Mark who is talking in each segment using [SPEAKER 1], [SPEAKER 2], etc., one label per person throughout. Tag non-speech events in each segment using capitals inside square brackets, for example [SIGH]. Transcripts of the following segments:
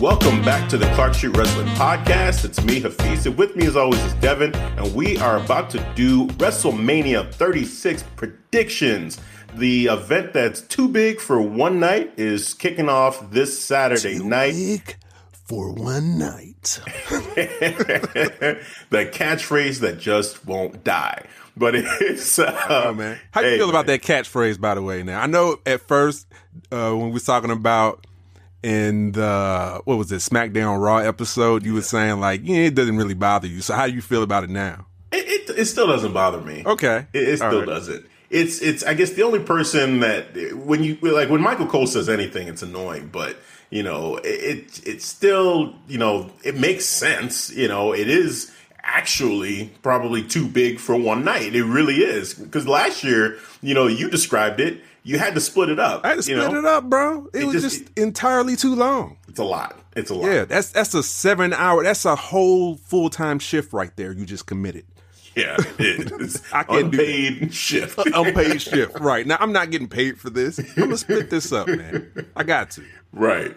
[SPEAKER 1] Welcome back to the Clark Street Wrestling Podcast. It's me, Hafiz, and with me as always is Devin, and we are about to do WrestleMania 36 predictions. The event that's too big for one night is kicking off this Saturday
[SPEAKER 2] Too
[SPEAKER 1] night.
[SPEAKER 2] big for one night. [LAUGHS]
[SPEAKER 1] the catchphrase that just won't die. But it's uh,
[SPEAKER 3] Oh man, how you
[SPEAKER 1] hey,
[SPEAKER 3] feel about that catchphrase? By the way, now I know at first uh, when we was talking about in the what was it SmackDown Raw episode, you were saying like yeah, it doesn't really bother you. So how do you feel about it now?
[SPEAKER 1] It, it, it still doesn't bother me.
[SPEAKER 3] Okay.
[SPEAKER 1] It, it still
[SPEAKER 3] right.
[SPEAKER 1] doesn't. It's it's I guess the only person that when you like when Michael Cole says anything, it's annoying, but you know it, it it's still you know it makes sense. You know it is actually probably too big for one night. It really is because last year you know you described it. You had to split it up.
[SPEAKER 3] I had to split
[SPEAKER 1] know?
[SPEAKER 3] it up, bro. It,
[SPEAKER 1] It
[SPEAKER 3] was
[SPEAKER 1] just-
[SPEAKER 3] just, entirely too long.
[SPEAKER 1] It's a lot. It's a lot.
[SPEAKER 3] Yeah, that's that's a seven hour. That's a whole full time shift right there. You just committed.
[SPEAKER 1] Yeah, it is. [LAUGHS]
[SPEAKER 3] I can't do that.
[SPEAKER 1] unpaid shift. [LAUGHS]
[SPEAKER 3] Unpaid shift. Right now, I'm not getting paid for this. I'm gonna split this up, man. I got to.
[SPEAKER 1] Right.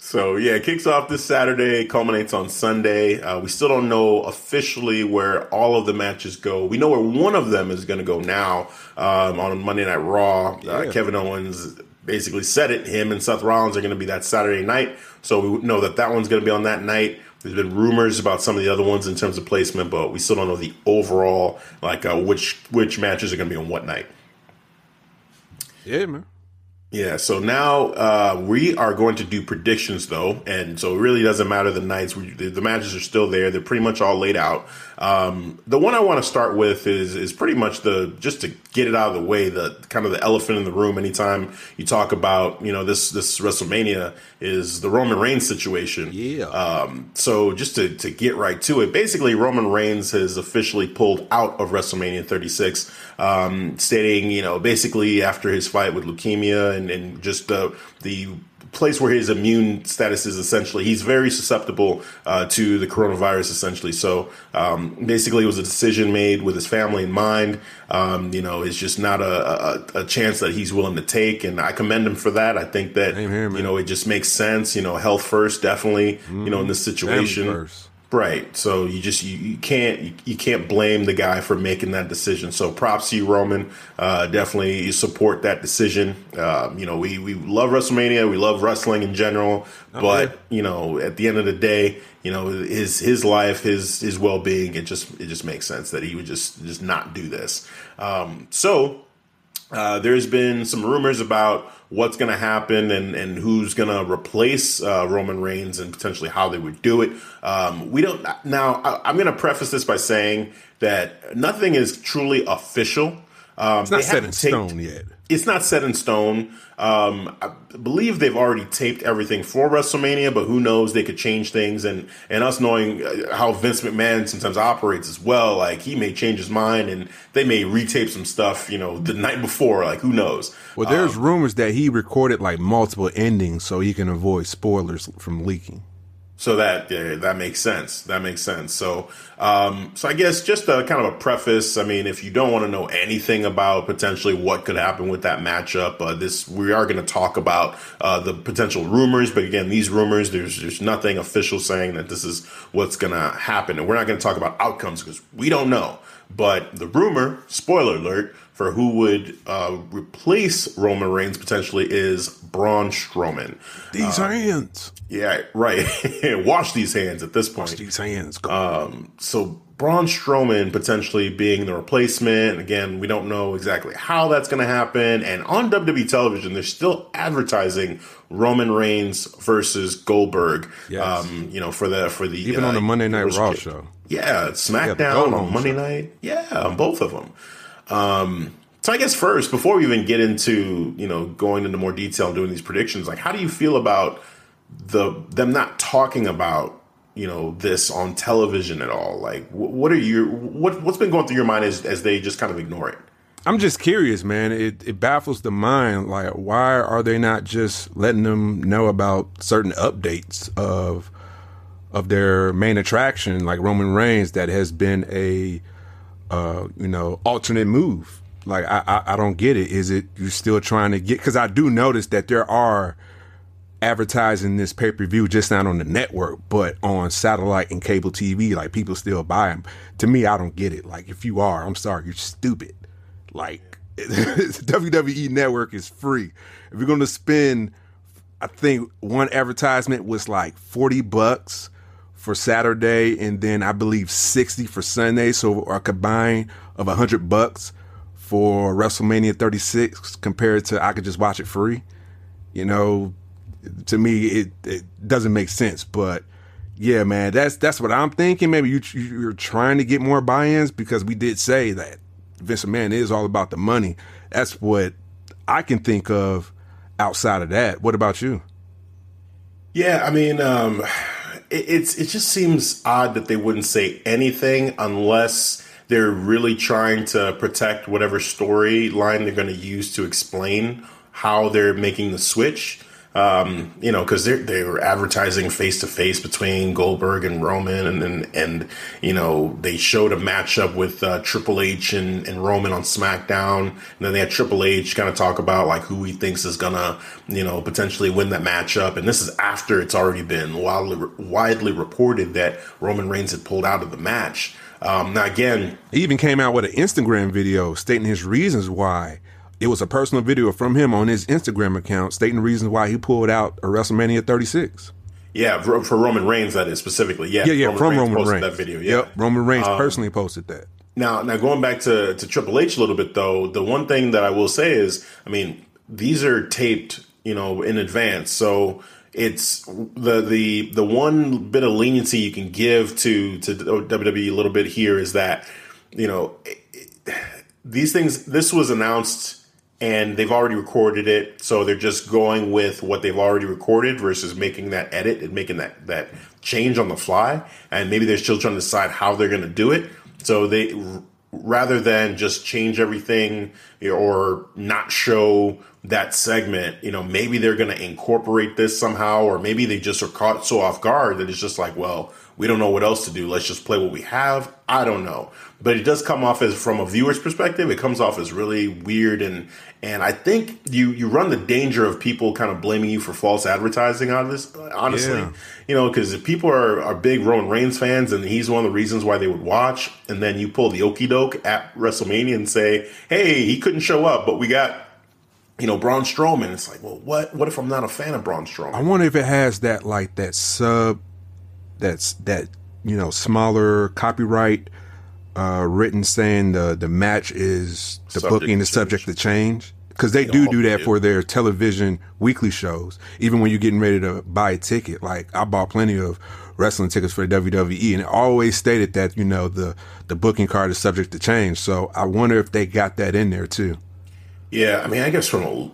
[SPEAKER 1] So yeah, it kicks off this Saturday, culminates on Sunday. Uh, we still don't know officially where all of the matches go. We know where one of them is going to go now um, on Monday Night Raw. Uh,
[SPEAKER 3] Yeah.
[SPEAKER 1] Kevin Owens basically said it. Him and Seth Rollins are going to be that Saturday night. So we know that that one's going to be on that night. There's been rumors about some of the other ones in terms of placement, but we still don't know the overall like uh, which which matches are going to be on what night.
[SPEAKER 3] Yeah, man.
[SPEAKER 1] Yeah, so now uh, we are going to do predictions though, and so it really doesn't matter the nights. We, the, the matches are still there; they're pretty much all laid out. Um, the one I want to start with is is pretty much the just to get it out of the way, the kind of the elephant in the room. Anytime you talk about you know this this WrestleMania is the Roman Reigns situation.
[SPEAKER 3] Yeah.
[SPEAKER 1] Um, so just to, to get right to it, basically Roman Reigns has officially pulled out of WrestleMania 36, um, stating, you know, basically after his fight with leukemia and, and just the the place where his immune status is essentially he's very susceptible uh, to the coronavirus essentially. So um, basically it was a decision made with his family in mind. Um, you know it's just not a, a, a chance that he's willing to take and i commend him for that. I think that
[SPEAKER 3] here,
[SPEAKER 1] you know it just makes sense you know health first definitely you know in this situation. Right. So you just you, you can't you, you can't blame the guy for making that decision. So props to you roman. Uh, definitely support that decision. Um, you know we we love wrestlemania. We love wrestling in general. But
[SPEAKER 3] yeah.
[SPEAKER 1] you know at the end of the day you know his his life his his well-being it just it just makes sense that he would just just not do this. Um, so uh, there's been some rumors about what's going to happen and, and who's going to replace uh, Roman Reigns and potentially how they would do it. Um, we don't now. I, I'm going to preface this by saying that nothing is truly official. Um,
[SPEAKER 3] It's not set in
[SPEAKER 1] taped-
[SPEAKER 3] stone yet.
[SPEAKER 1] it's not set in stone. Um, I believe they've already taped everything for WrestleMania, but who knows? They could change things, and and us knowing uh, how Vince McMahon sometimes operates as well, like he may change his mind, and they may retape some stuff, you know, the night before. Like who knows?
[SPEAKER 3] Well, there's rumors that he recorded like multiple endings so he can avoid spoilers from leaking.
[SPEAKER 1] So that yeah, that makes sense. That makes sense. So um, so I guess just a kind of a preface. I mean, if you don't want to know anything about potentially what could happen with that matchup, uh, this we are going to talk about uh, the potential rumors. But again, these rumors, there's there's nothing official saying that this is what's going to happen, and we're not going to talk about outcomes because we don't know. But the rumor, spoiler alert, for who would uh, replace Roman Reigns potentially is Braun Strowman.
[SPEAKER 3] These uh, hands.
[SPEAKER 1] Yeah, right. [LAUGHS] Wash these hands at this point.
[SPEAKER 3] Wash these hands.
[SPEAKER 1] Um, so Braun Strowman potentially being the replacement. Again, we don't know exactly how that's going to happen. And on WWE television, they're still advertising Roman Reigns versus Goldberg. Yes. Um, you know, for the for the
[SPEAKER 3] even uh, on the Monday Night Raw show.
[SPEAKER 1] Yeah, SmackDown yeah, on Monday show. night. Yeah, on both of them. Um, so I guess first, before we even get into you know going into more detail and doing these predictions, like how do you feel about the them not talking about you know this on television at all? Like, what are your what what's been going through your mind as as they just kind of ignore it?
[SPEAKER 3] I'm just curious, man. It it baffles the mind. Like, why are they not just letting them know about certain updates of of their main attraction, like Roman Reigns, that has been a uh, you know alternate move? Like, I, I I don't get it. Is it you're still trying to get? Because I do notice that there are advertising this pay per view just not on the network, but on satellite and cable TV. Like people still buy them. To me, I don't get it. Like if you are, I'm sorry, you're stupid. Like [LAUGHS] WWE Network is free. If you're going to spend, I think one advertisement was like 40 bucks for Saturday, and then I believe 60 for Sunday. So a combined of 100 bucks for WrestleMania 36 compared to I could just watch it free. You know, to me it, it doesn't make sense. But yeah, man, that's that's what I'm thinking. Maybe you you're trying to get more buy-ins because we did say that Vince McMahon is all about the money. That's what I can think of outside of that. What about you?
[SPEAKER 1] Yeah, I mean, um, it's it just seems odd that they wouldn't say anything unless they're really trying to protect whatever storyline they're going to use to explain how they're making the switch. Um, you know, because they they were advertising face to face between Goldberg and Roman, and, and and you know they showed a matchup with uh, Triple H and, and Roman on SmackDown, and then they had Triple H kind of talk about like who he thinks is gonna you know potentially win that matchup, and this is after it's already been widely widely reported that Roman Reigns had pulled out of the match. Um, now again,
[SPEAKER 3] he even came out with an Instagram video stating his reasons why it was a personal video from him on his Instagram account stating reasons why he pulled out a WrestleMania 36.
[SPEAKER 1] Yeah, for, for Roman Reigns, that is specifically. Yeah,
[SPEAKER 3] yeah, yeah. Roman from Reigns Roman Reigns,
[SPEAKER 1] that video. Yeah, yep,
[SPEAKER 3] Roman Reigns um, personally posted that.
[SPEAKER 1] Now, now going back to to Triple H a little bit though, the one thing that I will say is, I mean, these are taped, you know, in advance, so it's the the the one bit of leniency you can give to to WWE a little bit here is that you know these things. This was announced and they've already recorded it so they're just going with what they've already recorded versus making that edit and making that that change on the fly and maybe they're still trying to decide how they're going to do it. So they rather than just change everything or not show that segment you know maybe they're going to incorporate this somehow or maybe they just are caught so off guard that it's just like well we don't know what else to do. Let's just play what we have. I don't know but it does come off as from a viewer's perspective it comes off as really weird and and I think you you run the danger of people kind of blaming you for false advertising on this. Uh, honestly, yeah. you know, because if people are, are big Roman Reigns fans, and he's one of the reasons why they would watch, and then you pull the okey doke at WrestleMania and say, "Hey, he couldn't show up, but we got." You know Braun Strowman. It's like, well, what? What if I'm not a fan of Braun Strowman?
[SPEAKER 3] I wonder if it has that like that sub, that's that you know smaller copyright uh, written saying the the match is the subject booking is subject to change because they, do do that do. for their television weekly shows. Even when you're getting ready to buy a ticket, like I bought plenty of wrestling tickets for the WWE, and it always stated that you know the the booking card is subject to change. So I wonder if they got that in there too.
[SPEAKER 1] Yeah, I mean, I guess from a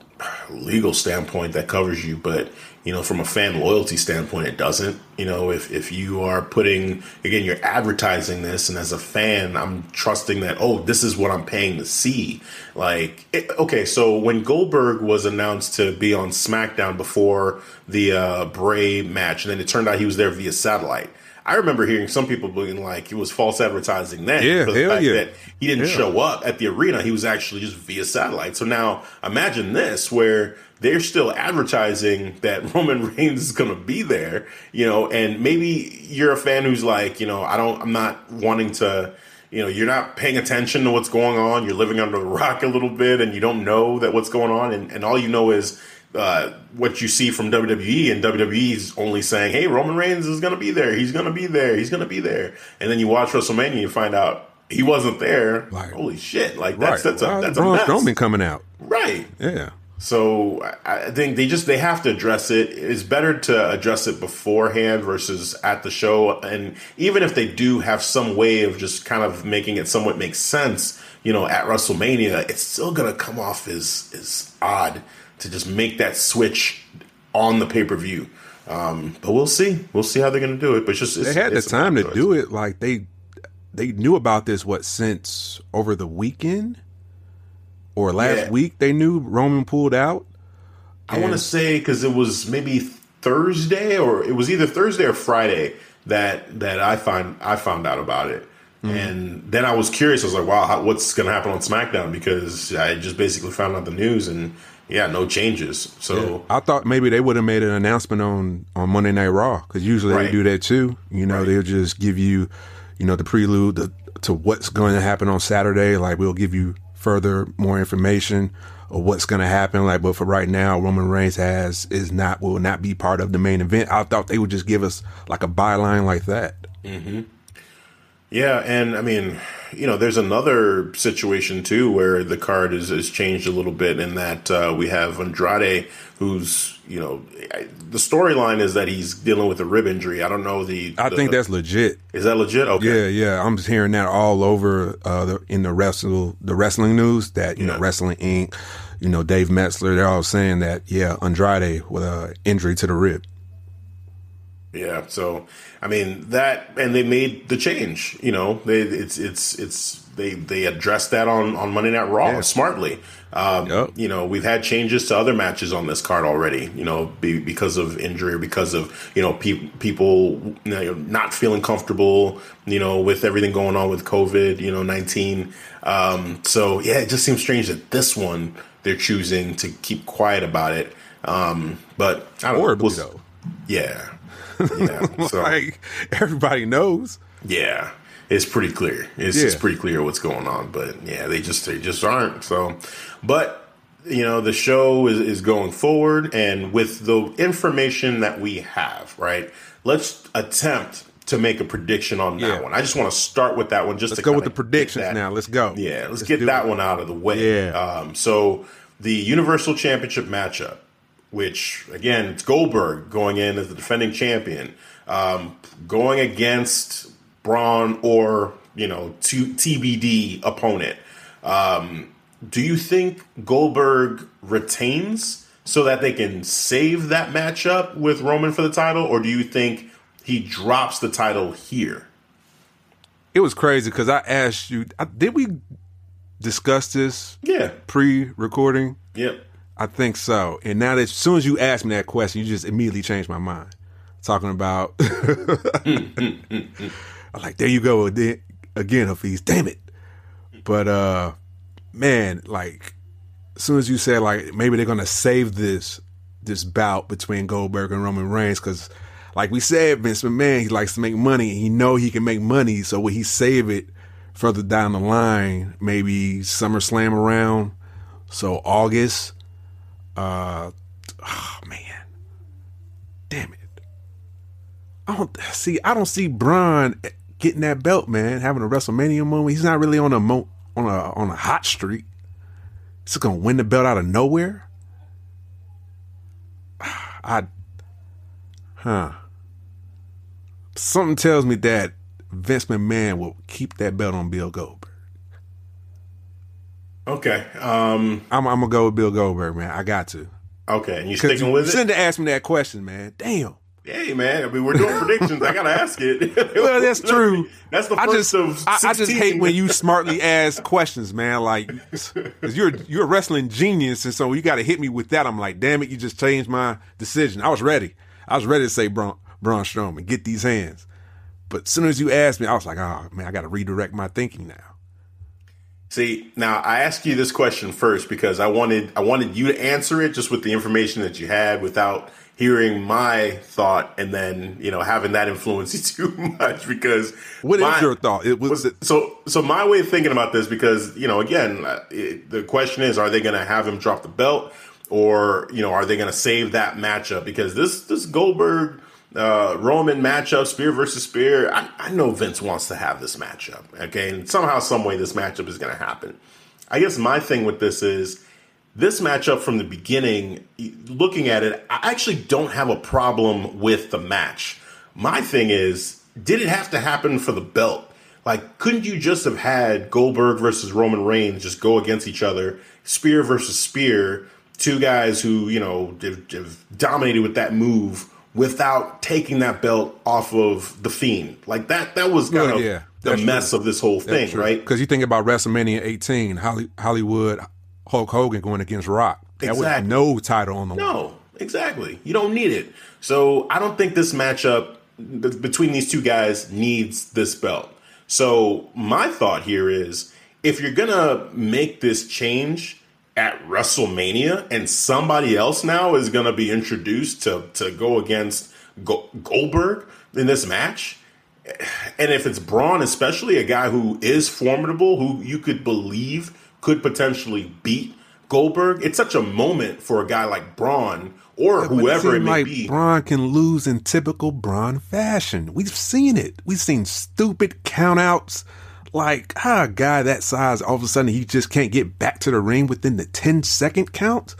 [SPEAKER 1] legal standpoint that covers you, but you know, from a fan loyalty standpoint, it doesn't. You know, if, if you are putting, again, you're advertising this, and as a fan, I'm trusting that, oh, this is what I'm paying to see. Like, it, okay, so when Goldberg was announced to be on SmackDown before the uh, Bray match, and then it turned out he was there via satellite. I remember hearing some people being like it was false advertising then.
[SPEAKER 3] Yeah,
[SPEAKER 1] for
[SPEAKER 3] the fact
[SPEAKER 1] yeah.
[SPEAKER 3] that
[SPEAKER 1] he didn't yeah. show up at the arena. He was actually just via satellite. So now imagine this where they're still advertising that [LAUGHS] Roman Reigns is going to be there, you know, and maybe you're a fan who's like, you know, I don't, I'm not wanting to, you know you're not paying attention to what's going on. You're living under a rock a little bit, and you don't know that what's going on, and, and all you know is uh, what you see from WWE, and WWE is only saying, "Hey, Roman Reigns is going to be there. He's going to be there. He's going to be there." And then you watch WrestleMania, and you find out he wasn't there.
[SPEAKER 3] Like-
[SPEAKER 1] Holy shit! Like that's
[SPEAKER 3] right.
[SPEAKER 1] that's a that's a mess.
[SPEAKER 3] Strowman coming out.
[SPEAKER 1] right.
[SPEAKER 3] Yeah.
[SPEAKER 1] So I think they just they have to address it. It's better to address it beforehand versus at the show. And even if they do have some way of just kind of making it somewhat make sense, you know, at WrestleMania, it's still gonna come off as as odd to just make that switch on the pay per view. Um, but we'll see. We'll see how they're gonna do it. But just it's,
[SPEAKER 3] They had the time to do it. Like they they knew about this what since over the weekend or last
[SPEAKER 1] Yeah.
[SPEAKER 3] week they knew Roman pulled out.
[SPEAKER 1] I want to say because it was maybe Thursday or it was either Thursday or Friday that that I find I found out about it, mm-hmm. and then I was curious. I was like, "Wow, how, what's going to happen on SmackDown?" Because I just basically found out the news, and yeah, no changes. So
[SPEAKER 3] I thought maybe they would have made an announcement on on Monday Night Raw because usually
[SPEAKER 1] Right.
[SPEAKER 3] they do that too. You know,
[SPEAKER 1] Right.
[SPEAKER 3] they'll just give you, you know, the prelude to, to what's going to happen on Saturday. Like we'll give you further more information of what's going to happen. Like, but for right now, Roman Reigns has is not will not be part of the main event. I thought they would just give us like a byline like that. Mm-hmm.
[SPEAKER 1] Yeah, and I mean, you know, there's another situation too where the card is, is changed a little bit in that uh, we have Andrade, who's you know, I- the storyline is that he's dealing with a rib injury. I don't know the.
[SPEAKER 3] I
[SPEAKER 1] the-
[SPEAKER 3] think that's legit.
[SPEAKER 1] is that legit. Okay.
[SPEAKER 3] Yeah, yeah. I'm just hearing that all over uh, the, in the wrestle the wrestling news that you know Wrestling Inc. You know Dave Meltzer. They're all saying that yeah, Andrade with a injury to the rib.
[SPEAKER 1] Yeah, so I mean that, and they made the change. You know, they it's it's it's they they addressed that on on Monday Night Raw smartly. Um,
[SPEAKER 3] Yep.
[SPEAKER 1] You know, we've had changes to other matches on this card already. You know, be, because of injury or because of you know pe- people you know, not feeling comfortable. You know, with everything going on with COVID. You know, nineteen. Um, so yeah, it just seems strange that this one they're choosing to keep quiet about it. Um, but I don't know. We'll. Yeah. Yeah. [LAUGHS] So
[SPEAKER 3] Like everybody knows.
[SPEAKER 1] yeah, it's pretty clear. It's,
[SPEAKER 3] Yeah.
[SPEAKER 1] it's pretty clear what's going on. But yeah, they just they just aren't. So, but you know, the show is, is going forward, and with the information that we have, right? Let's attempt to make a prediction on that
[SPEAKER 3] Yeah.
[SPEAKER 1] one. I just want to start with that one. Just
[SPEAKER 3] Let's
[SPEAKER 1] to
[SPEAKER 3] go with the predictions now. Let's go.
[SPEAKER 1] Yeah, let's, get that
[SPEAKER 3] it.
[SPEAKER 1] one out of the way.
[SPEAKER 3] Yeah.
[SPEAKER 1] Um, so the Universal Championship matchup, which again, it's Goldberg going in as the defending champion, um, going against Braun or you know to TBD opponent. Um, do you think Goldberg retains so that they can save that matchup with Roman for the title, or do you think he drops the title here?
[SPEAKER 3] It was crazy because I asked you. Did we discuss this
[SPEAKER 1] Yeah.
[SPEAKER 3] pre-recording?
[SPEAKER 1] Yep.
[SPEAKER 3] I think so. And now that as soon as you asked me that question, you just immediately changed my mind. Talking about, [LAUGHS] I'm like, there you go again, Hafiz. Damn it. But uh, man, like, as soon as you said like maybe they're gonna save this this bout between Goldberg and Roman Reigns, because like we said, Vince McMahon he likes to make money. And he know he can make money, so will he save it further down the line? Maybe SummerSlam around. So August, uh, oh man, damn it! I don't see. I don't see Braun getting that belt, man. Having a WrestleMania moment. He's not really on a mo- on a on a hot streak. He's gonna win the belt out of nowhere. [SIGHS] I, huh? Something tells me that Vince McMahon will keep that belt on Bill Goldberg.
[SPEAKER 1] Okay. Um.
[SPEAKER 3] I'm, I'm gonna go with Bill Goldberg, man. I got to.
[SPEAKER 1] Okay. And you sticking
[SPEAKER 3] you
[SPEAKER 1] with it?
[SPEAKER 3] shouldn't have asked me that question, man. Damn.
[SPEAKER 1] Hey man, I mean we're doing predictions. I gotta ask it. [LAUGHS]
[SPEAKER 3] Well, that's true.
[SPEAKER 1] That's the
[SPEAKER 3] I
[SPEAKER 1] first
[SPEAKER 3] just,
[SPEAKER 1] of.
[SPEAKER 3] I, I just hate when you smartly ask questions, man. Like, cause you're you're a wrestling genius, and so you got to hit me with that. I'm like, damn it, you just changed my decision. I was ready. I was ready to say Braun, Braun Strowman, get these hands. But as soon as you asked me, I was like, oh man, I got to redirect my thinking now.
[SPEAKER 1] See, now I asked you this question first because I wanted I wanted you to answer it just with the information that you had without hearing my thought and then you know having that influence you [LAUGHS] too much because
[SPEAKER 3] What is
[SPEAKER 1] my-
[SPEAKER 3] your thought? It was,
[SPEAKER 1] was it, so so my way of thinking about this because you know again uh, it, the question is are they going to have him drop the belt or you know are they going to save that matchup because this this Goldberg uh, Roman matchup spear versus spear I, I know Vince wants to have this matchup okay and somehow some way this matchup is going to happen I guess my thing with this is this matchup from the beginning, looking at it, I actually don't have a problem with the match. My thing is, did it have to happen for the belt? Like, couldn't you just have had Goldberg versus Roman Reigns just go against each other, spear versus spear, two guys who, you know, have, have dominated with that move without taking that belt off of the Fiend? Like, that, that was kind
[SPEAKER 3] Well,
[SPEAKER 1] of
[SPEAKER 3] yeah,
[SPEAKER 1] the mess
[SPEAKER 3] true.
[SPEAKER 1] of this whole thing, right?
[SPEAKER 3] Because you think about WrestleMania 18, Hollywood, Hulk Hogan going against Rock. That
[SPEAKER 1] Exactly.
[SPEAKER 3] was no title on the line.
[SPEAKER 1] No, exactly. You don't need it. So I don't think this matchup between these two guys needs this belt. So my thought here is if you're gonna make this change at WrestleMania and somebody else now is gonna be introduced to to go against Goldberg in this match, and if it's Braun, especially a guy who is formidable, who you could believe could potentially beat Goldberg, it's such a moment for a guy like Braun or
[SPEAKER 3] But
[SPEAKER 1] whoever it
[SPEAKER 3] seemed
[SPEAKER 1] may
[SPEAKER 3] like
[SPEAKER 1] be.
[SPEAKER 3] Braun can lose in typical Braun fashion. We've seen it. We've seen stupid countouts. Like how a guy that size, all of a sudden he just can't get back to the ring within the 10 second count.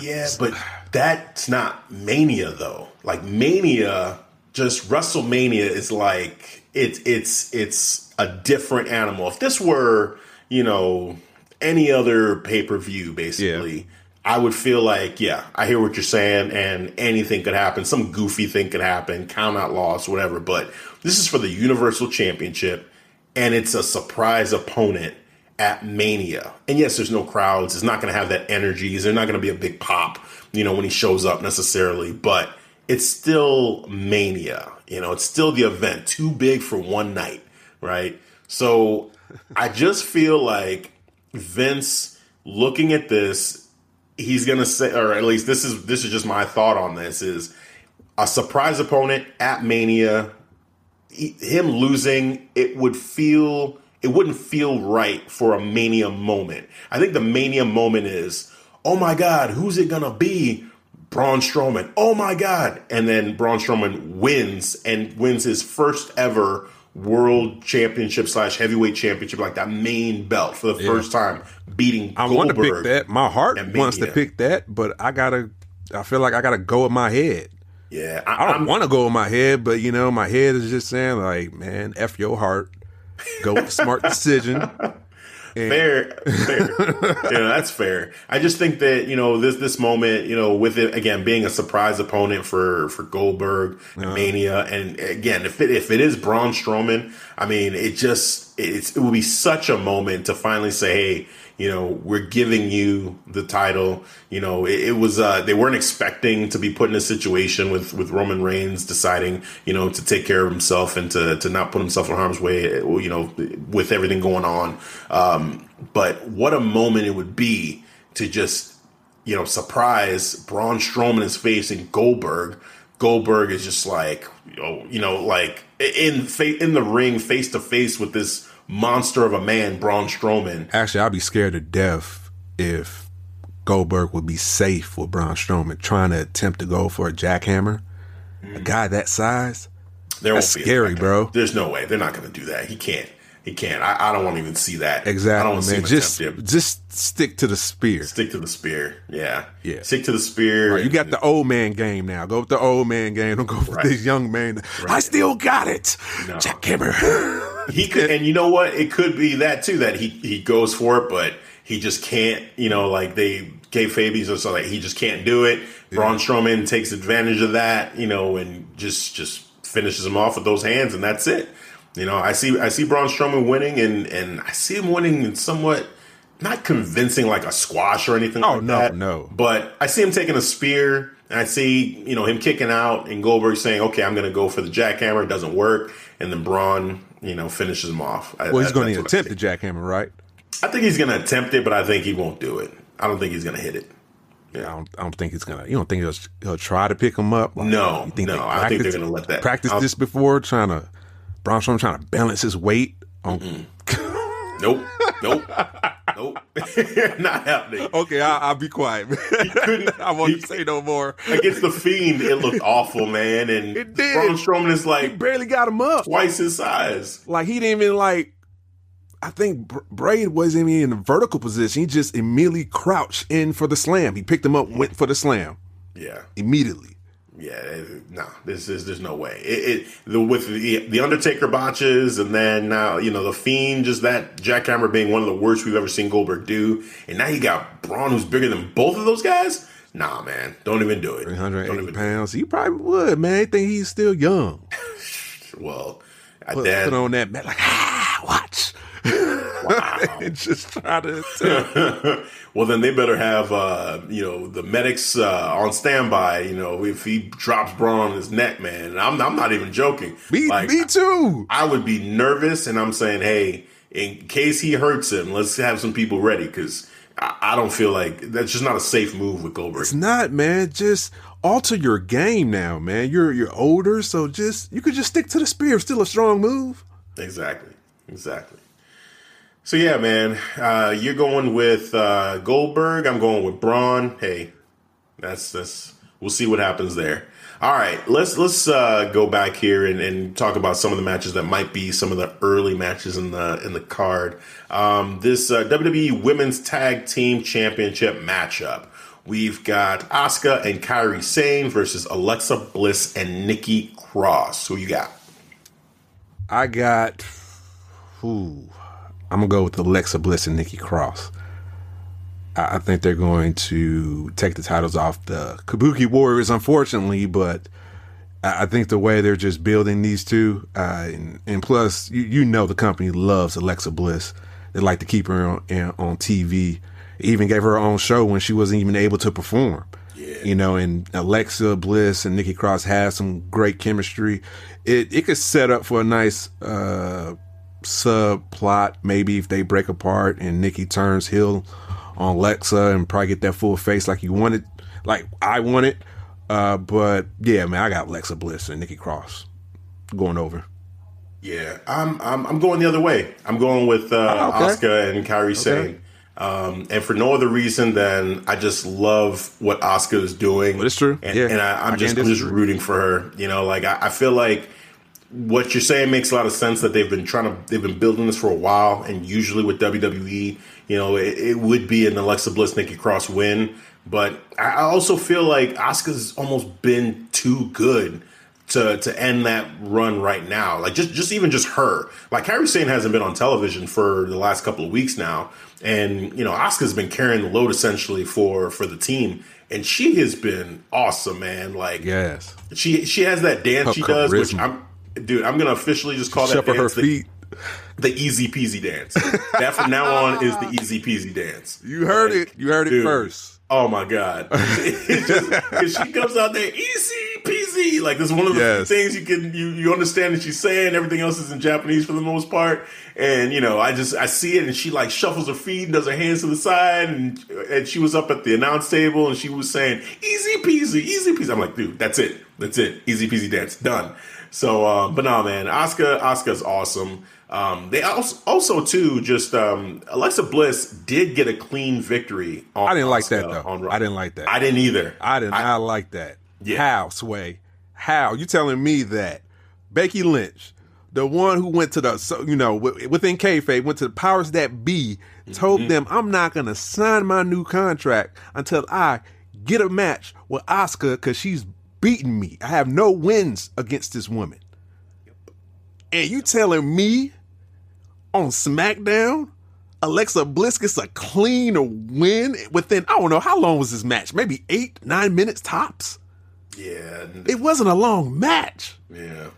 [SPEAKER 1] Yeah, uh, but that's not Mania though. Like Mania, just WrestleMania is like it's it's it's a different animal. If this were, you know, any other pay per view, basically, I would feel like, yeah, I hear what you're saying, and anything could happen. Some goofy thing could happen, count out loss, whatever. But this is for the Universal Championship, and it's a surprise opponent at Mania. And yes, there's no crowds. It's not going to have that energy. There's not going to be a big pop, you know, when he shows up necessarily. But it's still Mania. You know, it's still the event. Too big for one night, right? So I just feel like Vince looking at this, he's going to say, or at least this is this is just my thought on this is a surprise opponent at Mania him losing, it would feel it wouldn't feel right for a mania moment. I think the mania moment is, oh my god, who's it gonna be? Braun Strowman. Oh my god! And then Braun Strowman wins and wins his first ever world championship slash heavyweight championship, like that main belt for the first time, beating.
[SPEAKER 3] I want to pick that. My heart wants to pick that, but I gotta. I feel like I gotta go with my head.
[SPEAKER 1] Yeah,
[SPEAKER 3] I don't want to go with my head, but you know, my head is just saying like, man, f your heart. Go with smart decision.
[SPEAKER 1] And- [LAUGHS] fair, fair. [LAUGHS] you know, that's fair. I just think that you know this this moment, you know, with it again being a surprise opponent for for Goldberg and Mania, and again, if it if it is Braun Strowman, I mean, it just it's it will be such a moment to finally say, hey. You know, we're giving you the title. You know, it, it was uh, they weren't expecting to be put in a situation with with Roman Reigns deciding, you know, to take care of himself and to to not put himself in harm's way. You know, with everything going on. Um, but what a moment it would be to just, you know, surprise Braun Strowman is facing Goldberg. Goldberg is just like, you know, like in in the ring, face to face with this monster of a man, Braun Strowman.
[SPEAKER 3] Actually, I'd be scared to death if Goldberg would be safe with Braun Strowman trying to attempt to go for a jackhammer. A hmm. guy that size,
[SPEAKER 1] There
[SPEAKER 3] That's
[SPEAKER 1] won't be a
[SPEAKER 3] scary, bro.
[SPEAKER 1] There's no way they're not going to do that. He can't. He can't. I, I don't want to even see that. Exactly, I don't
[SPEAKER 3] exactly,
[SPEAKER 1] want to see
[SPEAKER 3] man. Just, just stick to the spear.
[SPEAKER 1] stick to the spear. Yeah,
[SPEAKER 3] Yeah.
[SPEAKER 1] Stick to the spear.
[SPEAKER 3] You got the old man game now. Go with the old man game. Don't go with
[SPEAKER 1] Right.
[SPEAKER 3] this young man. I still got it.
[SPEAKER 1] No.
[SPEAKER 3] Jackhammer. [LAUGHS]
[SPEAKER 1] He could, and you know what? It could be that too. That he he goes for it, but he just can't. You know, like they gave Fabies or so, like he just can't do it. Braun Strowman takes advantage of that. You know, and just just finishes him off with those hands, and that's it. You know, I see I see Braun Strowman winning, and and I see him winning in somewhat not convincing like a squash or anything.
[SPEAKER 3] Oh,
[SPEAKER 1] like
[SPEAKER 3] no,
[SPEAKER 1] that,
[SPEAKER 3] no.
[SPEAKER 1] But I see him taking a spear, and I see you know him kicking out, and Goldberg saying, "Okay, I'm going to go for the jackhammer." It doesn't work, and then Braun, you know, finishes him off. I-
[SPEAKER 3] well, he's going to attempt the jackhammer, right?
[SPEAKER 1] I think he's gonna attempt it, but I think he won't do it. I don't think he's gonna hit it. Yeah.
[SPEAKER 3] I don't. I don't think he's gonna. You don't think he'll, he'll try to pick him up? Like,
[SPEAKER 1] No,
[SPEAKER 3] you think
[SPEAKER 1] no, I think they're gonna let that-
[SPEAKER 3] practice
[SPEAKER 1] I'll-
[SPEAKER 3] this before trying to Braun Strowman trying to balance his weight on.
[SPEAKER 1] Nope, [LAUGHS] nope, nope, [LAUGHS] not happening.
[SPEAKER 3] Okay, I, I'll be quiet.
[SPEAKER 1] couldn't- [LAUGHS]
[SPEAKER 3] I won't
[SPEAKER 1] he-
[SPEAKER 3] say no more.
[SPEAKER 1] Against the Fiend, it looked awful, man. And
[SPEAKER 3] It did.
[SPEAKER 1] Braun Strowman is like He
[SPEAKER 3] barely got him up.
[SPEAKER 1] twice his size.
[SPEAKER 3] Like he didn't even like. I think Br- Braid wasn't even in a vertical position. He just immediately crouched in for the slam. He picked him up, went for the slam
[SPEAKER 1] Yeah,
[SPEAKER 3] immediately.
[SPEAKER 1] Yeah. it- No, this is there's no way. It, it the with the the Undertaker botches, and then now you know the Fiend, just that jackhammer being one of the worst we've ever seen Goldberg do, and now you got Braun who's bigger than both of those guys. Nah, man, don't even do it. Don't
[SPEAKER 3] 380 pounds. He probably would, man. He think he's still young. [LAUGHS]
[SPEAKER 1] Well, I
[SPEAKER 3] Put,
[SPEAKER 1] that,
[SPEAKER 3] put on that mat like, ah, watch. and [LAUGHS] just try to. [LAUGHS]
[SPEAKER 1] well, then they better have uh, you know the medics uh, on standby. You know, if he drops Braun on his neck, man, and I'm I'm not even joking.
[SPEAKER 3] Me,
[SPEAKER 1] Like,
[SPEAKER 3] me too.
[SPEAKER 1] I would be nervous, and I'm saying, hey, in case he hurts him, let's have some people ready because I, I don't feel like that's just not a safe move with Goldberg.
[SPEAKER 3] It's not, man. Just alter your game now, man. You're you're older, so just you could just stick to the spear. Still a strong move.
[SPEAKER 1] Exactly. Exactly. So yeah, man, uh, you're going with uh, Goldberg. I'm going with Braun. Hey, that's that's. We'll see what happens there. All right, let's let's uh, go back here and, and talk about some of the matches that might be some of the early matches in the in the card. Um, this uh, WWE Women's Tag Team Championship matchup. We've got Asuka and Kairi Sane versus Alexa Bliss and Nikki Cross. Who you got?
[SPEAKER 3] I got. Ooh, I'm gonna go with Alexa Bliss and Nikki Cross. I, I think they're going to take the titles off the Kabuki Warriors, unfortunately, but I, I think the way they're just building these two, uh, and, and plus, you, you know, the company loves Alexa Bliss. They like to keep her on, on TV. Even gave her her own show when she wasn't even able to perform. You know, and Alexa Bliss and Nikki Cross have some great chemistry. It it could set up for a nice uh, subplot, maybe if they break apart and Nikki turns heel on Lexa and probably get that full face like you wanted, like I wanted. Uh, but yeah, man, I got Lexa Bliss and Nikki Cross going over.
[SPEAKER 1] Yeah, I'm I'm I'm going the other way. I'm going with uh,
[SPEAKER 3] Oh, okay.
[SPEAKER 1] Asuka and Kairi Sane, um, and for no other reason than I just love what Asuka is doing.
[SPEAKER 3] Well, it's true.
[SPEAKER 1] and,
[SPEAKER 3] Yeah,
[SPEAKER 1] and I, I'm just I'm just rooting for her. You know, like I, I feel like what you're saying makes a lot of sense. That they've been trying to they've been building this for a while, and usually with WWE, you know, it, it would be an Alexa Bliss Nikki Cross win. But I also feel like Asuka's almost been too good to to end that run right now. Like just just even just her. Like Kairi Sane hasn't been on television for the last couple of weeks now, and you know Asuka's been carrying the load essentially for for the team, and she has been awesome, man. Like
[SPEAKER 3] Yes.
[SPEAKER 1] she she has that dance
[SPEAKER 3] Her
[SPEAKER 1] she does, which. I'm dude. I'm gonna officially just call that
[SPEAKER 3] Shuffle her
[SPEAKER 1] dance the, the easy peasy dance. that from now on is the easy peasy dance.
[SPEAKER 3] You heard it. You heard it
[SPEAKER 1] Dude.
[SPEAKER 3] first.
[SPEAKER 1] Oh my god! [LAUGHS] [LAUGHS] Just, she comes out there easy peasy, like this is one of the
[SPEAKER 3] Yes.
[SPEAKER 1] things you can you you understand that she's saying. Everything else is in Japanese for the most part, and you know I just I see it, and she like shuffles her feet and does her hands to the side, and and she was up at the announce table, and she was saying easy peasy, easy peasy. I'm like, dude, that's it, that's it, easy peasy dance done. So, um, but no, man, Asuka, Asuka's awesome. Um, they also, also too, just um, Alexa Bliss did get a clean victory. On
[SPEAKER 3] I didn't like
[SPEAKER 1] Asuka
[SPEAKER 3] that, though.
[SPEAKER 1] on
[SPEAKER 3] I didn't like that.
[SPEAKER 1] I didn't either.
[SPEAKER 3] I did not I like that.
[SPEAKER 1] Yeah.
[SPEAKER 3] How, Sway? How? You telling me that Becky Lynch, the one who went to the, so, you know, wi- within kayfabe, went to the powers that be, told
[SPEAKER 1] Mm-hmm.
[SPEAKER 3] them, I'm not going to sign my new contract until I get a match with Asuka because she's beating me. I have no wins against this woman. And you telling me on SmackDown, Alexa Bliss gets a clean win within, I don't know, how long was this match? Maybe eight, nine minutes tops?
[SPEAKER 1] Yeah,
[SPEAKER 3] It wasn't a long match.
[SPEAKER 1] yeah,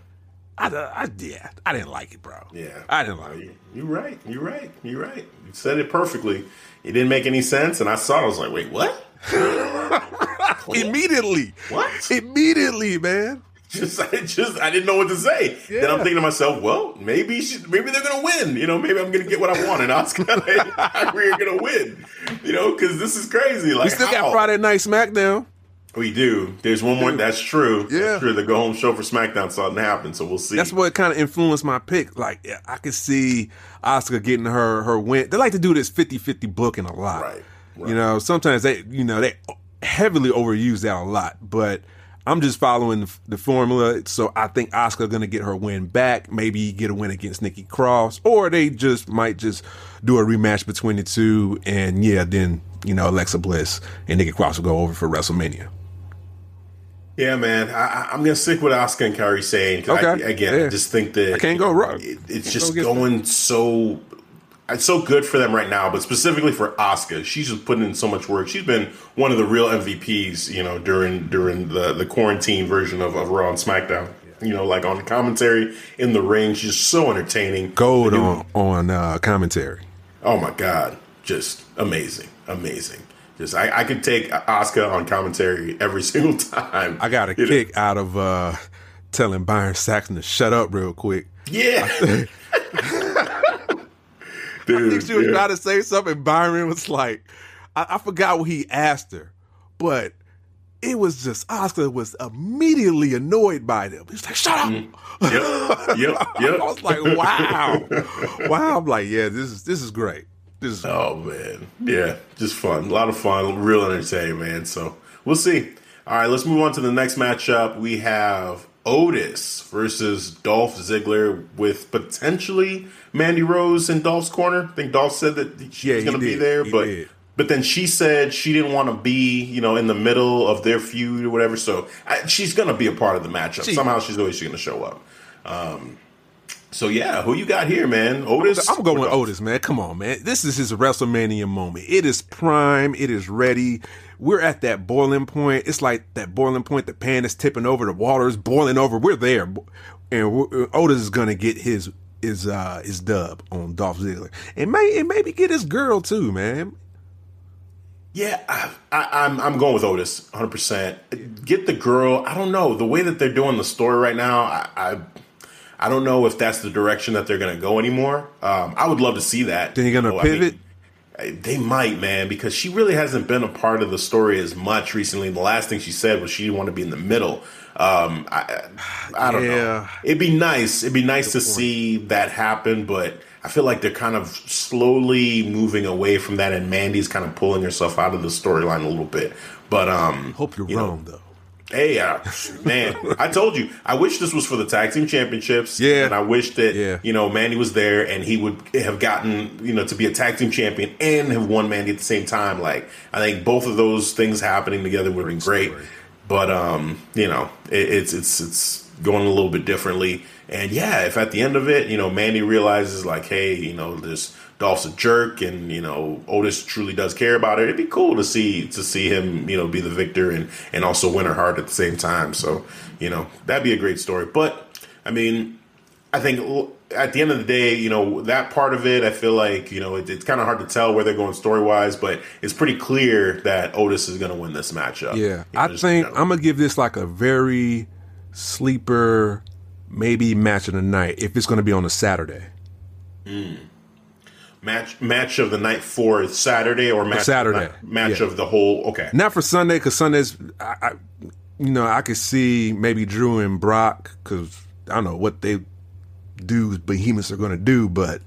[SPEAKER 3] I, I, yeah, I didn't like it, bro.
[SPEAKER 1] yeah.
[SPEAKER 3] I didn't like it.
[SPEAKER 1] You- You're right. You're right. You're right. You said it perfectly. It didn't make any sense, and I saw it. I was like, wait, what? [LAUGHS]
[SPEAKER 3] Immediately.
[SPEAKER 1] What?
[SPEAKER 3] Immediately, man.
[SPEAKER 1] just I just I didn't know what to say. Yeah. Then I'm thinking to myself, well, maybe she, maybe they're gonna win. You know, maybe I'm gonna get what I want, and Kairi are gonna win. You know, because this is crazy. Like
[SPEAKER 3] we still how? got Friday Night SmackDown.
[SPEAKER 1] We do. There's one more. That's true. Yeah. That's true. The go home show for SmackDown something happened, so we'll see.
[SPEAKER 3] That's what kind of influenced my pick. Like, I could see Asuka getting her her win. They like to do this 50-50 booking a lot. Right. Right. You know, sometimes they, you know, they heavily overuse that a lot, but I'm just following the, the formula. So I think Asuka going to get her win back, maybe get a win against Nikki Cross, or they just might just do a rematch between the two. And yeah, then, you know, Alexa Bliss and Nikki Cross will go over for WrestleMania.
[SPEAKER 1] Yeah, man, I, am gonna stick with Asuka and Kairi Sane. Okay. I, again, yeah. I just think that
[SPEAKER 3] I can't go wrong.
[SPEAKER 1] It, it's just going so. It's so good for them right now, but specifically for Asuka, she's just putting in so much work. She's been one of the real MVPs, you know, during during the the quarantine version of, of Raw and SmackDown. You know, like on the commentary in the ring, she's so entertaining.
[SPEAKER 3] Gold on on uh, commentary.
[SPEAKER 1] Oh my god, just amazing, amazing. Just I, I could take Asuka on commentary every [LAUGHS] single time.
[SPEAKER 3] I got a [LAUGHS] you kick know? out of uh, telling Byron Saxton to shut up real quick.
[SPEAKER 1] Yeah. [LAUGHS]
[SPEAKER 3] Dude, [LAUGHS] I think she was yeah. trying to say something. Byron was like, I, I forgot what he asked her, but it was just Asuka was immediately annoyed by them. He's like, "Shut up!" Mm. Yep, yep, [LAUGHS] yep. I was like, "Wow, [LAUGHS] wow!" I'm like, "Yeah, this is this is great."
[SPEAKER 1] This oh man, yeah, just fun, a lot of fun, real entertaining, man. So we'll see. All right, let's move on to the next matchup. We have Otis versus Dolph Ziggler with potentially Mandy Rose in Dolph's corner. I think Dolph said that she's yeah, going to be there, he but did. but then she said she didn't want to be, you know, in the middle of their feud or whatever. So I, she's going to be a part of the matchup. She, Somehow she's always going to show up. Um, so yeah, who you got here, man? Otis.
[SPEAKER 3] I'm going with Otis, man. Come on, man. This is his WrestleMania moment. It is prime. It is ready. We're at that boiling point. It's like that boiling point. The pan is tipping over. The water is boiling over. We're there, and we're, Otis is gonna get his his uh is dub on Dolph Ziggler, and may and maybe get his girl too, man.
[SPEAKER 1] Yeah, I, am I'm, I'm going with Otis, 100. percent Get the girl. I don't know the way that they're doing the story right now. I, I I don't know if that's the direction that they're going to go anymore. Um, I would love to see that.
[SPEAKER 3] Then you're going to pivot.
[SPEAKER 1] I mean, they might, man, because she really hasn't been a part of the story as much recently. The last thing she said was she didn't want to be in the middle. Um, I, I don't yeah. know. It'd be nice. It'd be nice Good to point. see that happen, but I feel like they're kind of slowly moving away from that, and Mandy's kind of pulling herself out of the storyline a little bit. But um,
[SPEAKER 3] hope you're you wrong, know, though.
[SPEAKER 1] Hey, uh, man, I told you. I wish this was for the tag team championships.
[SPEAKER 3] Yeah,
[SPEAKER 1] and I wish that yeah. you know Mandy was there and he would have gotten you know to be a tag team champion and have won Mandy at the same time. Like I think both of those things happening together would have been great. But um, you know, it, it's it's it's going a little bit differently. And yeah, if at the end of it, you know, Mandy realizes like, hey, you know, this Dolph's a jerk, and you know Otis truly does care about it. It'd be cool to see to see him, you know, be the victor and and also win her heart at the same time. So you know that'd be a great story. But I mean, I think at the end of the day, you know that part of it, I feel like you know it, it's kind of hard to tell where they're going story wise, but it's pretty clear that Otis is going to win this matchup.
[SPEAKER 3] Yeah, you know, I think I'm gonna give this like a very sleeper, maybe match of the night if it's going to be on a Saturday.
[SPEAKER 1] Mm match match of the night for Saturday or match
[SPEAKER 3] Saturday
[SPEAKER 1] of match yeah. of the whole. Okay,
[SPEAKER 3] not for Sunday because Sundays, I, I, you know, I could see maybe Drew and Brock because I don't know what they do behemoths are going to do, but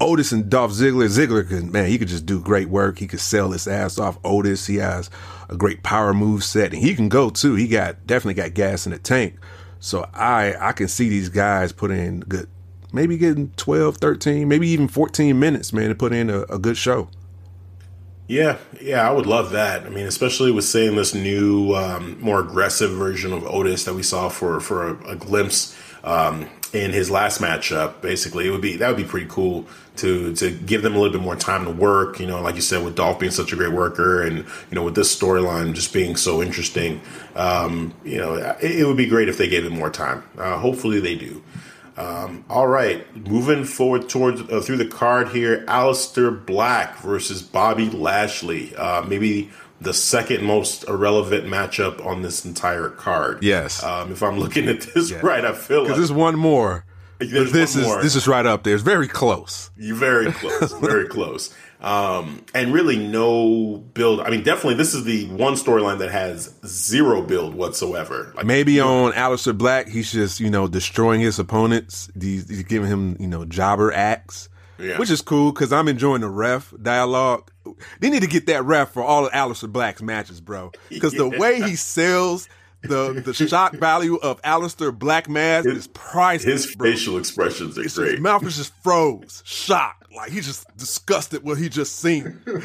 [SPEAKER 3] Otis and Dolph Ziggler, Ziggler can man, he could just do great work. He could sell his ass off. Otis, he has a great power move set, and he can go too. He got definitely got gas in the tank. So I I can see these guys put in good maybe getting 12, 13, maybe even 14 minutes, man, to put in a, a good show.
[SPEAKER 1] Yeah, yeah, I would love that. I mean, especially with seeing this new, um, more aggressive version of Otis that we saw for for a, a glimpse um, in his last matchup. Basically, it would be that would be pretty cool to to give them a little bit more time to work. You know, like you said, with Dolph being such a great worker, and you know, with this storyline just being so interesting, um, you know, it, it, would be great if they gave him more time. Uh, hopefully, they do. Um, all right, moving forward towards uh, through the card here, Aleister Black versus Bobby Lashley. Uh, maybe the second most irrelevant matchup on this entire card.
[SPEAKER 3] Yes.
[SPEAKER 1] Um, if I'm looking at this right, I feel like
[SPEAKER 3] Because there's one more.
[SPEAKER 1] There's
[SPEAKER 3] this
[SPEAKER 1] one
[SPEAKER 3] is
[SPEAKER 1] more.
[SPEAKER 3] this is right up there. It's very close.
[SPEAKER 1] You're very close, [LAUGHS] very close. Um, and really no build. I mean, definitely this is the one storyline that has zero build whatsoever. Like,
[SPEAKER 3] Maybe on Aleister Black, he's just you know destroying his opponents. He's, he's giving him you know jobber acts,
[SPEAKER 1] Yeah.
[SPEAKER 3] which is cool because I'm enjoying the ref dialogue. They need to get that ref for all of Aleister Black's matches, bro. Because the [LAUGHS] way he sells the the [LAUGHS] shock value of Aleister Black mask is priceless.
[SPEAKER 1] his
[SPEAKER 3] bro.
[SPEAKER 1] facial expressions are
[SPEAKER 3] His
[SPEAKER 1] great.
[SPEAKER 3] mouth is just froze, shocked, like he's just disgusted what he just seen. [LAUGHS]
[SPEAKER 1] it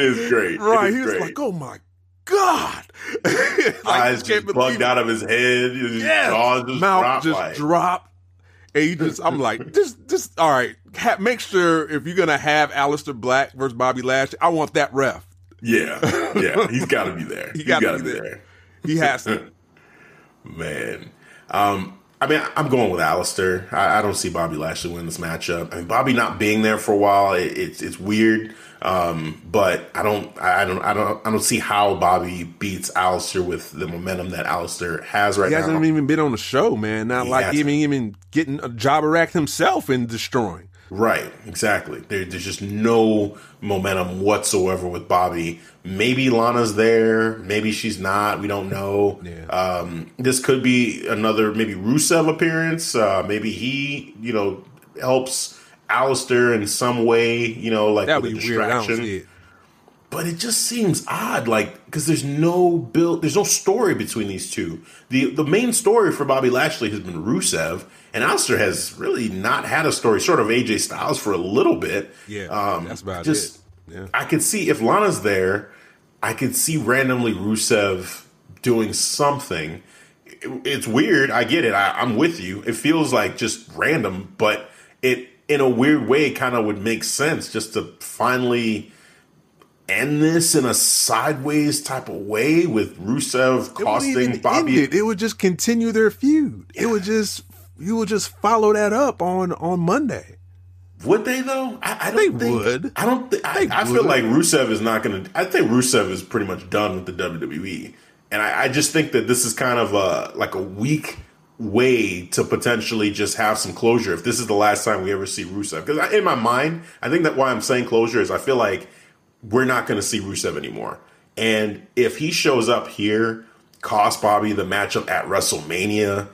[SPEAKER 1] is great.
[SPEAKER 3] Right?
[SPEAKER 1] is
[SPEAKER 3] He was
[SPEAKER 1] great.
[SPEAKER 3] like, "Oh my god!" like,
[SPEAKER 1] eyes just bugged out of his head. His
[SPEAKER 3] Yes.
[SPEAKER 1] jaws just
[SPEAKER 3] mouth
[SPEAKER 1] dropped.
[SPEAKER 3] just
[SPEAKER 1] like,
[SPEAKER 3] drop. And he just, I'm like, just, just, all right. Ha- make sure if you're gonna have Aleister Black versus Bobby Lashley, I want that ref.
[SPEAKER 1] yeah, [LAUGHS] yeah. He's got to be there.
[SPEAKER 3] He gotta be
[SPEAKER 1] be
[SPEAKER 3] there.
[SPEAKER 1] there.
[SPEAKER 3] He has to. [LAUGHS]
[SPEAKER 1] Man. Um, I mean, I'm going with Aleister. I, I don't see Bobby Lashley win this matchup. I mean, Bobby not being there for a while, it, it's it's weird. Um, but I don't, I don't, I don't, I don't see how Bobby beats Aleister with the momentum that Aleister has right now.
[SPEAKER 3] he hasn't even been on the show, man. Not
[SPEAKER 1] He
[SPEAKER 3] like
[SPEAKER 1] hasn't.
[SPEAKER 3] even even getting a jobber act himself and destroying.
[SPEAKER 1] Right, exactly. There, there's just no momentum whatsoever with Bobby. Maybe Lana's there, maybe she's not. We don't know.
[SPEAKER 3] Yeah.
[SPEAKER 1] Um, this could be another maybe Rusev appearance. Uh, maybe he, you know, helps Aleister in some way. You know, like with
[SPEAKER 3] be
[SPEAKER 1] a
[SPEAKER 3] weird.
[SPEAKER 1] Distraction.
[SPEAKER 3] see it.
[SPEAKER 1] But it just seems odd, like because there's no build, there's no story between these two. the The main story for Bobby Lashley has been Rusev, and Aleister has really not had a story. Sort of AJ Styles for a little bit.
[SPEAKER 3] Yeah,
[SPEAKER 1] um,
[SPEAKER 3] that's about
[SPEAKER 1] just,
[SPEAKER 3] it. Yeah.
[SPEAKER 1] I could see if Lana's there, I could see randomly Rusev doing something. It- it's weird. I get it. I, I'm with you. It feels like just random, but it in a weird way kind of would make sense just to finally end this in a sideways type of way with Rusev costing
[SPEAKER 3] even
[SPEAKER 1] Bobby.
[SPEAKER 3] it. It would just continue their feud. It would just you would just follow that up on on Monday.
[SPEAKER 1] Would they though? I, I don't
[SPEAKER 3] They
[SPEAKER 1] think.
[SPEAKER 3] would.
[SPEAKER 1] I don't. Th- I, I feel like Rusev is not going to. I think Rusev is pretty much done with the WWE, and I, I just think that this is kind of a like a weak way to potentially just have some closure. If this is the last time we ever see Rusev, because in my mind, I think that why I'm saying closure is I feel like we're not going to see Rusev anymore, and if he shows up here, cost Bobby the matchup at WrestleMania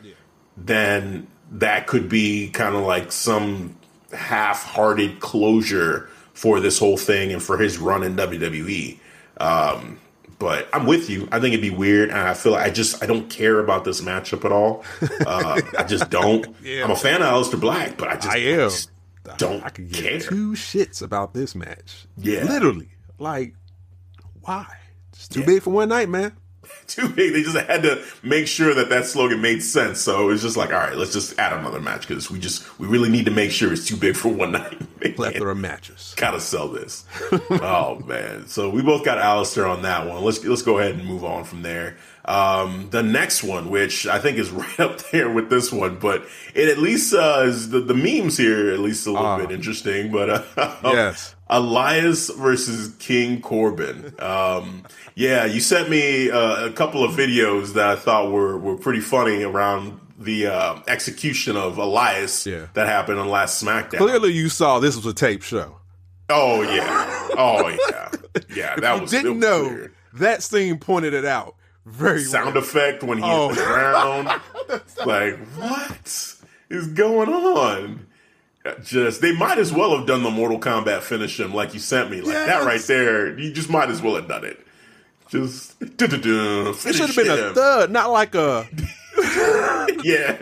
[SPEAKER 1] then that could be kind of like some half-hearted closure for this whole thing and for his run in WWE. Um, but I'm with you. I think it'd be weird, and I feel like I just I don't care about this matchup at all. Uh, I just don't. [LAUGHS]
[SPEAKER 3] Yeah.
[SPEAKER 1] I'm a fan of Aleister Black, but I just,
[SPEAKER 3] I am.
[SPEAKER 1] just don't
[SPEAKER 3] I could
[SPEAKER 1] care.
[SPEAKER 3] two shits about this match.
[SPEAKER 1] Yeah.
[SPEAKER 3] literally. Like, why? It's too big for one night, man. [LAUGHS]
[SPEAKER 1] too big. They just had to make sure that that slogan made sense. So it's just like, all right, let's just add another match because we just we really need to make sure it's too big for one night. [LAUGHS]
[SPEAKER 3] Plethora of matches.
[SPEAKER 1] gotta sell this. oh man! So we both got Aleister on that one. Let's let's go ahead and move on from there. Um, the next one, which I think is [LAUGHS] right up there with this one, but it at least uh, is the, the memes here at least a little bit interesting. But uh,
[SPEAKER 3] Yes.
[SPEAKER 1] Elias versus King Corbin. Um, yeah, you sent me uh, a couple of videos that I thought were were pretty funny around the uh, execution of Elias
[SPEAKER 3] Yeah.
[SPEAKER 1] that happened on last SmackDown.
[SPEAKER 3] Clearly, you saw this was a tape show.
[SPEAKER 1] Oh yeah. Oh yeah. Yeah, that [LAUGHS] was
[SPEAKER 3] Didn't
[SPEAKER 1] was
[SPEAKER 3] know
[SPEAKER 1] weird.
[SPEAKER 3] that scene pointed it out very
[SPEAKER 1] sound effect when he
[SPEAKER 3] Oh.
[SPEAKER 1] hit the ground. [LAUGHS] like what is going on? Just they might as well have done the Mortal Kombat finish him like you sent me. Like that right there. You just might as well have done it. Just du-du-du,
[SPEAKER 3] It should have been a thud, not like a. [LAUGHS]
[SPEAKER 1] Yeah.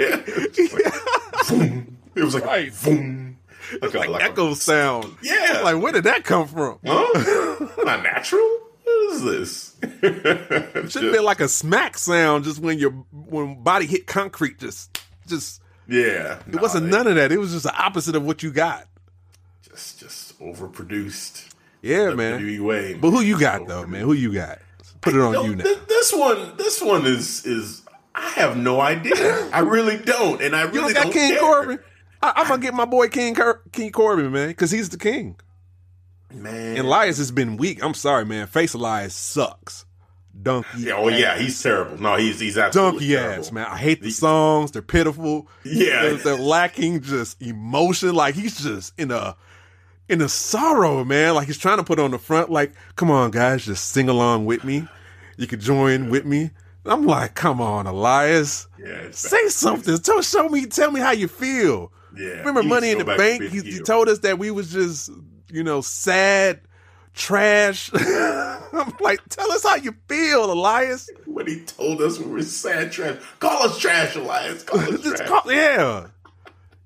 [SPEAKER 1] Boom. It was like
[SPEAKER 3] Right.
[SPEAKER 1] boom. Like, a,
[SPEAKER 3] Like
[SPEAKER 1] like a-
[SPEAKER 3] echo sound.
[SPEAKER 1] Yeah.
[SPEAKER 3] Like, where did that come from?
[SPEAKER 1] huh? Not natural. What is this?
[SPEAKER 3] Should have been like a smack sound just when your when body hit concrete. Just, just
[SPEAKER 1] Yeah.
[SPEAKER 3] it wasn't none of that. It was just the opposite of what you got.
[SPEAKER 1] Just, just overproduced.
[SPEAKER 3] Yeah, man.
[SPEAKER 1] Way.
[SPEAKER 3] But who you got though, man? Who you got? Put it on
[SPEAKER 1] Yo,
[SPEAKER 3] you now.
[SPEAKER 1] th- this one, this one is is. I have no idea. I really don't, and I
[SPEAKER 3] You
[SPEAKER 1] really
[SPEAKER 3] don't got
[SPEAKER 1] don't
[SPEAKER 3] King
[SPEAKER 1] care.
[SPEAKER 3] Corbin? I, I'm gonna get my boy King Cor- King Corbin, man, because he's the king.
[SPEAKER 1] Man.
[SPEAKER 3] And Elias has been weak. I'm sorry, man. Face Elias sucks. Donkey.
[SPEAKER 1] Yeah, oh yeah, he's terrible. No, he's he's absolutely
[SPEAKER 3] donkey
[SPEAKER 1] terrible.
[SPEAKER 3] ass, man. I hate the songs. They're pitiful.
[SPEAKER 1] Yeah.
[SPEAKER 3] They're, they're lacking just emotion. Like he's just in a in a sorrow, man. Like he's trying to put on the front. Like, come on, guys, just sing along with me. You could join with me. I'm like, come on, Elias.
[SPEAKER 1] Yeah, it's bad.
[SPEAKER 3] Say something. Tell show me. Tell me how you feel.
[SPEAKER 1] Yeah,
[SPEAKER 3] Remember Money in the
[SPEAKER 1] go back to
[SPEAKER 3] Bank? He, he told us that we was just, you know, sad, trash. [LAUGHS] I'm like, tell us how you feel, Elias.
[SPEAKER 1] when he told us we were sad trash. Call us trash, Elias. Call us [LAUGHS] trash.
[SPEAKER 3] call- yeah.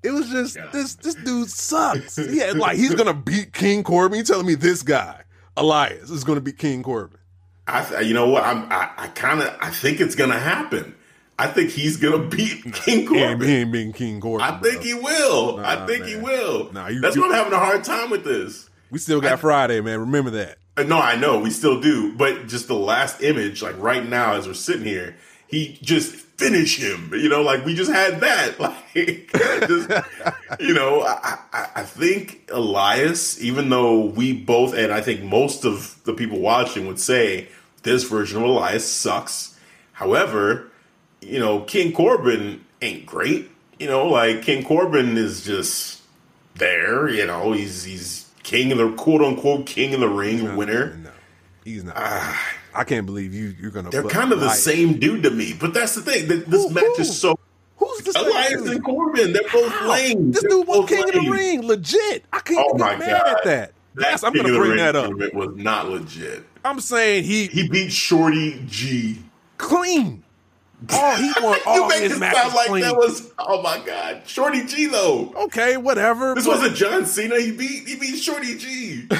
[SPEAKER 3] It was just
[SPEAKER 1] Yeah.
[SPEAKER 3] this this dude sucks. Yeah, like he's gonna beat King Corbin. You telling me this guy, Elias, is gonna beat King Corbin.
[SPEAKER 1] I, th- you know what? I'm, I, I kind of, I think it's gonna happen. I think he's gonna beat King Corbin.
[SPEAKER 3] he ain't beating King Corbin.
[SPEAKER 1] I think
[SPEAKER 3] bro.
[SPEAKER 1] he will. I
[SPEAKER 3] Nah,
[SPEAKER 1] think he will.
[SPEAKER 3] Nah, you-
[SPEAKER 1] That's
[SPEAKER 3] you-
[SPEAKER 1] why I'm having a hard time with this.
[SPEAKER 3] We still got Friday, man. Remember that.
[SPEAKER 1] Uh, No, I know we still do, but just the last image, like right now as we're sitting here, he just finish him. You know, like we just had that. [LAUGHS] Like, just, you know, I, I, I think Elias, even though we both, and I think most of the people watching would say this version of Elias sucks. However, you know, King Corbin ain't great. You know, like King Corbin is just there. You know, he's he's king of the quote unquote king of the ring winner.
[SPEAKER 3] No, he's not. Ah. I can't believe you. You're gonna.
[SPEAKER 1] They're kind of the same dude to me. But that's the thing. th- This
[SPEAKER 3] Who-
[SPEAKER 1] match
[SPEAKER 3] who?
[SPEAKER 1] is so.
[SPEAKER 3] Who's same
[SPEAKER 1] Elias and Corbin, they're both
[SPEAKER 3] How?
[SPEAKER 1] lame.
[SPEAKER 3] This
[SPEAKER 1] They're
[SPEAKER 3] dude was king of the ring, legit. I can't
[SPEAKER 1] Oh
[SPEAKER 3] get mad
[SPEAKER 1] god,
[SPEAKER 3] at that. yes, I'm gonna bring
[SPEAKER 1] Ring
[SPEAKER 3] that up.
[SPEAKER 1] tournament was not legit.
[SPEAKER 3] I'm saying he,
[SPEAKER 1] He beat Shorty G.
[SPEAKER 3] clean. Oh, he won [LAUGHS]
[SPEAKER 1] you
[SPEAKER 3] all
[SPEAKER 1] make
[SPEAKER 3] his
[SPEAKER 1] it
[SPEAKER 3] matches
[SPEAKER 1] sound like
[SPEAKER 3] clean.
[SPEAKER 1] that was. Oh my god, Shorty G though.
[SPEAKER 3] okay, whatever.
[SPEAKER 1] This wasn't John Cena. He beat he beat Shorty G. [LAUGHS] Come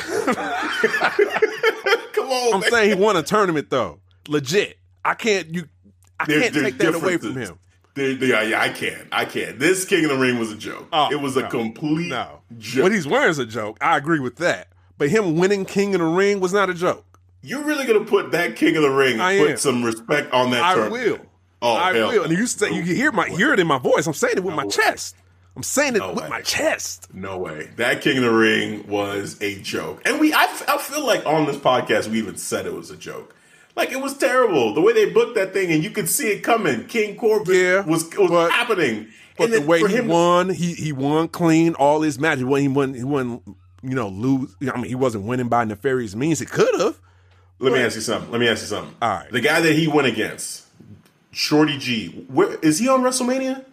[SPEAKER 1] on,
[SPEAKER 3] I'm
[SPEAKER 1] man.
[SPEAKER 3] saying he won a tournament though, legit. I can't you. I
[SPEAKER 1] There-
[SPEAKER 3] can't take that away from him.
[SPEAKER 1] There- there- yeah, I can't. I can't. This King of the Ring was a joke.
[SPEAKER 3] Oh,
[SPEAKER 1] it was a complete
[SPEAKER 3] No,
[SPEAKER 1] joke.
[SPEAKER 3] what he's wearing is a joke. I agree with that. But him winning King of the Ring was not a joke.
[SPEAKER 1] You're really gonna put that King of the Ring
[SPEAKER 3] I
[SPEAKER 1] put
[SPEAKER 3] am.
[SPEAKER 1] some respect on that
[SPEAKER 3] I
[SPEAKER 1] tournament.
[SPEAKER 3] will.
[SPEAKER 1] Oh,
[SPEAKER 3] I
[SPEAKER 1] hell
[SPEAKER 3] will.
[SPEAKER 1] no.
[SPEAKER 3] And you say you can hear my hear it in my voice. I'm saying it with my
[SPEAKER 1] No.
[SPEAKER 3] chest. I'm saying it
[SPEAKER 1] No
[SPEAKER 3] with
[SPEAKER 1] way.
[SPEAKER 3] my chest.
[SPEAKER 1] No way. That King of the Ring was a joke. And we I, I feel like on this podcast we even said it was a joke. Like it was terrible. The way they booked that thing and you could see it coming. King Corbin
[SPEAKER 3] Yeah,
[SPEAKER 1] was was
[SPEAKER 3] but-
[SPEAKER 1] happening.
[SPEAKER 3] But
[SPEAKER 1] and
[SPEAKER 3] the way he won, he he won clean all his matches. When he won, he won. You know, lose. I mean, he wasn't winning by nefarious means. He could have.
[SPEAKER 1] Let me ask you something. Let me ask you something.
[SPEAKER 3] All right.
[SPEAKER 1] The guy that he went against, Shorty G, where is he on WrestleMania?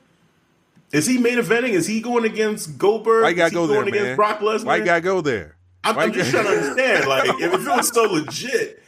[SPEAKER 1] Is he main eventing? Is he going against Goldberg?
[SPEAKER 3] Why you gotta
[SPEAKER 1] is he
[SPEAKER 3] go there, man?
[SPEAKER 1] Brock Lesnar?
[SPEAKER 3] Why you gotta go there?
[SPEAKER 1] I'm, I'm just trying to [LAUGHS] understand. Like, if it was so legit,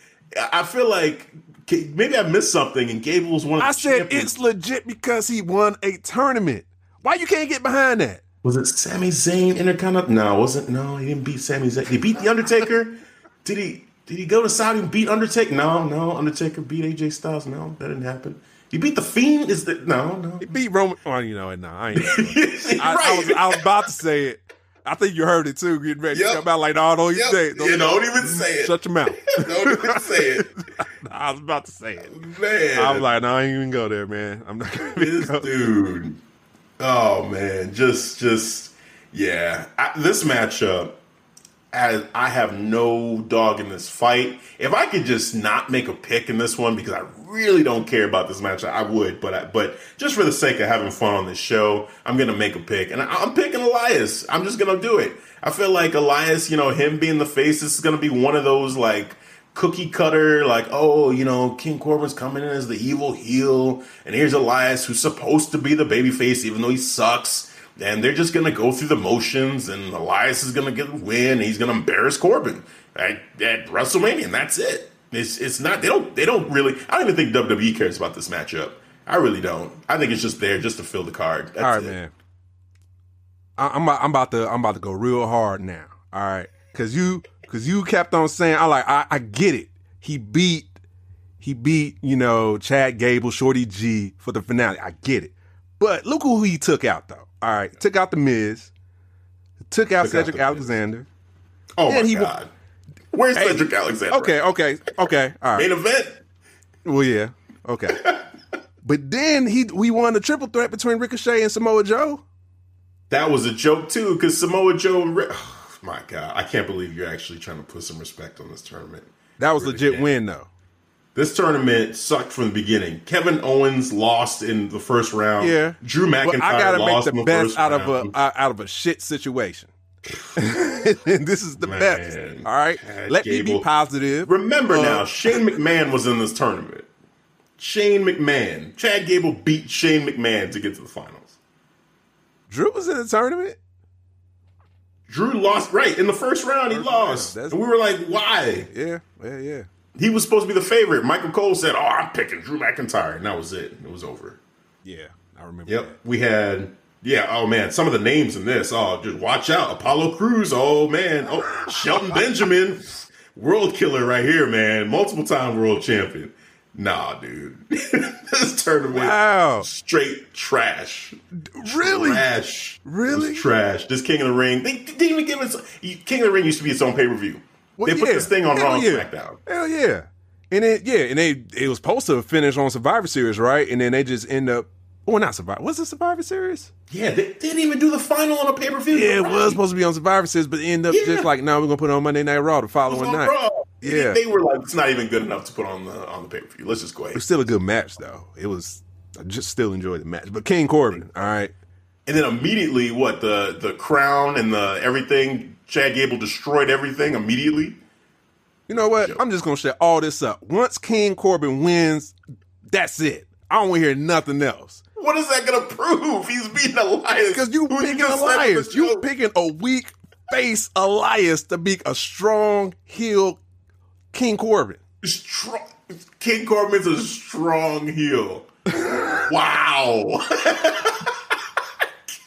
[SPEAKER 1] I feel like maybe I missed something. And Gable was one of.
[SPEAKER 3] I said
[SPEAKER 1] champions.
[SPEAKER 3] it's legit because he won a tournament. Why you can't get behind that?
[SPEAKER 1] Was it Sami Zayn Intercontinental? No, it wasn't. No, he didn't beat Sami Zayn. He beat the Undertaker. did he? Did he go to Saudi and beat Undertaker? No, no. Undertaker beat AJ Styles. No, that didn't happen. He beat the Fiend. Is that no, no?
[SPEAKER 3] He beat Roman. Well, you know, no, I ain't.
[SPEAKER 1] right. [LAUGHS]
[SPEAKER 3] I, I, was, I was about to say it. I think you heard it too. Getting ready
[SPEAKER 1] Yep.
[SPEAKER 3] to come out like, no, don't you
[SPEAKER 1] Yep.
[SPEAKER 3] say it.
[SPEAKER 1] You don't even say it.
[SPEAKER 3] Shut your mouth. [LAUGHS]
[SPEAKER 1] Don't even say it, [LAUGHS]
[SPEAKER 3] I was about to say it.
[SPEAKER 1] man.
[SPEAKER 3] I was like, no, I ain't even go there, man. I'm not gonna
[SPEAKER 1] this
[SPEAKER 3] go.
[SPEAKER 1] dude. Oh man, just just yeah. I, this matchup, I, I have no dog in this fight. If I could just not make a pick in this one because I really don't care about this match, I would. But I, but just for the sake of having fun on this show, I'm gonna make a pick, and I, I'm picking Elias. I'm just gonna do it. I feel like Elias, you know, him being the face, this is gonna be one of those like cookie cutter, like, oh, you know, King Corbin's coming in as the evil heel, and here's Elias, who's supposed to be the babyface, even though he sucks. And they're just gonna go through the motions, and Elias is gonna get a win, he's gonna embarrass Corbin at, at WrestleMania, and that's it. It's it's not they don't they don't really I don't even think WWE cares about this matchup. I really don't. I think it's just there just to fill the card. That's
[SPEAKER 3] All right,
[SPEAKER 1] it.
[SPEAKER 3] man. I, I'm about, I'm about to I'm about to go real hard now. All right, because you because you kept on saying I like I, I get it. He beat he beat you know Chad Gable, Shorty G for the finale. I get it, but look who he took out though. All right, took out the Miz, took out
[SPEAKER 1] Took out
[SPEAKER 3] Cedric
[SPEAKER 1] Miz.
[SPEAKER 3] Alexander.
[SPEAKER 1] Oh my
[SPEAKER 3] And he wa-
[SPEAKER 1] god. Where's
[SPEAKER 3] Hey,
[SPEAKER 1] Cedric Alexander?
[SPEAKER 3] Okay, okay, okay. All right.
[SPEAKER 1] Main event?
[SPEAKER 3] Well, yeah. Okay. [LAUGHS] but then he we won the triple threat between Ricochet and Samoa Joe.
[SPEAKER 1] That was a joke too, because Samoa Joe. and Ri- [SIGHS] My God, I can't believe you're actually trying to put some respect on this tournament.
[SPEAKER 3] That was legit win though.
[SPEAKER 1] This tournament sucked from the beginning. Kevin Owens lost in the first round.
[SPEAKER 3] Yeah,
[SPEAKER 1] Drew McIntyre
[SPEAKER 3] I gotta make
[SPEAKER 1] lost
[SPEAKER 3] the
[SPEAKER 1] in the
[SPEAKER 3] best
[SPEAKER 1] first
[SPEAKER 3] out of a out of a shit situation. And [LAUGHS] this is the
[SPEAKER 1] Man,
[SPEAKER 3] best. All right, let me be positive.
[SPEAKER 1] Remember
[SPEAKER 3] Uh,
[SPEAKER 1] now, Shane McMahon was in this tournament. Shane McMahon. Chad Gable beat Shane McMahon to get to the finals.
[SPEAKER 3] Drew was in the tournament.
[SPEAKER 1] Drew lost right in the first round. He lost,
[SPEAKER 3] that's-
[SPEAKER 1] and we were like, "Why?"
[SPEAKER 3] Yeah, yeah, yeah.
[SPEAKER 1] He was supposed to be the favorite. Michael Cole said, "Oh, I'm picking Drew McIntyre," and that was it. It was over.
[SPEAKER 3] Yeah, I remember.
[SPEAKER 1] Yep. We had yeah, oh man, some of the names in this. Oh, just watch out. Apollo Crews, oh man. Oh, Shelton Benjamin, world killer right here, man. Multiple time world champion. Nah, dude. [LAUGHS] this tournament
[SPEAKER 3] Wow.
[SPEAKER 1] straight trash.
[SPEAKER 3] Really?
[SPEAKER 1] Trash.
[SPEAKER 3] Really?
[SPEAKER 1] Trash. This King of the Ring. They didn't even give us King of the Ring used to be its own pay-per-view.
[SPEAKER 3] Well,
[SPEAKER 1] they put
[SPEAKER 3] yeah.
[SPEAKER 1] this thing on
[SPEAKER 3] Hell
[SPEAKER 1] Raw
[SPEAKER 3] yeah.
[SPEAKER 1] SmackDown.
[SPEAKER 3] Hell yeah. And it yeah, and they it was supposed to finish on Survivor Series, right? And then they just end up well not Survivor. Was it Survivor Series?
[SPEAKER 1] Yeah, they, they didn't even do the final on a pay-per-view.
[SPEAKER 3] Yeah, it
[SPEAKER 1] Right.
[SPEAKER 3] was supposed to be on Survivor Series, but it ended up
[SPEAKER 1] Yeah.
[SPEAKER 3] just like, no, we're gonna put it on Monday Night Raw the
[SPEAKER 1] It
[SPEAKER 3] following night.
[SPEAKER 1] Raw.
[SPEAKER 3] Yeah.
[SPEAKER 1] They, they were like, it's not even good enough to put on the on the pay per view. Let's just go
[SPEAKER 3] It
[SPEAKER 1] ahead.
[SPEAKER 3] was still a good match though. It was I just still enjoyed the match. But King Corbin, all right.
[SPEAKER 1] And then immediately, what the the crown and the everything, Chad Gable destroyed everything immediately.
[SPEAKER 3] You know what? I'm just gonna shut all this up. Once King Corbin wins, that's it. I don't want to hear nothing else.
[SPEAKER 1] What is that going to prove? He's beating Elias
[SPEAKER 3] Because you picking Elias. You picking a weak face Elias to beat a strong heel King Corbin.
[SPEAKER 1] strong. King Corbin's a strong heel. wow. [LAUGHS]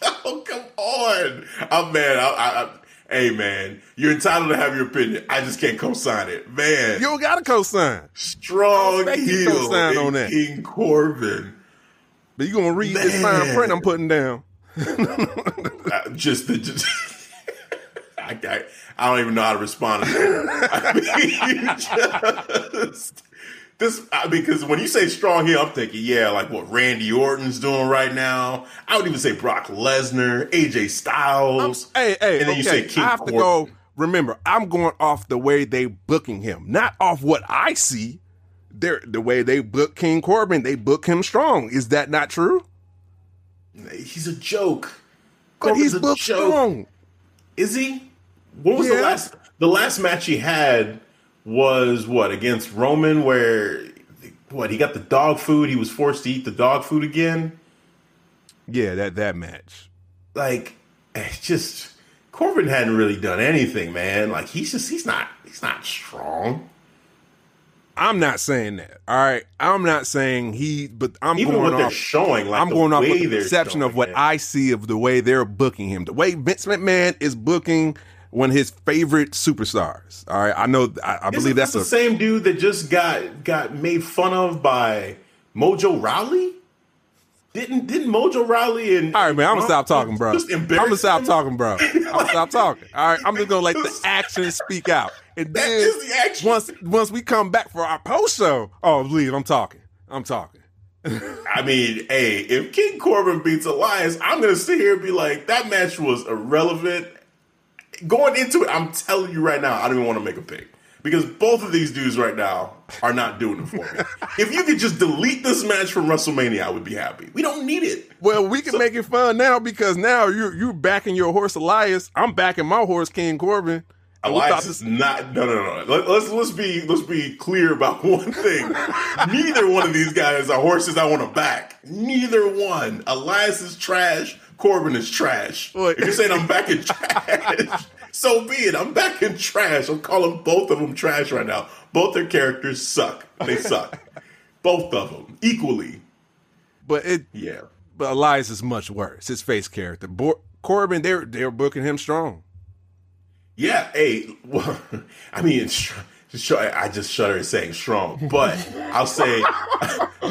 [SPEAKER 1] oh, come on. I'm man. I, I, I, hey, man. You're entitled to have your opinion. I just can't co-sign it, man.
[SPEAKER 3] You don't got to co-sign.
[SPEAKER 1] strong
[SPEAKER 3] expect you to
[SPEAKER 1] heel
[SPEAKER 3] co-sign on that.
[SPEAKER 1] King Corbin.
[SPEAKER 3] But you gonna read this fine print I'm putting down. [LAUGHS]
[SPEAKER 1] Uh, just the. Just, [LAUGHS] I, I, I don't even know how to respond to that. I mean, [LAUGHS] just, this I, because when you say strong heel, I'm thinking, yeah, like what Randy Orton's doing right now. I would even say Brock Lesnar, AJ Styles.
[SPEAKER 3] Hey, hey,
[SPEAKER 1] and then
[SPEAKER 3] okay.
[SPEAKER 1] you say King
[SPEAKER 3] I have to go. Remember, I'm going off the way they booking him, not off what I see. They're, the way they book King Corbin, they book him strong. Is that not true?
[SPEAKER 1] He's a joke.
[SPEAKER 3] But he's booked
[SPEAKER 1] joke.
[SPEAKER 3] strong.
[SPEAKER 1] Is he? What was the last? The last match he had was what against Roman, where what he got the dog food. He was forced to eat the dog food again.
[SPEAKER 3] Yeah, that that match.
[SPEAKER 1] Like, it's just Corbin hadn't really done anything, man. Like he's just he's not he's not strong.
[SPEAKER 3] I'm not saying that. All right, I'm not saying he, but I'm
[SPEAKER 1] Even
[SPEAKER 3] going
[SPEAKER 1] what they're
[SPEAKER 3] off.
[SPEAKER 1] showing, like
[SPEAKER 3] I'm
[SPEAKER 1] the
[SPEAKER 3] going off with the perception of what
[SPEAKER 1] it.
[SPEAKER 3] I see of the way they're booking him. The way Vince McMahon is booking one of his favorite superstars. All right, I know. I, I believe that's
[SPEAKER 1] the
[SPEAKER 3] a
[SPEAKER 1] same dude that just got got made fun of by Mojo Rawley. Didn't didn't Mojo Rawley and
[SPEAKER 3] All right, man. I'm gonna stop talking, bro. I'm gonna stop talking, bro. [LAUGHS] I'm gonna stop talking. All right, I'm just gonna let the action speak out, and
[SPEAKER 1] That
[SPEAKER 3] then
[SPEAKER 1] is the action.
[SPEAKER 3] once once we come back for our post show, oh, leave. I'm talking. I'm talking.
[SPEAKER 1] I mean, hey, if King Corbin beats Elias, I'm gonna sit here and be like, that match was irrelevant. Going into it, I'm telling you right now, I don't even want to make a pick. Because both of these dudes right now are not doing it for me. [LAUGHS] if you could just delete this match from WrestleMania, I would be happy. We don't need it.
[SPEAKER 3] Well, we can make it fun now because now you're you're backing your horse Elias. I'm backing my horse King Corbin. And we thought
[SPEAKER 1] Elias is not. No, no, no. Let, let's let's be let's be clear about [LAUGHS] one thing. Neither one of these guys are horses I want to back. Neither one. Elias is trash. Corbin is trash.
[SPEAKER 3] Look.
[SPEAKER 1] If you're saying I'm back in trash, [LAUGHS] so be it. I'm back in trash. I'm calling both of them trash right now. Both their characters suck. They suck. [LAUGHS] both of them equally.
[SPEAKER 3] but it
[SPEAKER 1] Yeah.
[SPEAKER 3] but Elias is much worse. His face character. Bo- Corbin, they're they're booking him strong.
[SPEAKER 1] Yeah, hey, well, [LAUGHS] I mean, I just shudder at saying strong, but [LAUGHS] I'll say [LAUGHS]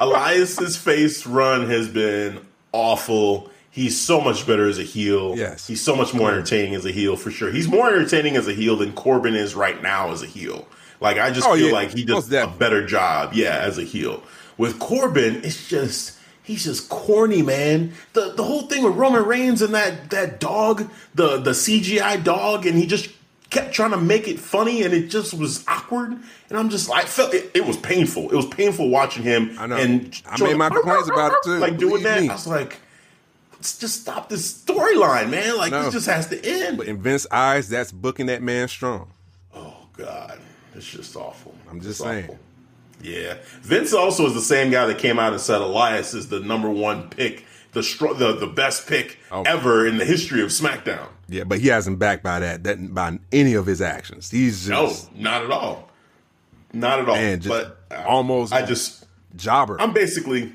[SPEAKER 1] Elias's face run has been awful. He's so much better as a heel.
[SPEAKER 3] Yes.
[SPEAKER 1] he's so much more entertaining as a heel for sure. He's more entertaining as a heel than Corbin is right now as a heel. Like I just
[SPEAKER 3] Oh,
[SPEAKER 1] feel
[SPEAKER 3] yeah.
[SPEAKER 1] like he does a better job, yeah, as a heel. With Corbin, it's just he's just corny, man. The the whole thing with Roman Reigns and that that dog, the the CGI dog, and he just kept trying to make it funny, and it just was awkward. And I'm just, I felt it, it was painful. It was painful watching him.
[SPEAKER 3] I know.
[SPEAKER 1] And
[SPEAKER 3] I made my complaints about it too.
[SPEAKER 1] Like doing that,
[SPEAKER 3] me.
[SPEAKER 1] I was like, let's just stop this storyline, man. Like
[SPEAKER 3] No.
[SPEAKER 1] this just has to end.
[SPEAKER 3] But in Vince's eyes, that's booking that man strong.
[SPEAKER 1] Oh God, it's just awful.
[SPEAKER 3] I'm just saying.
[SPEAKER 1] awful. Yeah, Vince also is the same guy that came out and said Elias is the number one pick, the str- the the best pick
[SPEAKER 3] Oh.
[SPEAKER 1] ever in the history of SmackDown.
[SPEAKER 3] Yeah, but he hasn't backed by that, that by any of his actions. He's
[SPEAKER 1] No, not at all. Not at all.
[SPEAKER 3] Man, just
[SPEAKER 1] but
[SPEAKER 3] almost-
[SPEAKER 1] I just,
[SPEAKER 3] jobber.
[SPEAKER 1] I'm basically,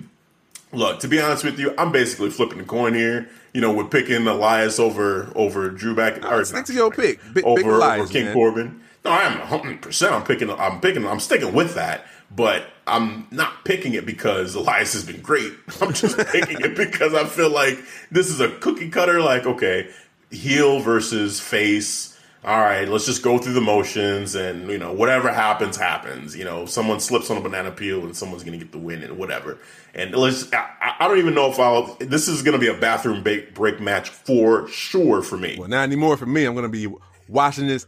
[SPEAKER 1] look. To be honest with you, I'm basically flipping the coin here. You know, with picking Elias over over Drew back or
[SPEAKER 3] stick to your pick. Big-
[SPEAKER 1] over,
[SPEAKER 3] big Elias,
[SPEAKER 1] over King
[SPEAKER 3] man.
[SPEAKER 1] Corbin. No, I am 100. percent I'm picking. I'm picking. I'm sticking with that. But I'm not picking it because Elias has been great. [LAUGHS] I'm just picking it because I feel like this is a cookie cutter. Like, okay, heel versus face. All right, let's just go through the motions, and you know, whatever happens, happens. You know, someone slips on a banana peel, and someone's gonna get the win, and whatever. And let's. I, I don't even know if I'll. This is gonna be a bathroom break, break match for sure for me.
[SPEAKER 3] well, not anymore for me. I'm to be watching this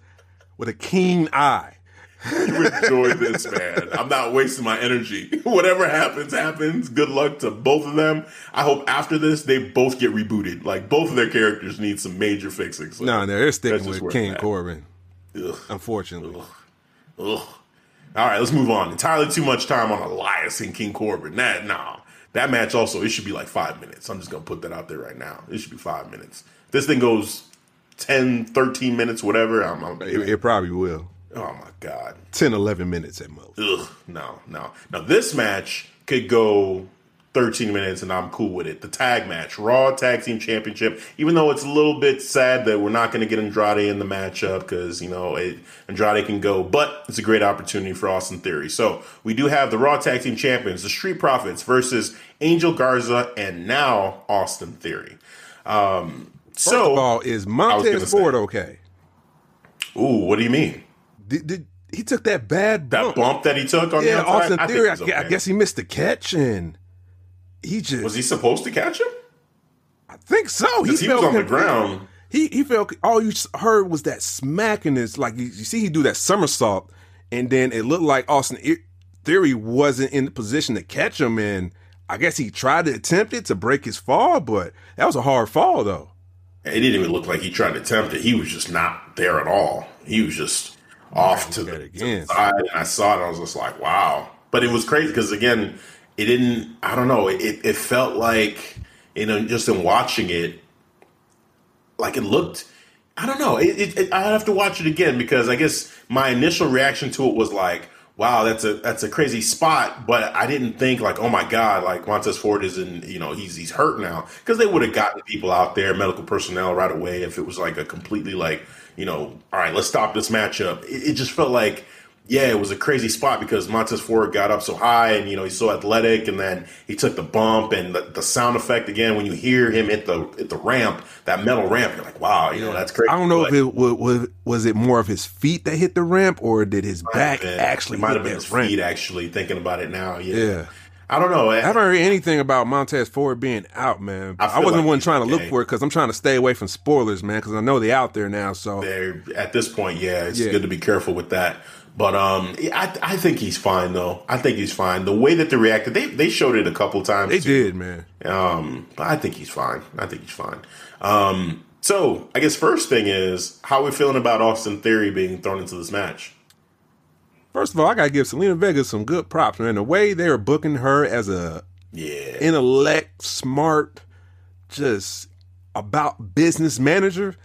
[SPEAKER 3] with a keen eye. [LAUGHS]
[SPEAKER 1] you enjoy this, man. I'm not wasting my energy. [LAUGHS] Whatever happens, happens. Good luck to both of them. I hope after this they both get rebooted. Like both of their characters need some major fixing. So
[SPEAKER 3] No, no, they're sticking with King Corbin,
[SPEAKER 1] Ugh,
[SPEAKER 3] unfortunately.
[SPEAKER 1] ugh. All right, let's move on. Entirely too much time on Elias and King Corbin. That no, that match also it should be like five minutes. I'm just gonna put that out there right now. It should be five minutes. This thing goes 10, 13 minutes, whatever. I'm, I'm
[SPEAKER 3] It, it probably will.
[SPEAKER 1] Oh my god.
[SPEAKER 3] 10, 11 minutes at most.
[SPEAKER 1] Ugh, no, no. Now this match could go 13 minutes and I'm cool with it. The tag match, Raw Tag Team Championship, even though it's a little bit sad that we're not going to get Andrade in the matchup because, you know, it, Andrade can go, but it's a great opportunity for Austin Theory. So we do have the Raw Tag Team Champions, the Street Profits versus Angel Garza and now Austin Theory. Um,
[SPEAKER 3] First
[SPEAKER 1] so,
[SPEAKER 3] of all, is Montez
[SPEAKER 1] say-
[SPEAKER 3] Ford okay?
[SPEAKER 1] ooh, what do you mean?
[SPEAKER 3] Did, did he took that bad
[SPEAKER 1] That
[SPEAKER 3] bump?
[SPEAKER 1] bump that he took on
[SPEAKER 3] yeah,
[SPEAKER 1] the outside?
[SPEAKER 3] Austin
[SPEAKER 1] I
[SPEAKER 3] Theory. I, gue- I guess he missed the catch, and he just
[SPEAKER 1] Was he supposed to catch him?
[SPEAKER 3] I think so. He,
[SPEAKER 1] he was on the ground.
[SPEAKER 3] He he felt all you heard was that smacking. Is like you, you see he do that somersault, and then it looked like Austin Theory wasn't in the position to catch him, and I guess he tried to attempt it to break his fall, but that was a hard fall though.
[SPEAKER 1] It didn't even look like he tried to attempt it. He was just not there at all. He was just off to the, to the side. And I saw it. I was just like, wow. But it was crazy because again, it didn't. I don't know. It it felt like you know just in watching it, like it looked. I don't know. It, it, it, I have to watch it again because I guess my initial reaction to it was like, "Wow, that's a that's a crazy spot." But I didn't think like, "Oh my god!" Like Montez Ford is in, you know, he's he's hurt now because they would have gotten people out there, medical personnel, right away if it was like a completely like, you know, all right, let's stop this matchup. It, it just felt like yeah, it was a crazy spot because Montez Ford got up so high and you know he's so athletic, and then he took the bump and the, the sound effect again when you hear him hit the hit the ramp, that metal ramp, you're like, wow, you know that's crazy.
[SPEAKER 3] I don't know
[SPEAKER 1] But
[SPEAKER 3] if it was, was was it more of his feet that hit the ramp or did his back
[SPEAKER 1] it
[SPEAKER 3] actually
[SPEAKER 1] might
[SPEAKER 3] hit
[SPEAKER 1] have been his
[SPEAKER 3] ramp?
[SPEAKER 1] feet. Actually, thinking about it now, yeah,
[SPEAKER 3] Yeah.
[SPEAKER 1] I don't know.
[SPEAKER 3] I haven't heard anything about Montez Ford being out, man.
[SPEAKER 1] I
[SPEAKER 3] I, wasn't
[SPEAKER 1] like
[SPEAKER 3] one trying to
[SPEAKER 1] okay.
[SPEAKER 3] look for it because I'm trying to stay away from spoilers, man. Because I know they're out there now. So
[SPEAKER 1] They're, at this point, yeah, it's
[SPEAKER 3] Yeah.
[SPEAKER 1] good to be careful with that. But um, I, I think he's fine though. I think he's fine. The way that they reacted, they they showed it a couple times.
[SPEAKER 3] they
[SPEAKER 1] too.
[SPEAKER 3] did, man.
[SPEAKER 1] Um, but I think he's fine. I think he's fine. Um, so I guess first thing is how are we feeling about Austin Theory being thrown into this match?
[SPEAKER 3] First of all, I gotta give Zelina Vega some good props, man. The way they are booking her as a
[SPEAKER 1] Yeah,
[SPEAKER 3] intellect, smart, just about business manager.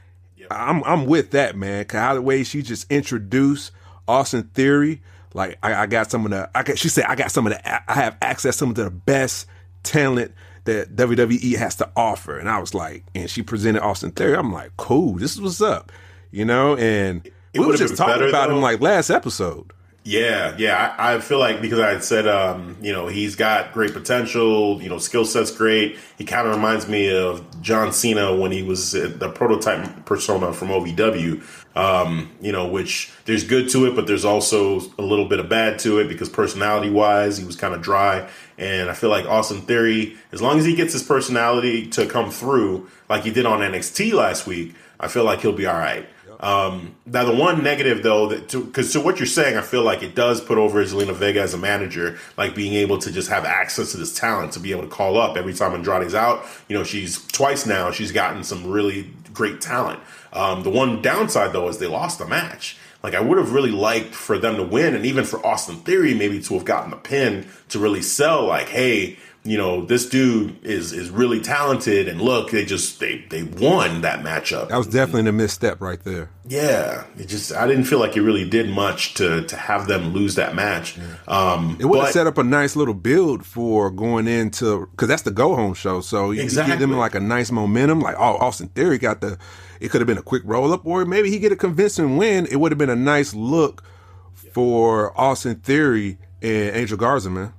[SPEAKER 3] I'm I'm with that, man. Cause how the way she just introduced Austin Theory, like I, I got some of the, I got, she said I got some of the, I have access to some of the best talent that WWE has to offer, and I was like, and she presented Austin Theory. I'm like, cool, this is what's up, you know. And we were just talking
[SPEAKER 1] better,
[SPEAKER 3] about him like last episode.
[SPEAKER 1] Yeah, yeah. I, I, feel like because I had said, um, you know, he's got great potential. You know, skill set's great. He kind of reminds me of John Cena when he was the prototype persona from OVW. Um, you know, which there's good to it, but there's also a little bit of bad to it because personality wise, he was kind of dry. And I feel like Austin Theory, as long as he gets his personality to come through, like he did on NXT last week, I feel like he'll be all right. Um, now, the one negative though, that because to, to, what you're saying, I feel like it does put over Zelina Vega as a manager, like being able to just have access to this talent to be able to call up every time Andrade's out. You know, she's twice now. She's gotten some really great talent. Um, the one downside though is they lost the match. Like I would have really liked for them to win, and even for Austin Theory maybe to have gotten the pin to really sell. Like, hey, you know, this dude is is really talented, and look, they just they they won that matchup.
[SPEAKER 3] That was definitely a misstep right there.
[SPEAKER 1] Yeah, it just I didn't feel like it really did much to to have them lose that match. Um,
[SPEAKER 3] it would have set up a nice little build for going into because that's the go home show. So you, exactly. you give them like a nice momentum. Like oh, Austin Theory got the. It could have been a quick roll up, or maybe he get a convincing win. It would have been a nice look for Austin Theory and Angel Garza, man.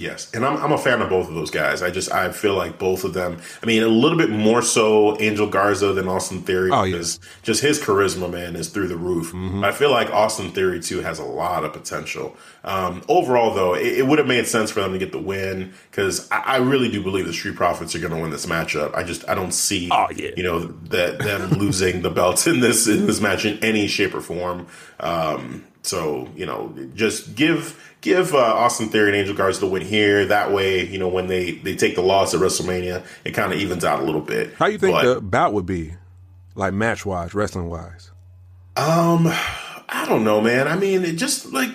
[SPEAKER 1] Yes, and I'm I'm a fan of both of those guys. I just I feel like both of them. I mean, a little bit more so Angel Garza than Austin Theory oh, because yeah. just his charisma, man, is through the roof. Mm-hmm. I feel like Austin Theory too has a lot of potential. Um, overall, though, it, it would have made sense for them to get the win because I, I, really do believe the Street Profits are going to win this matchup. I just I don't see oh, yeah. you know that them [LAUGHS] losing the belts in this in this match in any shape or form. Um, so you know, just give give uh, Austin Theory and Angel Garza the win here. That way, you know, when they they take the loss at WrestleMania, it kind of evens out a little bit.
[SPEAKER 3] How you think but, the bout would be, like match wise, wrestling wise?
[SPEAKER 1] Um, I don't know, man. I mean, it just like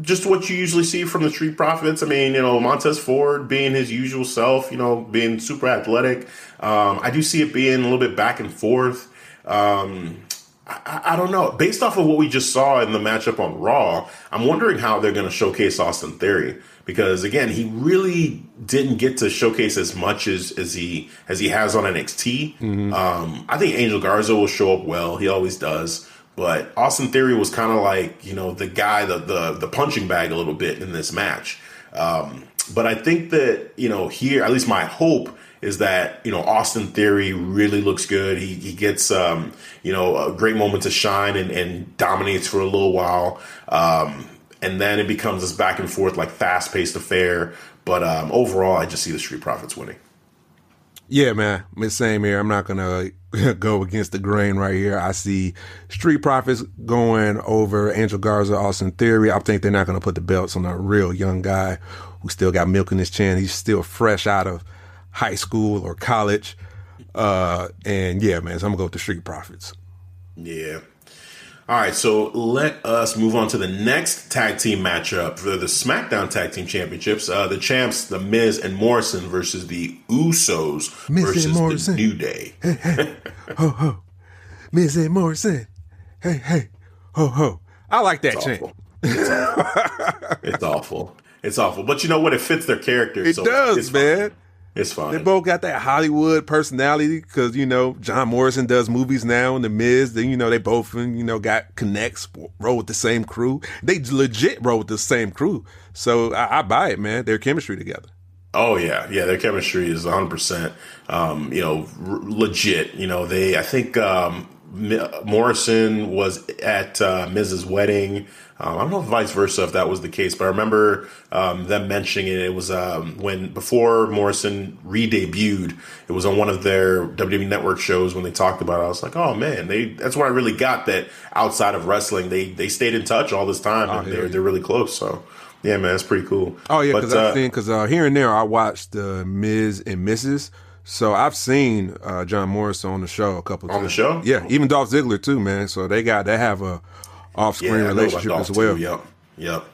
[SPEAKER 1] just what you usually see from the Street Profits. I mean, you know, Montez Ford being his usual self, you know, being super athletic. Um, I do see it being a little bit back and forth. Um, I, I, don't know. Based off of what we just saw in the matchup on Raw, I'm wondering how they're going to showcase Austin Theory because again, he really didn't get to showcase as much as as he as he has on NXT. Mm-hmm. Um, I think Angel Garza will show up well. He always does. But Austin Theory was kind of like you know the guy, the, the the punching bag a little bit in this match. Um, but I think that you know here, at least my hope is that you know Austin Theory really looks good. He he gets um, you know a great moment to shine and, and dominates for a little while, um, and then it becomes this back and forth like fast paced affair. But um, overall, I just see the Street Profits winning.
[SPEAKER 3] Yeah, man, same here. I'm not gonna [LAUGHS] go against the grain right here. I see Street Profits going over Angel Garza, Austin Theory. I think they're not gonna put the belts on a real young guy who still got milk in his chin. He's still fresh out of high school or college. Uh, and yeah, man, so I'm gonna go with the Street Profits.
[SPEAKER 1] Yeah. All right, so let us move on to the next tag team matchup for the SmackDown Tag Team Championships. Uh, the champs, The Miz and Morrison, versus the Usos Miz versus and Morrison. the New Day. [LAUGHS]
[SPEAKER 3] Hey, hey, ho, ho. Miz and Morrison. Hey, hey, ho, ho. I like that chant.
[SPEAKER 1] It's awful. [LAUGHS] it's awful. It's awful. But you know what? It fits their character.
[SPEAKER 3] It so does, man.
[SPEAKER 1] It's fine.
[SPEAKER 3] They both got that Hollywood personality because you know John Morrison does movies now, and The Miz. Then you know they both you know got connects, roll with the same crew. They legit roll with the same crew, so I, I buy it, man. Their chemistry together.
[SPEAKER 1] Oh yeah, yeah. Their chemistry is 100. Um, percent You know, r- legit. You know, they. I think um, Morrison was at uh, Miz's wedding. Um, I don't know if vice versa if that was the case, but I remember um, them mentioning it. It was um, when before Morrison re-debuted. It was on one of their WWE Network shows when they talked about it. I was like, oh man, they that's where I really got that outside of wrestling, they they stayed in touch all this time, oh, and they're they're really close. So. Yeah, man, that's pretty cool.
[SPEAKER 3] Oh yeah, because I've uh, seen because uh, here and there I watched uh, Miz and Mrs. So I've seen uh, John Morrison on the show a couple
[SPEAKER 1] on
[SPEAKER 3] times.
[SPEAKER 1] On the show.
[SPEAKER 3] Yeah, even Dolph Ziggler too, man. So they got they have a off screen yeah, relationship as well.
[SPEAKER 1] Too. Yep, yep.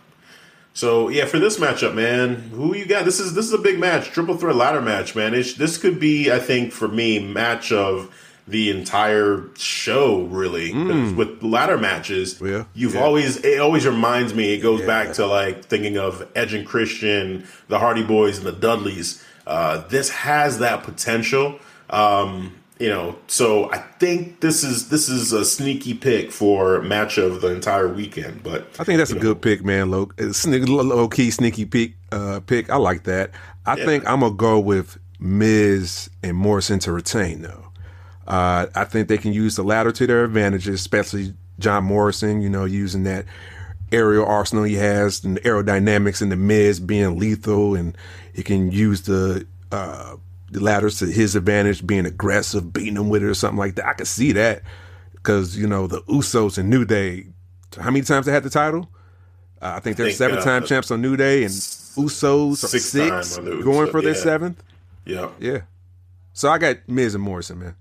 [SPEAKER 1] So yeah, for this matchup, man, who you got? This is this is a big match, triple threat ladder match, man. It's, this could be, I think, for me, match of the entire show. Really, mm. with ladder matches, yeah. you've yeah. always it always reminds me. It goes yeah. back to like thinking of Edge and Christian, the Hardy Boys, and the Dudleys. Uh, this has that potential. Um, you know, so I think this is this is a sneaky pick for match of the entire weekend. But
[SPEAKER 3] I think that's a
[SPEAKER 1] know,
[SPEAKER 3] good pick, man. Low, low key sneaky pick. Uh, pick. I like that. I
[SPEAKER 1] Yeah.
[SPEAKER 3] think I'm gonna go with Miz and Morrison to retain though. Uh, I think they can use the latter to their advantages, especially John Morrison. You know, using that aerial arsenal he has and the aerodynamics and the Miz being lethal, and he can use the uh, the ladders to his advantage, being aggressive, beating him with it or something like that. I could see that because you know the Usos and New Day. How many times they had the title? Uh, I think they're
[SPEAKER 1] think,
[SPEAKER 3] seven time
[SPEAKER 1] uh,
[SPEAKER 3] champs on New Day, and Usos six,
[SPEAKER 1] time
[SPEAKER 3] going
[SPEAKER 1] Usos,
[SPEAKER 3] for their
[SPEAKER 1] yeah.
[SPEAKER 3] seventh.
[SPEAKER 1] yeah,
[SPEAKER 3] Yeah. So I got Miz and Morrison, man.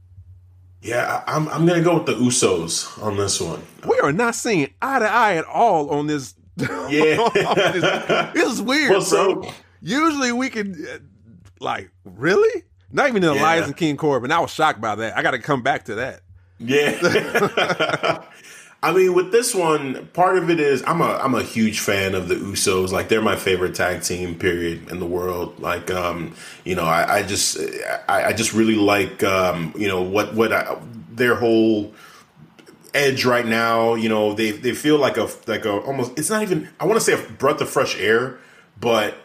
[SPEAKER 1] yeah. I'm I'm gonna go with the Usos on this one.
[SPEAKER 3] We are not seeing eye to eye at all on this. [LAUGHS]
[SPEAKER 1] Yeah. [LAUGHS]
[SPEAKER 3] this is weird.
[SPEAKER 1] Well, so-
[SPEAKER 3] bro. Usually we can, uh, like, really? Not even in
[SPEAKER 1] Yeah.
[SPEAKER 3] Elias and King Corbin. I was shocked by that. I got to come back to that.
[SPEAKER 1] Yeah. [LAUGHS] [LAUGHS] I mean, with this one, part of it is I'm a I'm a huge fan of the Usos. Like they're my favorite tag team, period, in the world. Like, um, you know, I, I just I, I just really like um, you know what what I, their whole edge right now. You know, they they feel like a like a almost. It's not even. I want to say a breath of fresh air, but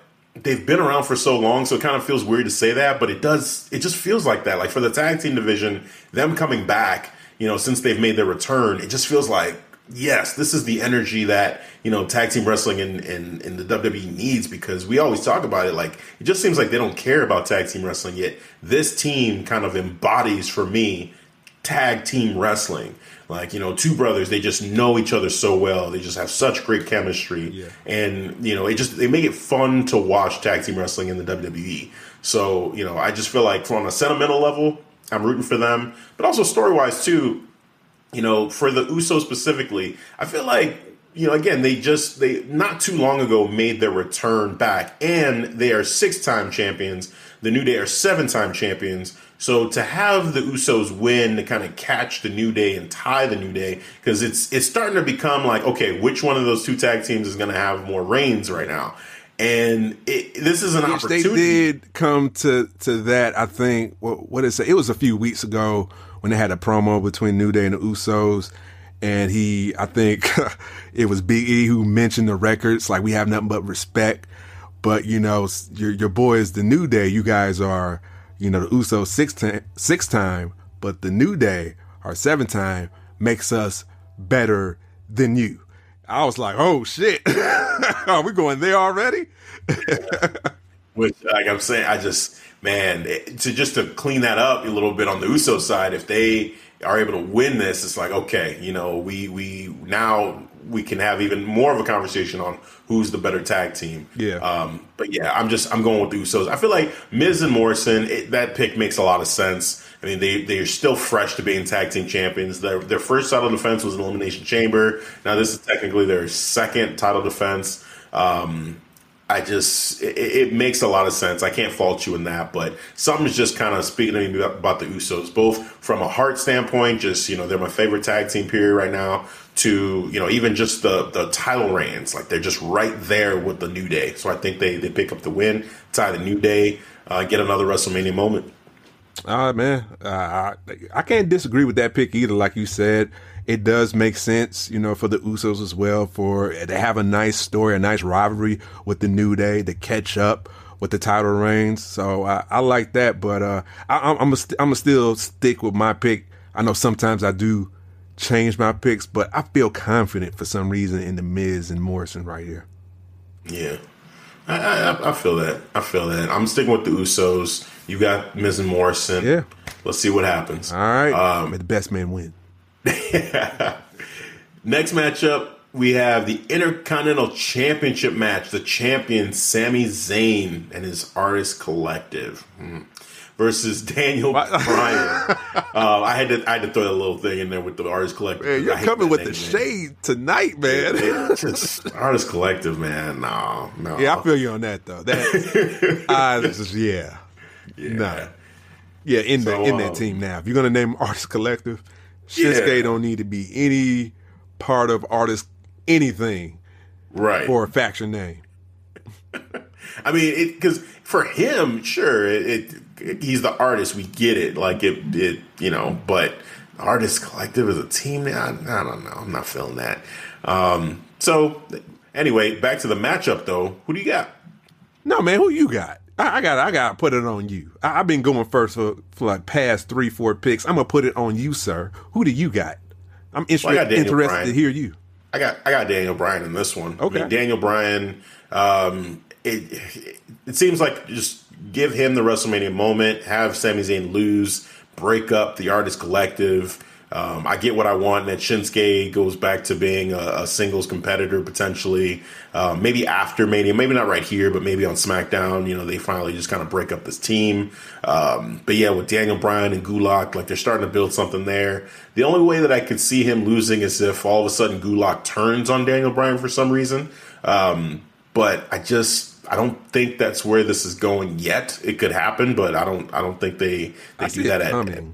[SPEAKER 1] they've been around for so long, so it kind of feels weird to say that, but it does. It just feels like that. Like for the tag team division, them coming back, you know, since they've made their return, it just feels like yes, this is the energy that you know tag team wrestling in, in, in the WWE needs because we always talk about it. Like it just seems like they don't care about tag team wrestling yet. This team kind of embodies for me tag team wrestling. Like, you know, two brothers, they just know each other so well. They just have such great chemistry.
[SPEAKER 3] Yeah.
[SPEAKER 1] And, you know, it just they make it fun to watch tag team wrestling in the WWE. So, you know, I just feel like from a sentimental level, I'm rooting for them. But also story wise too, you know, for the Usos specifically, I feel like, you know, again, they just they not too long ago made their return back and they are six time champions. The New Day are seven time champions. So to have the Usos win to kind of catch the New Day and tie the New Day, because it's it's starting to become like, okay, which one of those two tag teams is going to have more reigns right now? And it, this is an
[SPEAKER 3] Which they did come to to that. I think what what is it? It was a few weeks ago when they had a promo between New Day and the Usos, and he, I think [LAUGHS] it was Big E who mentioned the records. Like we have nothing but respect, but you know your your is the New Day. You guys are you know the Usos six time but the New Day are seven time makes us better than you. I was like, oh shit, [LAUGHS] are we going there already? [LAUGHS]
[SPEAKER 1] Which, like I'm saying, I just man to just to clean that up a little bit on the Uso side. If they are able to win this, it's like okay, you know, we we now we can have even more of a conversation on who's the better tag team.
[SPEAKER 3] Yeah.
[SPEAKER 1] Um, but yeah, I'm just I'm going with the Usos. I feel like Miz and Morrison it, that pick makes a lot of sense. I mean, they they're still fresh to being tag team champions. Their their first title defense was an Elimination Chamber. Now this is technically their second title defense. Um, I just it, it makes a lot of sense. I can't fault you in that, but something's just kind of speaking to me about, the Usos, both from a heart standpoint, just you know they're my favorite tag team period right now. To you know even just the the title reigns, like they're just right there with the New Day. So I think they they pick up the win, tie the New Day, uh, get another WrestleMania moment.
[SPEAKER 3] All right, man. Uh, I, I can't disagree with that pick either. Like you said, it does make sense, you know, for the Usos as well. For they have a nice story, a nice rivalry with the New Day to catch up with the title reigns. So I, I like that. But uh, I, I'm I'm gonna I'm still stick with my pick. I know sometimes I do change my picks, but I feel confident for some reason in the Miz and Morrison right here.
[SPEAKER 1] Yeah, I, I, I feel that. I feel that. I'm sticking with the Usos. You got Miz and Morrison.
[SPEAKER 3] Yeah.
[SPEAKER 1] Let's see what happens.
[SPEAKER 3] All right, may the best man win. [LAUGHS]
[SPEAKER 1] Next matchup, we have the Intercontinental Championship match. The champion Sami Zayn and his Artist Collective hmm, versus [LAUGHS] Daniel Bryan. [LAUGHS] uh, I had to I had to throw that little thing in there with the Artist Collective.
[SPEAKER 3] Man, you're coming with the
[SPEAKER 1] name, man.
[SPEAKER 3] shade tonight, man.
[SPEAKER 1] Yeah, just Artist Collective, man. No, no.
[SPEAKER 3] Yeah, I feel you on that though. That I just yeah, nah, yeah. In
[SPEAKER 1] So,
[SPEAKER 3] the in that
[SPEAKER 1] um,
[SPEAKER 3] team now, if you're gonna name Artist Collective, Shinsuke
[SPEAKER 1] Yeah.
[SPEAKER 3] don't need to be any part of Artist anything
[SPEAKER 1] right.
[SPEAKER 3] for a faction name. [LAUGHS]
[SPEAKER 1] I mean, because for him, sure, it, it he's the artist. We get it. Like it, it you know, but artist collective as a team now, I, I don't know. I'm not feeling that. Um, so anyway, back to the matchup though. Who do you got?
[SPEAKER 3] No, man, who you got? I, I got I got to put it on you. I, have been going first for, for like past three, four picks. I'm gonna put it on you, sir. Who do you got? I'm interested
[SPEAKER 1] Well, I got
[SPEAKER 3] interested
[SPEAKER 1] Bryan.
[SPEAKER 3] to hear you.
[SPEAKER 1] I got I got Daniel Bryan in this one. I
[SPEAKER 3] Okay.
[SPEAKER 1] mean, Daniel Bryan. Um, it it seems like just give him the WrestleMania moment, have Sami Zayn lose, break up the Artist Collective. Um, I get what I want. That Shinsuke goes back to being a, a singles competitor potentially. Um, maybe after Mania, maybe not right here, but maybe on SmackDown. You know, they finally just kind of break up this team. Um, but yeah, with Daniel Bryan and Gulak, like they're starting to build something there. The only way that I could see him losing is if all of a sudden Gulak turns on Daniel Bryan for some reason. Um, but I just I don't think that's where this is going yet. It could happen, but I don't I don't think they they
[SPEAKER 3] I
[SPEAKER 1] do that
[SPEAKER 3] it
[SPEAKER 1] at,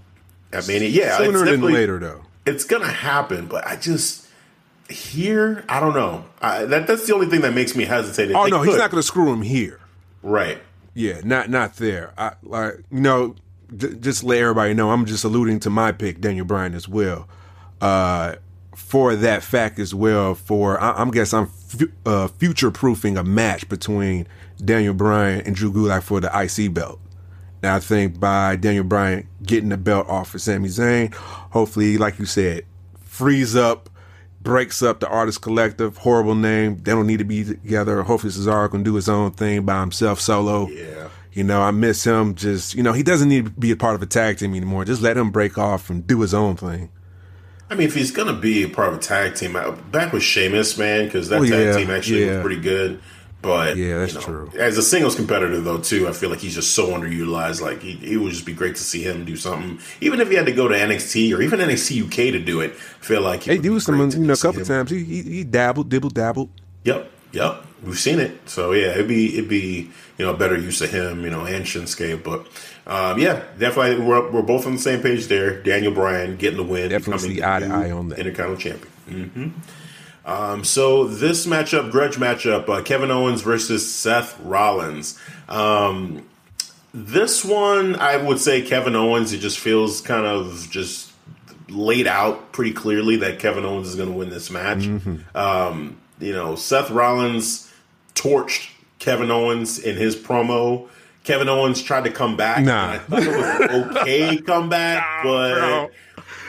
[SPEAKER 1] at Mania. Yeah, it's
[SPEAKER 3] Sooner than later, though.
[SPEAKER 1] It's gonna happen, but I just here I don't know. I, that that's the only thing that makes me hesitate.
[SPEAKER 3] Oh no, he's not going to screw him here.
[SPEAKER 1] right.
[SPEAKER 3] Yeah, not not there. I like you know, j- just let everybody know. I'm just alluding to my pick, Daniel Bryan, as well. Uh, for that fact as well. For I, I'm guess I'm fu- uh, future proofing a match between Daniel Bryan and Drew Gulak for the IC belt. And I think by Daniel Bryan getting the belt off for Sami Zayn, hopefully, like you said, frees up, breaks up the artist collective. Horrible name. They don't need to be together. Hopefully, Cesaro can do his own thing by himself solo.
[SPEAKER 1] Yeah.
[SPEAKER 3] You know, I miss him. Just you know, he doesn't need to be a part of a tag team anymore. Just let him break off and do his own thing.
[SPEAKER 1] I mean, if he's gonna be a part of a tag team, back with Sheamus, man, because that
[SPEAKER 3] Oh,
[SPEAKER 1] tag
[SPEAKER 3] yeah,
[SPEAKER 1] team actually
[SPEAKER 3] yeah.
[SPEAKER 1] was pretty good. But
[SPEAKER 3] Yeah, that's
[SPEAKER 1] you know,
[SPEAKER 3] true.
[SPEAKER 1] As a singles competitor, though, too, I feel like he's just so underutilized. Like he, it would just be great to see him do something, even if he had to go to NXT or even NXT UK to do it. I feel like
[SPEAKER 3] They do some, you know, a couple
[SPEAKER 1] him.
[SPEAKER 3] times. He, he he dabbled, dibble dabbled.
[SPEAKER 1] Yep, yep, we've seen it. So yeah, it'd be it'd be you know a better use of him, you know, and Shinsuke. But um, yeah, definitely we're we're both on the same page there. Daniel Bryan getting the win,
[SPEAKER 3] Definitely
[SPEAKER 1] becoming
[SPEAKER 3] eye to eye on that.
[SPEAKER 1] Intercontinental champion. hmm Um, so this matchup, grudge matchup, uh, Kevin Owens versus Seth Rollins. Um, this one, I would say Kevin Owens. It just feels kind of just laid out pretty clearly that Kevin Owens is going to win this match.
[SPEAKER 3] Mm-hmm.
[SPEAKER 1] Um, you know, Seth Rollins torched Kevin Owens in his promo. Kevin Owens tried to come back.
[SPEAKER 3] Nah.
[SPEAKER 1] and I thought it was okay [LAUGHS] comeback, but
[SPEAKER 3] bro.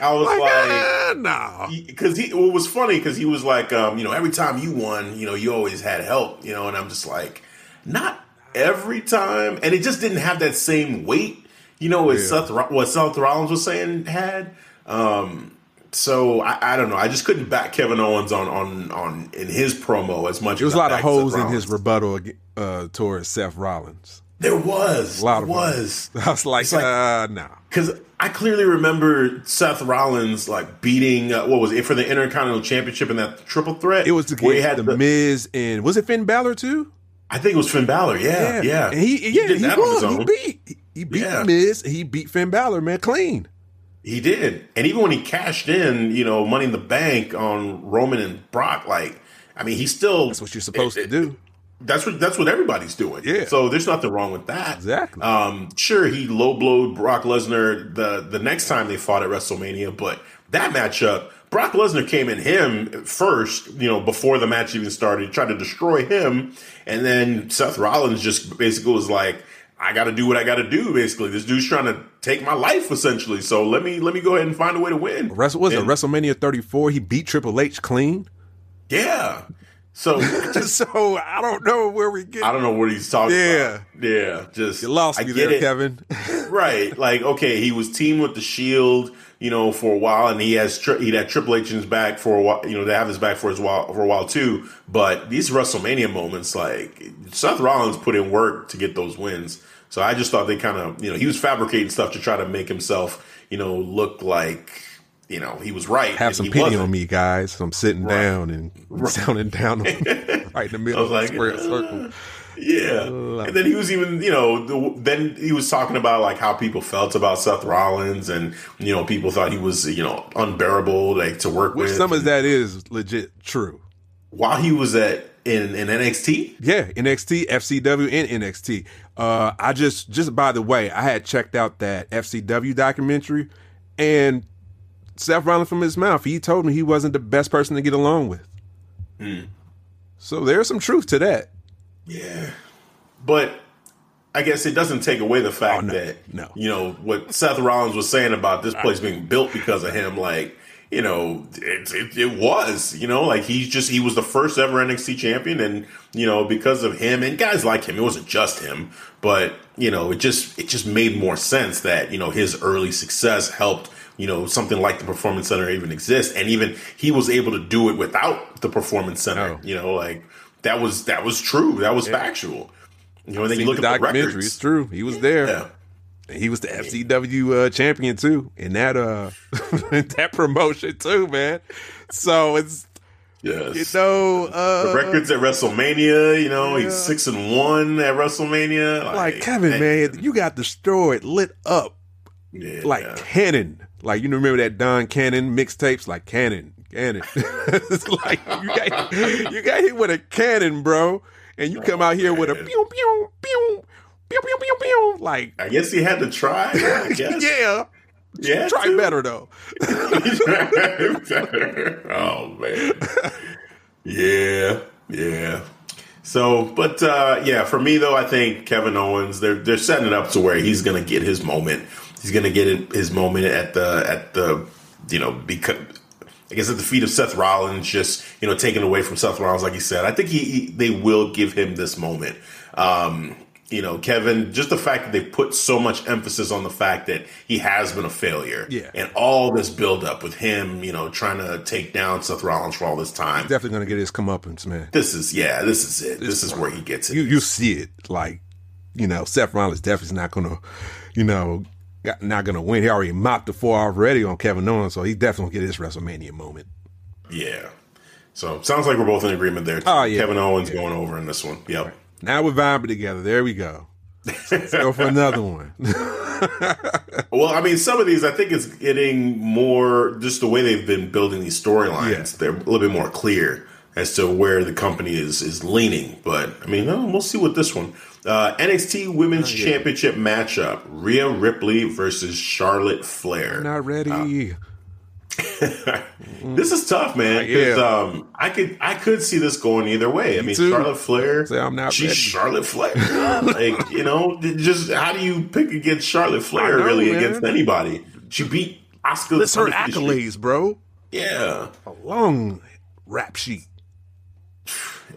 [SPEAKER 1] I was like,
[SPEAKER 3] ah, no.
[SPEAKER 1] because he, it was funny because he was like, um, you know, every time you won, you know, you always had help, you know, and I'm just like, not every time, and it just didn't have that same weight, you know, as
[SPEAKER 3] Yeah.
[SPEAKER 1] Seth what Seth Rollins was saying had. Um, so I, I don't know, I just couldn't back Kevin Owens on on on in his promo as much.
[SPEAKER 3] There was
[SPEAKER 1] as
[SPEAKER 3] a lot of holes in his rebuttal uh, towards Seth Rollins.
[SPEAKER 1] There was,
[SPEAKER 3] A lot
[SPEAKER 1] there
[SPEAKER 3] of
[SPEAKER 1] was. [LAUGHS]
[SPEAKER 3] I was like,
[SPEAKER 1] like-
[SPEAKER 3] uh, no.
[SPEAKER 1] Because I clearly remember Seth Rollins like beating uh, what was it for the Intercontinental Championship in that triple threat.
[SPEAKER 3] It was
[SPEAKER 1] where he
[SPEAKER 3] had the, Miz and was it Finn Balor too?
[SPEAKER 1] I think it was Finn Balor. Yeah, yeah.
[SPEAKER 3] And he, yeah,
[SPEAKER 1] did
[SPEAKER 3] he,
[SPEAKER 1] that on his
[SPEAKER 3] won. He
[SPEAKER 1] own.
[SPEAKER 3] beat, he, he beat
[SPEAKER 1] Yeah.
[SPEAKER 3] the Miz. He beat Finn Balor, man, clean.
[SPEAKER 1] He did. And even when he cashed in, you know, Money in the Bank on Roman and Brock, like, I mean, he still
[SPEAKER 3] That's what you're supposed to do.
[SPEAKER 1] That's what that's what everybody's doing.
[SPEAKER 3] Yeah.
[SPEAKER 1] So there's nothing wrong with that.
[SPEAKER 3] Exactly.
[SPEAKER 1] Um, sure, he low blowed Brock Lesnar the the next time they fought at WrestleMania, but that matchup, Brock Lesnar came in him first, you know, before the match even started, tried to destroy him, and then Seth Rollins just basically was like, I got to do what I got to do. Basically, this dude's trying to take my life essentially. So let me let me go ahead and find a way to win.
[SPEAKER 3] Wrestle, was it WrestleMania 34? He beat Triple H clean.
[SPEAKER 1] Yeah. So [LAUGHS]
[SPEAKER 3] so I don't know where we get.
[SPEAKER 1] I don't know what he's talking
[SPEAKER 3] Yeah.
[SPEAKER 1] about. Yeah. Just
[SPEAKER 3] You lost
[SPEAKER 1] I
[SPEAKER 3] me
[SPEAKER 1] get
[SPEAKER 3] there,
[SPEAKER 1] it.
[SPEAKER 3] Kevin. [LAUGHS]
[SPEAKER 1] right. Like, okay, he was teamed with the Shield, you know, for a while, and he has tri- he had Triple H in his back for a while, you know, they have his back for his while for a while too. But these WrestleMania moments, like Seth Rollins put in work to get those wins. So I just thought they kind of, you know, he was fabricating stuff to try to make himself, you know, look like, you know, he was right.
[SPEAKER 3] Have some pity
[SPEAKER 1] wasn't.
[SPEAKER 3] on me, guys. So I'm sitting down and [LAUGHS] sounding down, [LAUGHS] [LAUGHS] right in the middle of
[SPEAKER 1] like,
[SPEAKER 3] the square
[SPEAKER 1] uh,
[SPEAKER 3] circle.
[SPEAKER 1] Yeah, and then he was even, you know, the, then he was talking about like how people felt about Seth Rollins, and you know, people thought he was, you know, unbearable, like to work
[SPEAKER 3] Which
[SPEAKER 1] with.
[SPEAKER 3] some of that is legit true.
[SPEAKER 1] While he was at in, in NXT?
[SPEAKER 3] Yeah, NXT, FCW, and NXT. Uh, I just, just by the way, I had checked out that FCW documentary, and Seth Rollins from his mouth, he told me he wasn't the best person to get along with. Hmm. So there's some truth to that.
[SPEAKER 1] Yeah. But I guess it doesn't take away the fact
[SPEAKER 3] Oh, no,
[SPEAKER 1] that
[SPEAKER 3] no.
[SPEAKER 1] you know what Seth Rollins was saying about this place being built because of him. Like you know, it, it, it was. You know, like he's just he was the first ever NXT champion, and you know because of him and guys like him, it wasn't just him, but you know it just it just made more sense that you know his early success helped. You know, something like the Performance Center even exists. and even he was able to do it without the Performance Center. You know, like that was that was true. That was factual. You know, and then you look
[SPEAKER 3] the
[SPEAKER 1] at the records.
[SPEAKER 3] It's true. He was there.
[SPEAKER 1] Yeah.
[SPEAKER 3] He was the FCW uh, champion too in that uh [LAUGHS] that promotion too, man. So it's
[SPEAKER 1] Yes.
[SPEAKER 3] you know uh
[SPEAKER 1] the records at WrestleMania, you know, he's six and one at WrestleMania.
[SPEAKER 3] like Kevin, man, you got destroyed, lit up
[SPEAKER 1] yeah,
[SPEAKER 3] like
[SPEAKER 1] yeah.
[SPEAKER 3] cannon. Like you remember that Don Cannon mixtapes, like cannon, cannon. [LAUGHS] it's like you got you got hit with a cannon, bro, and you come out here with a pew pew pew pew pew pew pew. Like
[SPEAKER 1] I guess he had to try. I guess. [LAUGHS]
[SPEAKER 3] yeah,
[SPEAKER 1] yeah.
[SPEAKER 3] try
[SPEAKER 1] to.
[SPEAKER 3] better though. [LAUGHS]
[SPEAKER 1] oh man. Yeah, yeah. So, but uh, yeah, for me though, I think Kevin Owens they're they're setting it up to where he's gonna get his moment. He's gonna get it, his moment at the at the you know because. I guess at the feet of Seth Rollins, just you know, taken away from Seth Rollins, like he said. I think he, he they will give him this moment. Um, you know, Kevin, just the fact that they put so much emphasis on the fact that he has been a failure,
[SPEAKER 3] Yeah.
[SPEAKER 1] and all this build up with him, you know, trying to take down Seth Rollins for all this time.
[SPEAKER 3] Definitely gonna get his comeuppance, man.
[SPEAKER 1] This is yeah, this is it. This is where he gets it.
[SPEAKER 3] You you see it like you know Seth Rollins definitely not gonna you know got- not gonna win. He already mopped the floor already on Kevin Owens, so he definitely gonna get his WrestleMania moment.
[SPEAKER 1] yeah. So sounds like we're both in agreement there.
[SPEAKER 3] Oh, yeah.
[SPEAKER 1] Kevin Owens going over in this one. Yep.
[SPEAKER 3] Now we're vibing together. There we go. Let's [LAUGHS] go for another one. [LAUGHS]
[SPEAKER 1] Well, I mean, some of these I think it's getting more just the way they've been building these storylines.
[SPEAKER 3] Yeah.
[SPEAKER 1] They're a little bit more clear as to where the company is is leaning. But I mean, we'll see what this one. Uh, NXT Women's Championship matchup: Rhea Ripley versus Charlotte Flair.
[SPEAKER 3] Not ready. [LAUGHS]
[SPEAKER 1] This is tough, man. 'cause,
[SPEAKER 3] Yeah.
[SPEAKER 1] um, I could I could see this going either way. I mean,
[SPEAKER 3] too.
[SPEAKER 1] Charlotte Flair.
[SPEAKER 3] Say I'm not
[SPEAKER 1] she's
[SPEAKER 3] ready.
[SPEAKER 1] Charlotte Flair. [LAUGHS] like you know, just how do you pick against Charlotte Flair?
[SPEAKER 3] Know,
[SPEAKER 1] really
[SPEAKER 3] man.
[SPEAKER 1] against anybody? She beat Asuka.
[SPEAKER 3] It's her accolades, bro.
[SPEAKER 1] Yeah,
[SPEAKER 3] A long rap sheet.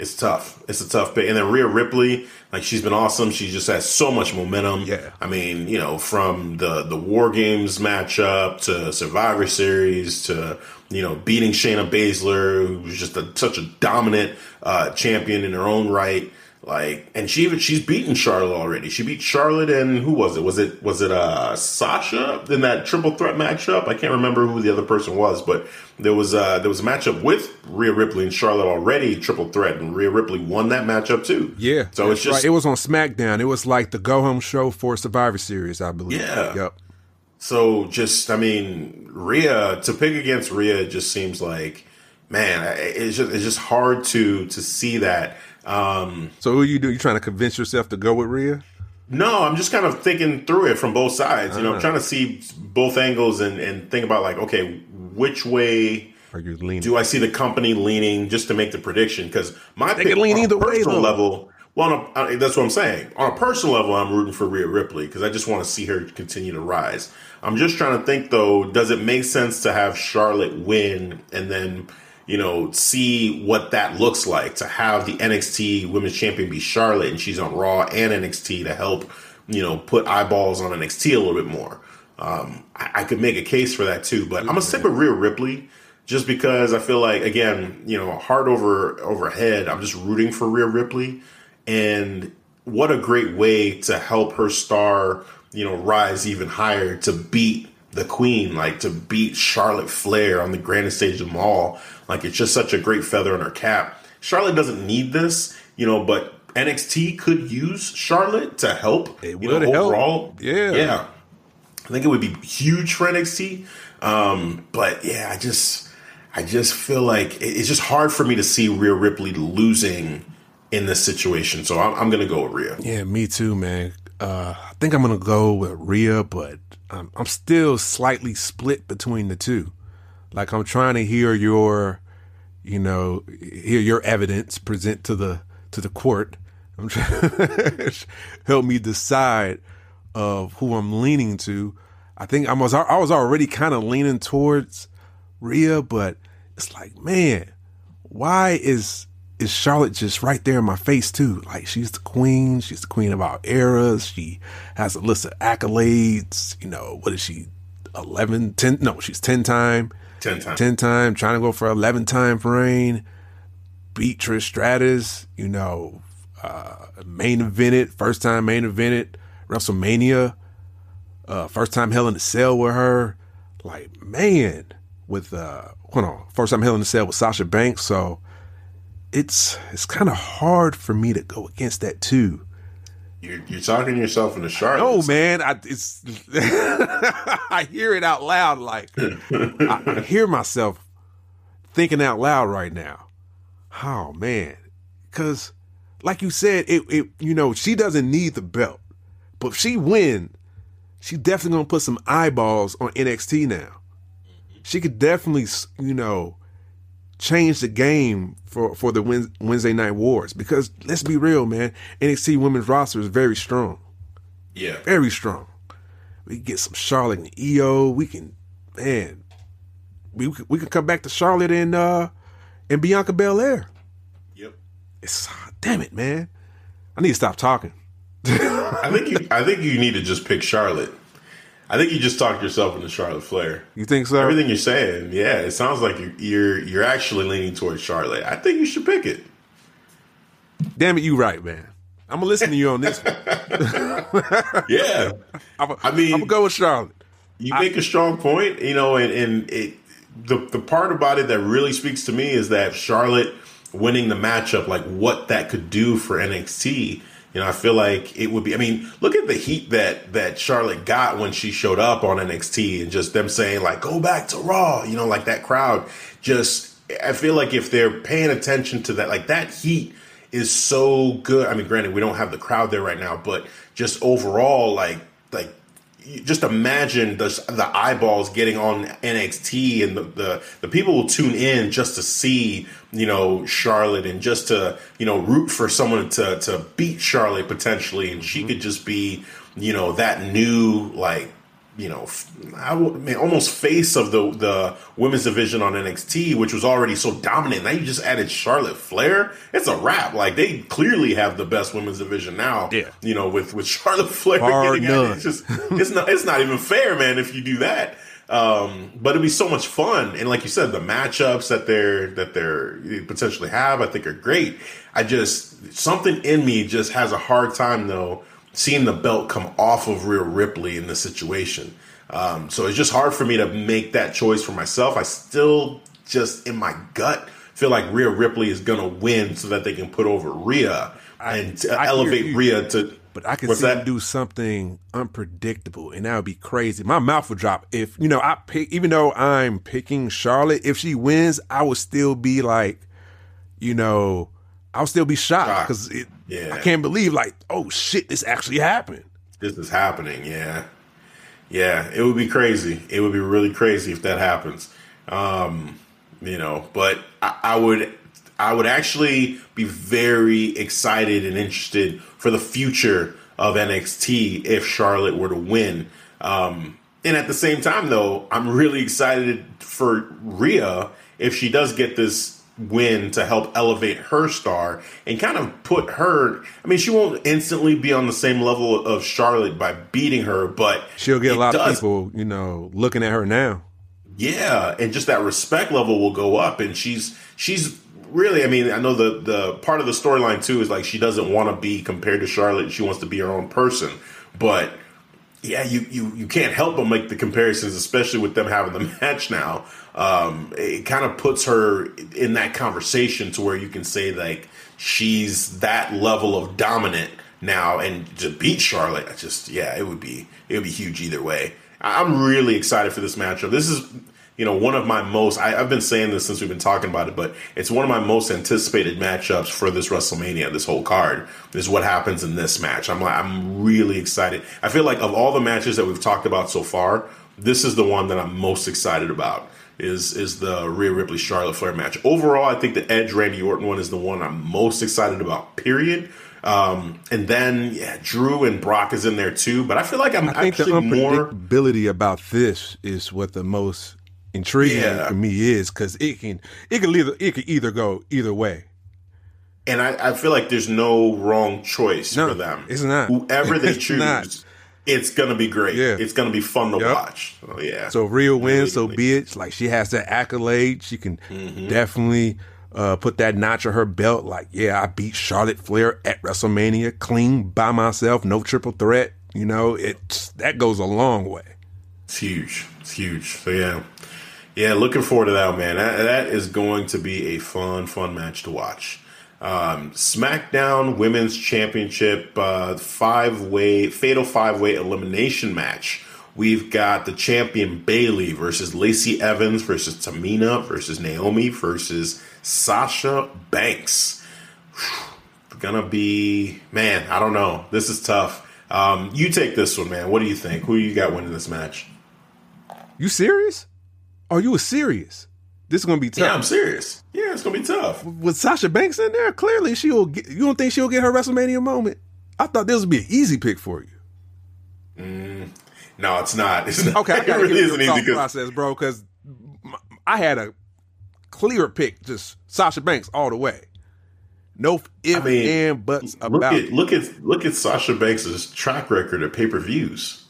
[SPEAKER 1] It's tough. It's a tough pick. And then Rhea Ripley, like she's been awesome. She just has so much momentum.
[SPEAKER 3] Yeah.
[SPEAKER 1] I mean, you know, from the the War Games matchup to Survivor Series to you know beating Shayna Baszler, who was just a, such a dominant uh, champion in her own right. Like, and she even she's beaten Charlotte already. She beat Charlotte and who was it? Was it was it uh Sasha in that triple threat matchup? I can't remember who the other person was, but there was uh there was a matchup with Rhea Ripley and Charlotte already triple threat, and Rhea Ripley won that matchup too.
[SPEAKER 3] Yeah.
[SPEAKER 1] so it's just
[SPEAKER 3] right. It was on SmackDown. It was like the go home show for Survivor Series, I believe.
[SPEAKER 1] Yeah.
[SPEAKER 3] Yep.
[SPEAKER 1] So just, I mean, Rhea to pick against Rhea just seems like, man, it's just it's just hard to to see that. Um,
[SPEAKER 3] So who you do? You trying to convince yourself to go with Rhea?
[SPEAKER 1] no, I'm just kind of thinking through it from both sides. You know, I'm trying to see both angles and and think about like, okay, which way
[SPEAKER 3] Or you leaning?
[SPEAKER 1] do I see the company leaning just to make the prediction? Because my
[SPEAKER 3] They
[SPEAKER 1] pick,
[SPEAKER 3] lean
[SPEAKER 1] on
[SPEAKER 3] either way,
[SPEAKER 1] personal
[SPEAKER 3] though.
[SPEAKER 1] level. Well, on a, uh, that's what I'm saying. On a personal level, I'm rooting for Rhea Ripley because I just want to see her continue to rise. I'm just trying to think though, does it make sense to have Charlotte win and then you know see what that looks like to have the NXT Women's Champion be Charlotte and she's on Raw and NXT to help you know put eyeballs on NXT a little bit more. Um, I, I could make a case for that too, but I'm gonna stick with Rhea Ripley just because I feel like again, you know, heart over overhead. I'm just rooting for Rhea Ripley, and what a great way to help her star, you know, rise even higher to beat the queen, like to beat Charlotte Flair on the grandest stage of them all. Like it's just such a great feather in her cap. Charlotte doesn't need this, you know, but NXT could use Charlotte to help.
[SPEAKER 3] It
[SPEAKER 1] you know,
[SPEAKER 3] would help.
[SPEAKER 1] overall.
[SPEAKER 3] Yeah.
[SPEAKER 1] yeah. I think it would be huge for NXT. Um, but yeah, I just I just feel like it's just hard for me to see Rhea Ripley losing in this situation. So I'm, I'm going to go with Rhea.
[SPEAKER 3] Yeah, me too, man. Uh, I think I'm to go with Rhea, but I'm, I'm still slightly split between the two. Like I'm trying to hear your, you know, hear your evidence present to the to the court. I'm trying [LAUGHS] to help me decide of who I'm leaning to. I think I was I was already kind of leaning towards Rhea, but it's like, man, why is is Charlotte just right there in my face too? Like she's the queen, she's the queen of our eras. She has a list of accolades. You know, what is she? 11, 10, no, she's 10 time.
[SPEAKER 1] 10 time.
[SPEAKER 3] 10 time, trying to go for 11 time reign. Beat Trish Stratus, you know, uh, main evented, first time main evented, WrestleMania, uh, first time Hell in a Cell with her. Like, man, with uh hold on, first time Hell in a Cell with Sasha Banks, so it's it's kind of hard for me to go against that too.
[SPEAKER 1] You're, you're talking yourself into Charlotte.
[SPEAKER 3] Oh man, I it's [LAUGHS] I hear it out loud. Like I, I hear myself thinking out loud right now. Oh man, because like you said, it it you know she doesn't need the belt, but if she win, she definitely gonna put some eyeballs on NXT now. She could definitely you know change the game for for the Wednesday Night Wars because let's be real, man, NXT women's roster is very strong.
[SPEAKER 1] Yeah,
[SPEAKER 3] very strong. We can get some Charlotte and Io. We can, man, we we can come back to Charlotte and uh and Bianca Belair.
[SPEAKER 1] Yep.
[SPEAKER 3] It's damn it, man. I need to stop talking. [LAUGHS]
[SPEAKER 1] I think you. I think you need to just pick Charlotte. I think you just talked yourself into Charlotte Flair.
[SPEAKER 3] You think so?
[SPEAKER 1] Everything you're saying, yeah, it sounds like you're you're, you're actually leaning towards Charlotte. I think you should pick it.
[SPEAKER 3] Damn it, you right, man. I'm gonna listen to you on this. [LAUGHS]
[SPEAKER 1] yeah, [LAUGHS]
[SPEAKER 3] I'm a, I mean, I'm gonna go with Charlotte.
[SPEAKER 1] You make a strong point, you know, and, and it, the the part about it that really speaks to me is that Charlotte winning the matchup, like what that could do for NXT you know, I feel like it would be. I mean, look at the heat that that Charlotte got when she showed up on NXT, and just them saying like, "Go back to Raw." You know, like that crowd. Just, I feel like if they're paying attention to that, like that heat is so good. I mean, granted, we don't have the crowd there right now, but just overall, like, like just imagine the, the eyeballs getting on NXT and the, the, the people will tune in just to see you know Charlotte and just to you know root for someone to to beat Charlotte potentially and she mm-hmm. could just be you know that new like you know, I mean, almost face of the the women's division on NXT, which was already so dominant. Now you just added Charlotte Flair. It's a wrap. Like they clearly have the best women's division now.
[SPEAKER 3] Yeah,
[SPEAKER 1] you know, with with [LAUGHS] Charlotte Flair
[SPEAKER 3] Bar getting none.
[SPEAKER 1] It, it's just it's not it's not even fair, man. If you do that. Um, but it'd be so much fun, and like you said, the matchups that they're that they're potentially have, I think, are great. I just something in me just has a hard time though seeing the belt come off of Rhea Ripley in this situation. Um, so it's just hard for me to make that choice for myself. I still just in my gut feel like Rhea Ripley is going to win so that they can put over Rhea and I, I elevate Rhea to.
[SPEAKER 3] But I could see that? do something unpredictable, and that would be crazy. My mouth would drop if you know I pick. Even though I'm picking Charlotte, if she wins, I would still be like, you know, I'll still be shocked because yeah. I can't believe like, oh shit, this actually happened.
[SPEAKER 1] This is happening, yeah. Yeah, it would be crazy. It would be really crazy if that happens. Um, you know, but I, I would I would actually be very excited and interested for the future of NXT if Charlotte were to win. Um, and at the same time, though, I'm really excited for Rhea if she does get this win to help elevate her star and kind of put her. I mean, she won't instantly be on the same level of Charlotte by beating her, but
[SPEAKER 3] she'll get a lot does, of people, you know, looking at her now.
[SPEAKER 1] Yeah, and just that respect level will go up, and she's she's really. I mean, I know the the part of the storyline too is like she doesn't want to be compared to Charlotte; she wants to be her own person, but yeah, you, you, you can't help but make the comparisons, especially with them having the [LAUGHS] match now. Um, it kind of puts her in that conversation to where you can say like she's that level of dominant now, and to beat Charlotte, I just yeah, it would be it would be huge either way. I'm really excited for this matchup. This is you know, one of my most, I, have been saying this since we've been talking about it, but it's one of my most anticipated matchups for this WrestleMania, this whole card, is what happens in this match. I'm like, I'm really excited. I feel like of all the matches that we've talked about so far, this is the one that I'm most excited about. Is is the Rhea Ripley Charlotte Flair match? Overall, I think the Edge Randy Orton one is the one I'm most excited about. Period. Um, and then yeah, Drew and Brock is in there too. But I feel like I'm
[SPEAKER 3] I think the
[SPEAKER 1] actually more
[SPEAKER 3] unpredictability about this is what the most intriguing
[SPEAKER 1] Yeah.
[SPEAKER 3] for me is because it can it can either it can either go either way.
[SPEAKER 1] And I, I feel like there's no wrong choice
[SPEAKER 3] No,
[SPEAKER 1] for them.
[SPEAKER 3] it's not.
[SPEAKER 1] Whoever they [LAUGHS] choose,
[SPEAKER 3] not.
[SPEAKER 1] It's gonna be great.
[SPEAKER 3] Yeah.
[SPEAKER 1] It's gonna be fun to
[SPEAKER 3] Yep.
[SPEAKER 1] watch. Oh, yeah.
[SPEAKER 3] So Rhea wins, so be it. Like she has that accolade, she can
[SPEAKER 1] Mm-hmm.
[SPEAKER 3] definitely uh, put that notch on her belt. Like, yeah, I beat Charlotte Flair at WrestleMania clean by myself, no triple threat. You know, it's that goes a long way.
[SPEAKER 1] It's huge. It's huge. So yeah, yeah. Looking forward to that, man. That, that is going to be a fun, fun match to watch. Um, SmackDown Women's Championship uh, five way fatal five way elimination match. We've got the champion Bayley versus Lacey Evans versus Tamina versus Naomi versus Sasha Banks. Gonna be man. I don't know. This is tough. Um, you take this one, man. What do you think? Who you got winning this match?
[SPEAKER 3] You serious? Are you serious? This is gonna be tough.
[SPEAKER 1] Yeah, I'm serious. Yeah, it's gonna be tough.
[SPEAKER 3] With Sasha Banks in there, clearly she'll get. You don't think she'll get her WrestleMania moment? I thought this would be an easy pick for you.
[SPEAKER 1] Mm, no, it's not. [LAUGHS] It's not.
[SPEAKER 3] Okay, I
[SPEAKER 1] it
[SPEAKER 3] gotta
[SPEAKER 1] really isn't easy because
[SPEAKER 3] process, bro. Because I had a clear pick, just Sasha Banks all the way. No if
[SPEAKER 1] I mean,
[SPEAKER 3] and buts
[SPEAKER 1] look
[SPEAKER 3] about
[SPEAKER 1] at
[SPEAKER 3] it.
[SPEAKER 1] look at look at Sasha Banks's track record of pay per views.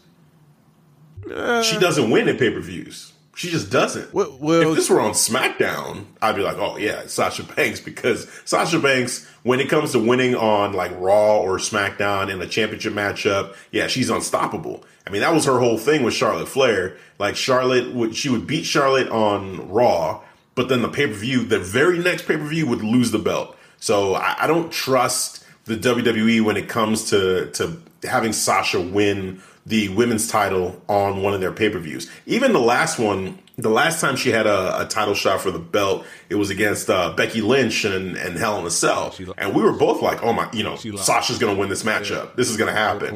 [SPEAKER 1] Uh, she doesn't win at pay per views. She just doesn't.
[SPEAKER 3] Well- well-
[SPEAKER 1] if this were on SmackDown, I'd be like, oh yeah, Sasha Banks because Sasha Banks, when it comes to winning on like Raw or SmackDown in a championship matchup, yeah, she's unstoppable. I mean, that was her whole thing with Charlotte Flair. Like Charlotte would, she would beat Charlotte on Raw, but then the pay per view, the very next pay per view, would lose the belt. So I, I don't trust the WWE when it comes to to having Sasha win the women's title on one of their pay per views. Even the last one, the last time she had a, a title shot for the belt, it was against uh, Becky Lynch and, and Hell in a Cell, and we were both like, "Oh my, you know. Sasha's going to win this matchup. This is going to happen."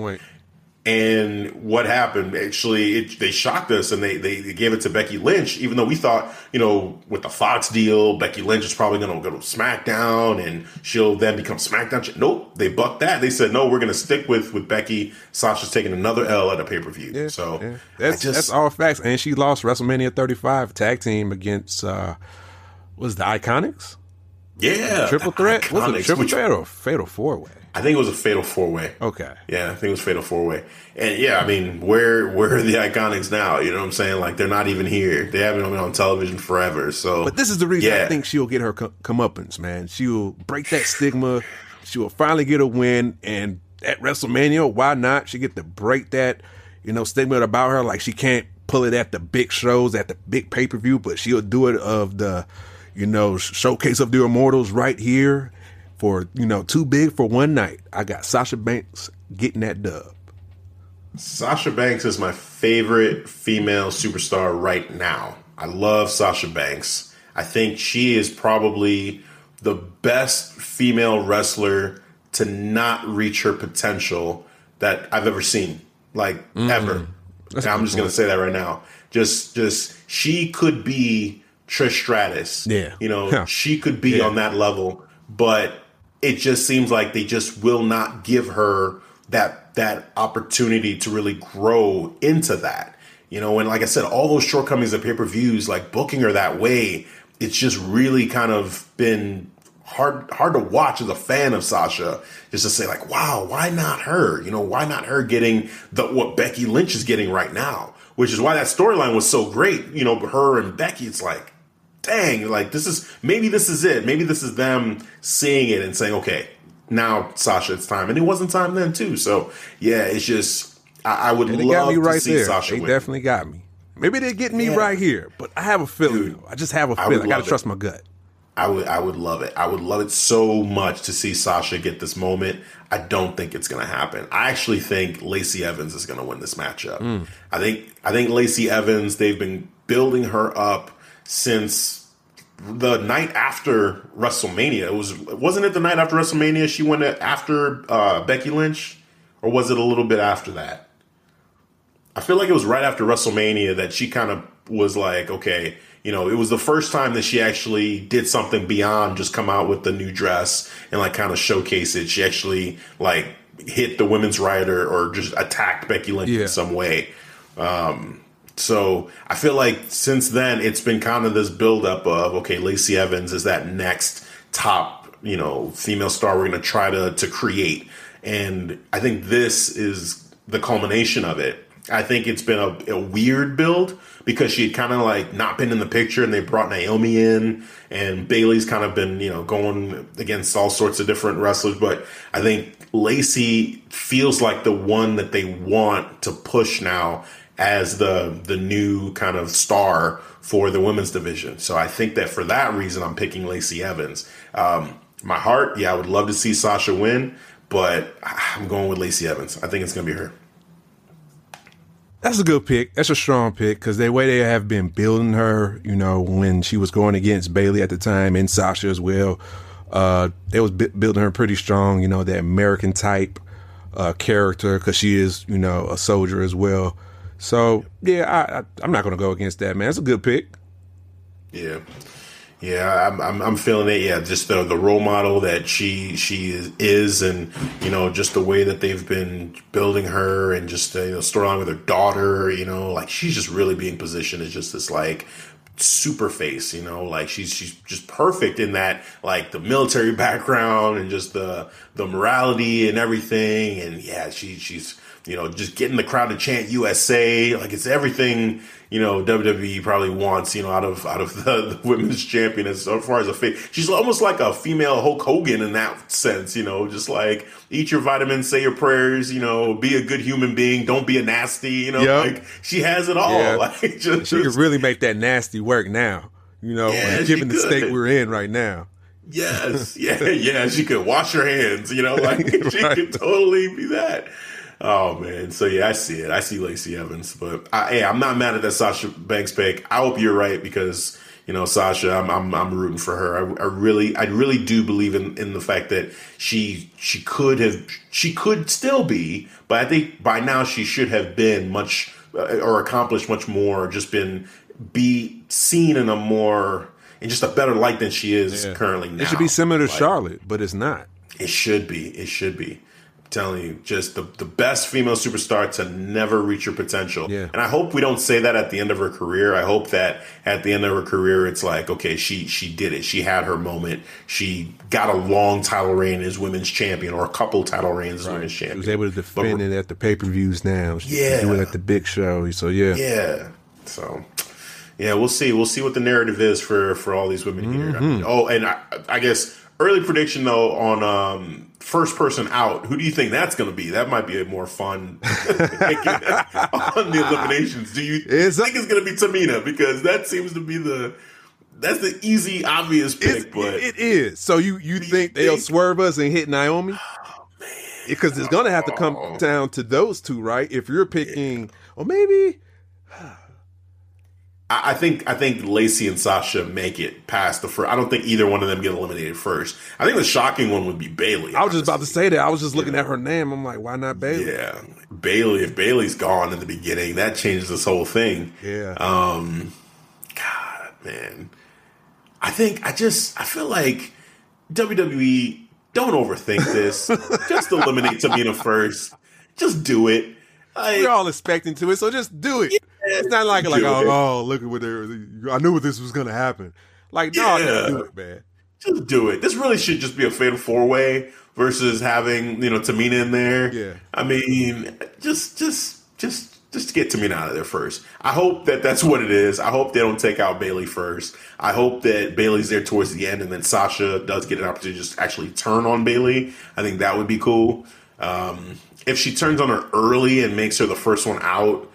[SPEAKER 1] And what happened? Actually, it, they shocked us and they, they, they gave it to Becky Lynch, even though we thought, you know, with the Fox deal, Becky Lynch is probably going to go to SmackDown and she'll then become SmackDown. Nope, they bucked that. They said, no, we're going to stick with with Becky. Sasha's taking another L at a pay per view.
[SPEAKER 3] Yeah,
[SPEAKER 1] so
[SPEAKER 3] yeah. That's
[SPEAKER 1] just,
[SPEAKER 3] that's all facts. And she lost WrestleMania 35 tag team against uh was the Iconics
[SPEAKER 1] yeah,
[SPEAKER 3] triple threat? Was it
[SPEAKER 1] Iconics,
[SPEAKER 3] triple
[SPEAKER 1] which-
[SPEAKER 3] threat or fatal four way?
[SPEAKER 1] I think it was a fatal four way.
[SPEAKER 3] Okay.
[SPEAKER 1] Yeah, I think it was Fatal Four Way. And yeah, I mean, where where are the Iconics now? You know what I'm saying? Like they're not even here. They haven't been on television forever. So,
[SPEAKER 3] But this is the reason
[SPEAKER 1] Yeah.
[SPEAKER 3] I think she'll get her co- comeuppance, man. She'll break that stigma. She will finally get a win, and at WrestleMania, why not? She get to break that, you know, stigma about her. Like she can't pull it at the big shows, at the big pay per view, but she'll do it of the, you know, showcase of the Immortals right here for you know too big for one night. I got Sasha Banks getting that dub.
[SPEAKER 1] Sasha Banks is my favorite female superstar right now. I love Sasha Banks. I think she is probably the best female wrestler to not reach her potential that I've ever seen. Like mm-hmm. ever. And I'm just gonna say that right now. Just just she could be Trish Stratus.
[SPEAKER 3] Yeah.
[SPEAKER 1] You know,
[SPEAKER 3] Yeah.
[SPEAKER 1] she could be
[SPEAKER 3] Yeah.
[SPEAKER 1] on that level, but it just seems like they just will not give her that that opportunity to really grow into that. You know, and like I said, all those shortcomings of pay-per-views, like booking her that way, it's just really kind of been hard hard to watch as a fan of Sasha. Just to say like, wow, why not her? You know, why not her getting the what Becky Lynch is getting right now? Which is why that storyline was so great. You know, her and Becky, it's like, dang, like this is maybe this is it. Maybe this is them seeing it and saying, okay, now Sasha, it's time. And it wasn't time then too. So yeah, it's just I, I would
[SPEAKER 3] They
[SPEAKER 1] love
[SPEAKER 3] got me
[SPEAKER 1] to
[SPEAKER 3] right
[SPEAKER 1] see
[SPEAKER 3] there.
[SPEAKER 1] Sasha
[SPEAKER 3] they
[SPEAKER 1] win.
[SPEAKER 3] definitely got me. Maybe they're getting me
[SPEAKER 1] Yeah.
[SPEAKER 3] right here, but I have a feeling.
[SPEAKER 1] Dude.
[SPEAKER 3] I just have a feeling.
[SPEAKER 1] would
[SPEAKER 3] I, gotta
[SPEAKER 1] it.
[SPEAKER 3] trust my gut.
[SPEAKER 1] I would I would love it. I would love it so much to see Sasha get this moment. I don't think it's gonna happen. I actually think Lacey Evans is gonna win this matchup.
[SPEAKER 3] Hmm.
[SPEAKER 1] I think I think Lacey Evans, they've been building her up since the night after WrestleMania. It was wasn't it the night after WrestleMania she went after uh, Becky Lynch, or was it a little bit after that? I feel like it was right after WrestleMania that she kind of was like, okay, you know, it was the first time that she actually did something beyond just come out with the new dress and like kind of showcase it. She actually like hit the women's rider or just attacked Becky Lynch
[SPEAKER 3] Yeah.
[SPEAKER 1] in some way. Um, so I feel like since then it's been kind of this buildup of okay, Lacey Evans is that next top, you know, female star we're going to try to to create, and I think this is the culmination of it. I think it's been a, a weird build because she had kind of like not been in the picture, and they brought Naomi in, and Bayley's kind of been you know going against all sorts of different wrestlers, but I think Lacey feels like the one that they want to push now as the the new kind of star for the women's division. So I think that for that reason, I'm picking Lacey Evans. Um, my heart, yeah, I would love to see Sasha win, but I'm going with Lacey Evans. I think it's going to be her.
[SPEAKER 3] That's a good pick. That's a strong pick because the way they have been building her, you know, when she was going against Bayley at the time and Sasha as well, uh, they was bu- building her pretty strong. You know, that American type uh, character because she is, you know, a soldier as well. So yeah, I, I'm not going to go against that, man. It's a good pick.
[SPEAKER 1] Yeah. Yeah, I'm, I'm, I'm feeling it. Yeah, just the the role model that she she is, is, and you know, just the way that they've been building her, and just uh, you know, storyline with her daughter. You know, like she's just really being positioned as just this like super face. You know, like she's she's just perfect in that like the military [LAUGHS] background and just the the morality and everything. And yeah, she she's you know just getting the crowd to chant USA. Like it's everything you know WWE probably wants you know out of out of the, [LAUGHS] the women's champion as far as a face. She's almost like a female Hulk Hogan in that sense. You know, just like eat your vitamins, say your prayers. You know, be a good human being. Don't be a nasty. You know,
[SPEAKER 3] Yep.
[SPEAKER 1] like she has it all.
[SPEAKER 3] Yeah. [LAUGHS]
[SPEAKER 1] Like just,
[SPEAKER 3] She could really make that nasty work now. You know,
[SPEAKER 1] Yeah, she
[SPEAKER 3] given the
[SPEAKER 1] could.
[SPEAKER 3] state we're in right now.
[SPEAKER 1] Yes, [LAUGHS] yeah, yeah. She could wash her hands, you know, like she
[SPEAKER 3] Right.
[SPEAKER 1] could totally be that. Oh man, so yeah, I see it. I see Lacey Evans, but I, hey, I'm not mad at that Sasha Banks pick. I hope you're right because you know Sasha, I'm I'm, I'm rooting for her. I, I really, I really do believe in in the fact that she she could have, she could still be, but I think by now she should have been much uh, or accomplished much more. Just been be seen in a more in just a better light than she is currently now.
[SPEAKER 3] It should be similar to
[SPEAKER 1] Like,
[SPEAKER 3] Charlotte, but it's not.
[SPEAKER 1] It should be. It should be. Telling you, just the, the best female superstar to never reach her potential.
[SPEAKER 3] Yeah.
[SPEAKER 1] And I hope we don't say that at the end of her career. I hope that at the end of her career, it's like, okay, she she did it. She had her moment. She got a long title reign as women's champion, or a couple title reigns as women's
[SPEAKER 3] She
[SPEAKER 1] champion.
[SPEAKER 3] was able to defend it at the pay per views now. She
[SPEAKER 1] Yeah.
[SPEAKER 3] do it at the big show. So yeah,
[SPEAKER 1] Yeah. So, yeah, we'll see. We'll see what the narrative is for for all these women here. I mean, oh, and I, I guess early prediction though on um, first person out. Who do you think that's going to be? That might be a more fun [LAUGHS] on the eliminations. Do you
[SPEAKER 3] It's-
[SPEAKER 1] think it's going to be Tamina? Because that seems to be the that's the easy, obvious pick.
[SPEAKER 3] It's-
[SPEAKER 1] but
[SPEAKER 3] it is. So you you think they'll swerve us and hit Naomi? Oh, because it's gonna have to come oh. down to those two, right? If you're picking, or maybe
[SPEAKER 1] I I think I think Lacey and Sasha make it past the first. I don't think either one of them get eliminated first. I think the shocking one would be Bayley.
[SPEAKER 3] I was just about to say that. I was just looking at her name. I'm like, why not Bayley?
[SPEAKER 1] Yeah, Bayley. If Bayley's gone in the beginning, that changes this whole thing.
[SPEAKER 3] Yeah.
[SPEAKER 1] Um, God, man, I think I just I feel like WWE don't overthink this. [LAUGHS] just eliminate Tamina first. Just do it. Like,
[SPEAKER 3] We're all expecting to it, so just do it. It's not like like oh, oh look at what they I knew what this was gonna happen. Like no,
[SPEAKER 1] Yeah.
[SPEAKER 3] just do it, man.
[SPEAKER 1] just do it. This really should just be a fatal four way versus having you know Tamina in there.
[SPEAKER 3] Yeah.
[SPEAKER 1] I mean, just just just just get Tamina out of there first. I hope that that's what it is. I hope they don't take out Bayley first. I hope that Bayley's there towards the end, and then Sasha does get an opportunity to just actually turn on Bayley. I think that would be cool. Um, if she turns on her early and makes her the first one out,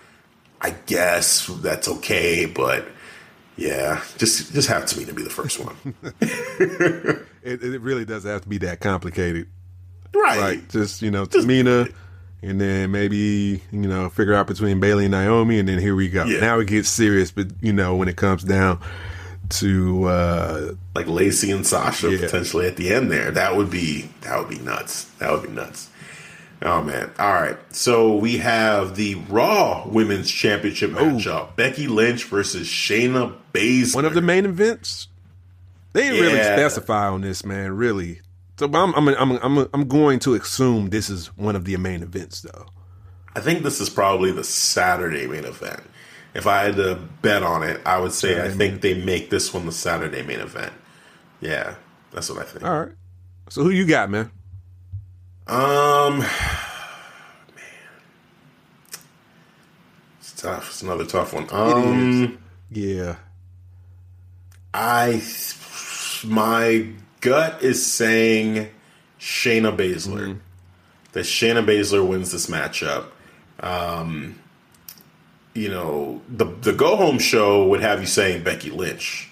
[SPEAKER 1] I guess that's okay. But yeah, just just have Tamina be the first one. [LAUGHS]
[SPEAKER 3] It, it really doesn't have to be that complicated,
[SPEAKER 1] right.
[SPEAKER 3] right? Just you know, Tamina, and then maybe you know figure out between Bayley and Naomi, and then here we go.
[SPEAKER 1] Yeah.
[SPEAKER 3] Now it gets serious, but you know when it comes down to uh,
[SPEAKER 1] like Lacey and Sasha
[SPEAKER 3] Yeah.
[SPEAKER 1] potentially at the end there. That would be that would be nuts. That would be nuts. Oh man. All right. So we have the Raw Women's Championship matchup. Becky Lynch versus Shayna Baszler.
[SPEAKER 3] one of the main events. They didn't really specify on this, man. Really. So I'm I'm I'm I'm I'm going to assume this is one of the main events, though.
[SPEAKER 1] I think this is probably the Saturday main event. If I had to bet on it, I would say I
[SPEAKER 3] Saturday
[SPEAKER 1] think they make this one the Saturday main event. Yeah, that's what I think.
[SPEAKER 3] All right. So who you got, man?
[SPEAKER 1] Um, [SIGHS] man, it's tough. It's another tough one. Um,
[SPEAKER 3] Yeah.
[SPEAKER 1] I my gut is saying Shayna Baszler.
[SPEAKER 3] Mm-hmm.
[SPEAKER 1] That Shayna Baszler wins this matchup. Um, you know, the the go home show would have you saying Becky Lynch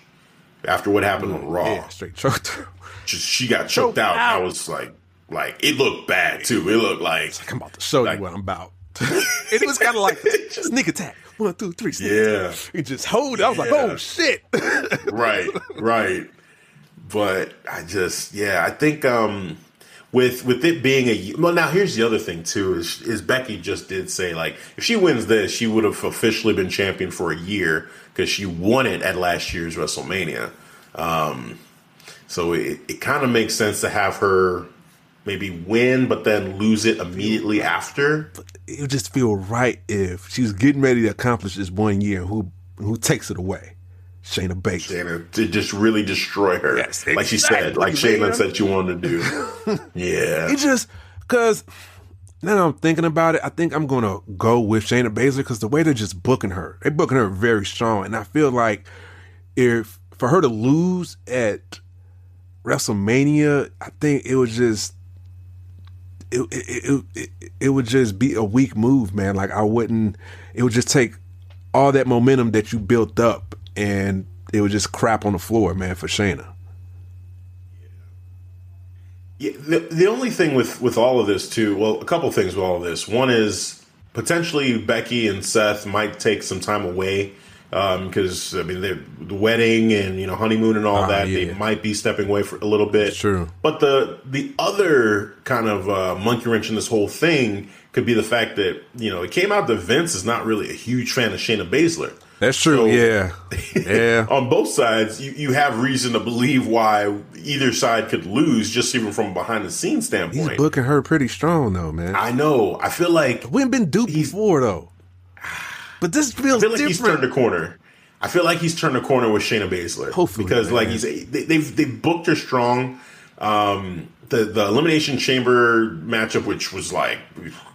[SPEAKER 1] after what happened on Raw.
[SPEAKER 3] Yeah, straight choked.
[SPEAKER 1] Just she got choked
[SPEAKER 3] Choked
[SPEAKER 1] out. I was like, like it looked bad too. It looked like
[SPEAKER 3] I'm about to show
[SPEAKER 1] Like-
[SPEAKER 3] you what I'm about. [LAUGHS] it was kind of like [LAUGHS] sneak attack. One, two, three. Sneak
[SPEAKER 1] Yeah.
[SPEAKER 3] attack. You just hold it. I was like, oh shit. [LAUGHS]
[SPEAKER 1] right, right. But I just, yeah, I think um, with with it being a well, now here's the other thing too is is Becky just did say like if she wins this, she would have officially been champion for a year because she won it at last year's WrestleMania. Um, so it, it kind of makes sense to have her maybe win, but then lose it immediately after.
[SPEAKER 3] it would just feel right if she was getting ready to accomplish this one year. Who who takes it away? Shayna Baszler.
[SPEAKER 1] Shayna to just really destroy her,
[SPEAKER 3] Yes,
[SPEAKER 1] like she said, like Shayna said she wanted to do. [LAUGHS] yeah,
[SPEAKER 3] It just because now that I'm thinking about it, I think I'm gonna go with Shayna Baszler because the way they're just booking her, they're booking her very strong, and I feel like if for her to lose at WrestleMania, I think it would just it it, it would just be a weak move, man. Like I wouldn't. It would just take all that momentum that you built up, and it would just crap on the floor, man, for Shayna.
[SPEAKER 1] Yeah, the, the only thing with with all of this too, well, a couple things with all of this. One is potentially Becky and Seth might take some time away because I mean the wedding and you know honeymoon and all
[SPEAKER 3] Ah,
[SPEAKER 1] that.
[SPEAKER 3] yeah.
[SPEAKER 1] They might be stepping away for a little bit.
[SPEAKER 3] True.
[SPEAKER 1] But the the other kind of uh, monkey wrench in this whole thing could be the fact that you know it came out that Vince is not really a huge fan of Shayna Baszler.
[SPEAKER 3] That's true.
[SPEAKER 1] So-
[SPEAKER 3] yeah, [LAUGHS] yeah.
[SPEAKER 1] on both sides, you, you have reason to believe why either side could lose, just even from a behind the scenes standpoint.
[SPEAKER 3] He's booking her pretty strong though, man.
[SPEAKER 1] I know. I feel like
[SPEAKER 3] we have been duped before though. But this feels
[SPEAKER 1] I feel like he's turned a corner. I feel like he's turned a corner with Shayna Baszler.
[SPEAKER 3] Hopefully,
[SPEAKER 1] because like he's they, they've they booked her strong. Um, the the elimination chamber matchup, which was like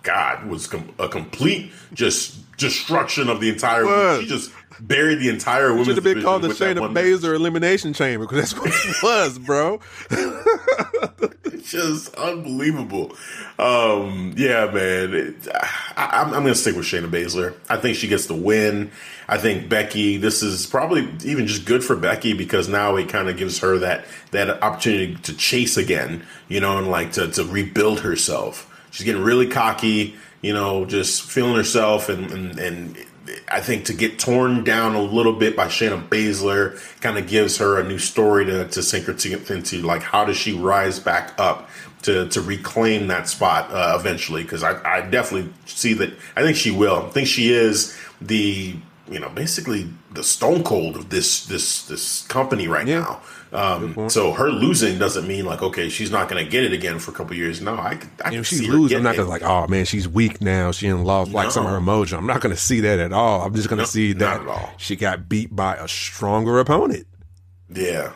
[SPEAKER 1] God, was com- a complete just destruction of the entire. She just buried the entire women's
[SPEAKER 3] Should have been called the Shayna Baszler Elimination Chamber because that's what it [LAUGHS] was, bro.
[SPEAKER 1] It's just unbelievable. Um, yeah, man. It, I, I'm, I'm going to stick with Shayna Baszler. I think she gets the win. I think Becky. This is probably even just good for Becky because now it kind of gives her that that opportunity to chase again. You know, and like to to rebuild herself. She's getting really cocky. You know, just feeling herself and and. and I think to get torn down a little bit by Shayna Baszler kind of gives her a new story to, to sink her teeth into. Like, how does she rise back up to, to reclaim that spot uh, eventually? Because I, I definitely see that. I think she will. I think she is the you know basically the stone cold of this this this company right
[SPEAKER 3] Yeah.
[SPEAKER 1] now. Um, so her losing doesn't mean like okay she's not going to get it again for a couple years. No, I, I
[SPEAKER 3] if
[SPEAKER 1] see
[SPEAKER 3] she loses, I'm not gonna like, oh man, she's weak now. She didn't lost like some of her mojo. I'm not gonna see that at all. I'm just gonna
[SPEAKER 1] No,
[SPEAKER 3] see that she got beat by a stronger opponent.
[SPEAKER 1] Yeah.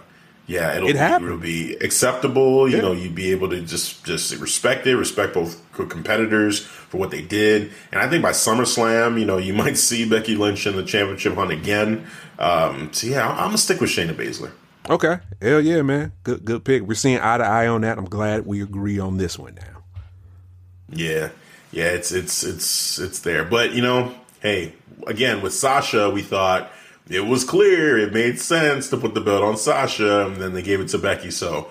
[SPEAKER 1] Yeah, it'll,
[SPEAKER 3] it
[SPEAKER 1] be, it'll be acceptable. You
[SPEAKER 3] Yeah.
[SPEAKER 1] know, you'd be able to just just respect it, respect both competitors for what they did. And I think by SummerSlam, you know, you [LAUGHS] might see Becky Lynch in the championship hunt again. Um, so yeah, I'm, I'm gonna stick with Shayna Baszler.
[SPEAKER 3] Okay, hell yeah, man, good good pick. We're seeing eye to eye on that. I'm glad we agree on this one now.
[SPEAKER 1] Yeah, yeah, it's it's it's it's there. But you know, hey, again with Sasha, we thought it was clear, it made sense to put the belt on Sasha, and then they gave it to Becky. So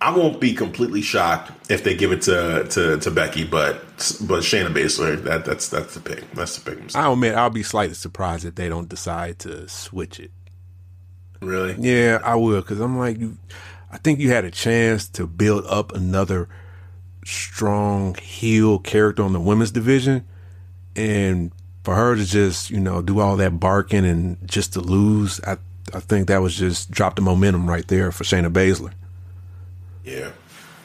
[SPEAKER 1] I won't be completely shocked if they give it to to, to Becky, but but Shayna Baszler, that that's that's the pick. That's the pick.
[SPEAKER 3] I'll admit, I'll be slightly surprised if they don't decide to switch it.
[SPEAKER 1] Really?
[SPEAKER 3] Yeah, I will, because I'm like, you, I think you had a chance to build up another strong heel character on the women's division, and for her to just you know do all that barking and just to lose, I I think that was just drop the momentum right there for Shayna Baszler.
[SPEAKER 1] Yeah,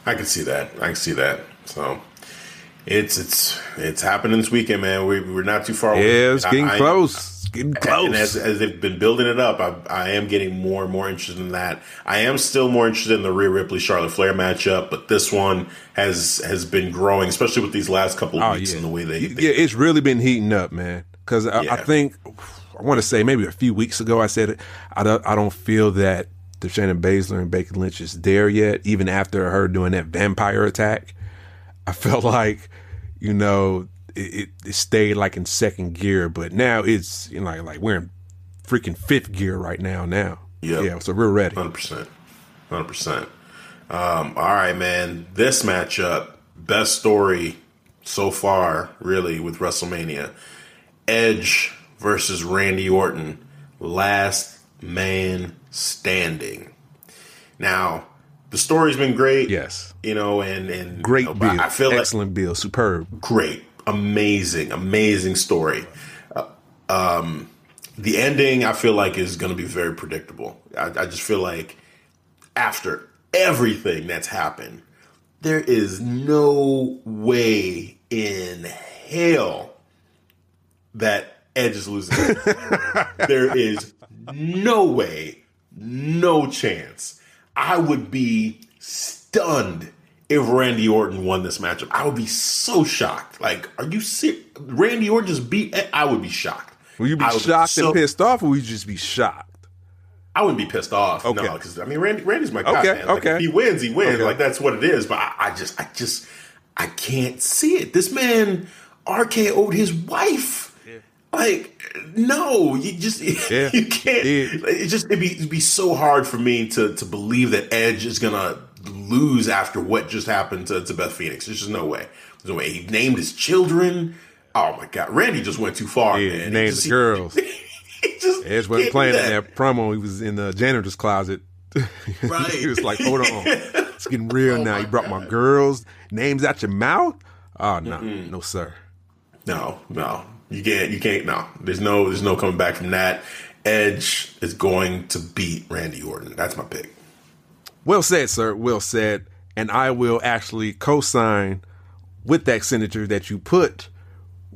[SPEAKER 1] I can see that. I can see that. So it's it's it's happening this weekend, man. We, we're not too far. away.
[SPEAKER 3] Yeah, it's getting
[SPEAKER 1] I- I-
[SPEAKER 3] close. It's getting close.
[SPEAKER 1] And as, as they've been building it up, I, I am getting more and more interested in that. I am still more interested in the Rhea Ripley Charlotte Flair matchup, but this one has has been growing, especially with these last couple of
[SPEAKER 3] Oh,
[SPEAKER 1] weeks
[SPEAKER 3] yeah.
[SPEAKER 1] and the way they,
[SPEAKER 3] yeah, it's really been heating up, man. Because I, I think I want to say maybe a few weeks ago I said it. I don't, I don't feel that the Shayna Baszler and Becky Lynch is there yet. Even after her doing that vampire attack, I felt [LAUGHS] like you know it, it stayed like in second gear, but now it's you know, like like we're in freaking fifth gear right now. Now,
[SPEAKER 1] Yep.
[SPEAKER 3] yeah, so we're ready.
[SPEAKER 1] Hundred percent, hundred percent. Um, all right, man. This matchup, best story so far, really, with WrestleMania: Edge versus Randy Orton, last man standing. Now, the story's been great.
[SPEAKER 3] Yes,
[SPEAKER 1] you know, and and
[SPEAKER 3] great
[SPEAKER 1] you know, but
[SPEAKER 3] bill,
[SPEAKER 1] I feel like
[SPEAKER 3] excellent bill, superb.
[SPEAKER 1] great, amazing, amazing story. Uh, um, the ending, I feel like, is going to be very predictable. I, I just feel like after everything that's happened, there is no way in hell that Edge is losing. [LAUGHS] there is no way, no chance. I would be stunned if Randy Orton won this matchup. I would be so shocked. Like, are you serious? Randy Orton just beat. I would be shocked.
[SPEAKER 3] Will you be shocked
[SPEAKER 1] so-
[SPEAKER 3] and pissed off, or will you just be shocked?
[SPEAKER 1] I wouldn't be pissed off.
[SPEAKER 3] Okay.
[SPEAKER 1] No, because I mean, Randy, Randy's my guy.
[SPEAKER 3] Okay,
[SPEAKER 1] man. Like,
[SPEAKER 3] okay.
[SPEAKER 1] If he wins, he wins.
[SPEAKER 3] Okay.
[SPEAKER 1] Like that's what it is. But I, I just, I just, I can't see it. This man RKO'd his wife. Like, no, you just [LAUGHS]
[SPEAKER 3] Yeah.
[SPEAKER 1] you can't.
[SPEAKER 3] Yeah.
[SPEAKER 1] It just it'd be, it'd be so hard for me to to believe that Edge is gonna lose after what just happened to, to Beth Phoenix. There's just no way. There's no way. He named his children. Oh my God, Randy just went too far.
[SPEAKER 3] Yeah,
[SPEAKER 1] man. He
[SPEAKER 3] named
[SPEAKER 1] just-
[SPEAKER 3] the girls. [LAUGHS]
[SPEAKER 1] He just
[SPEAKER 3] Edge wasn't playing
[SPEAKER 1] that.
[SPEAKER 3] in that promo. He was in the janitor's closet.
[SPEAKER 1] Right. [LAUGHS]
[SPEAKER 3] he was like, "Hold on, it's getting real [LAUGHS] oh
[SPEAKER 1] now.
[SPEAKER 3] You brought my girls' names out your mouth? Oh no, no sir.
[SPEAKER 1] No, no, you can't. You can't. No, there's no. There's no coming back from that. Edge is going to beat Randy Orton. That's my pick.
[SPEAKER 3] Well said, sir. Well said. And I will actually co-sign with that signature that you put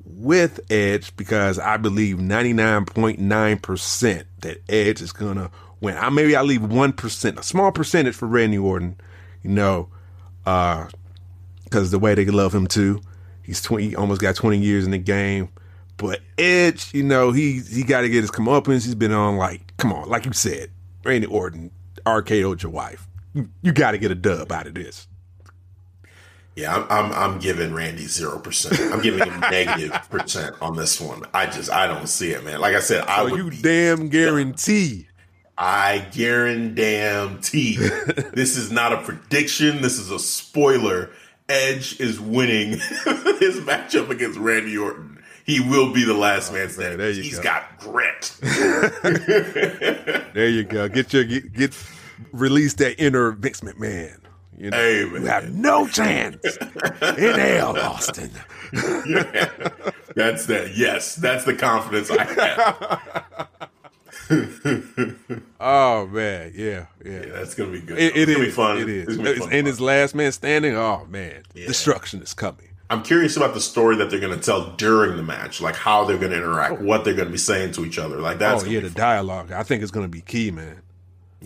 [SPEAKER 3] with Edge because I believe 99.9% that Edge is going to win. I maybe I leave 1%, a small percentage for Randy Orton, you know, uh because the way they love him too. He's 20 he almost got 20 years in the game. But Edge, you know, he he got to get his comeuppance. He's been on like, come on, like you said, Randy Orton, RKO'd your wife. You, got to get a dub out of this.
[SPEAKER 1] Yeah, I'm. I'm, I'm giving Randy zero percent. I'm giving him [LAUGHS] negative percent on this one. I just. I don't see it, man. Like I said, I
[SPEAKER 3] So
[SPEAKER 1] would.
[SPEAKER 3] you damn guarantee.
[SPEAKER 1] I guarantee [LAUGHS] this is not a prediction. This is a spoiler. Edge is winning [LAUGHS] his matchup against Randy Orton. He will be the last man oh, standing.
[SPEAKER 3] there you
[SPEAKER 1] He's
[SPEAKER 3] go.
[SPEAKER 1] got grit.
[SPEAKER 3] There you go. Get your get, get release that inner Vince McMahon. You know,
[SPEAKER 1] Hey,
[SPEAKER 3] you have no chance in hell, Austin. [LAUGHS]
[SPEAKER 1] That's that. Yes, that's the confidence I have. [LAUGHS]
[SPEAKER 3] Oh man, yeah, yeah.
[SPEAKER 1] Yeah, that's gonna be good.
[SPEAKER 3] It, it is.
[SPEAKER 1] be fun.
[SPEAKER 3] It is.
[SPEAKER 1] It's fun.
[SPEAKER 3] and his last man standing. Oh man, destruction is coming.
[SPEAKER 1] I'm curious about the story that they're gonna tell during the match, like how they're gonna interact, oh. what they're gonna be saying to each other. Like that's
[SPEAKER 3] oh yeah, the
[SPEAKER 1] fun.
[SPEAKER 3] dialogue. I think it's going to be key, man.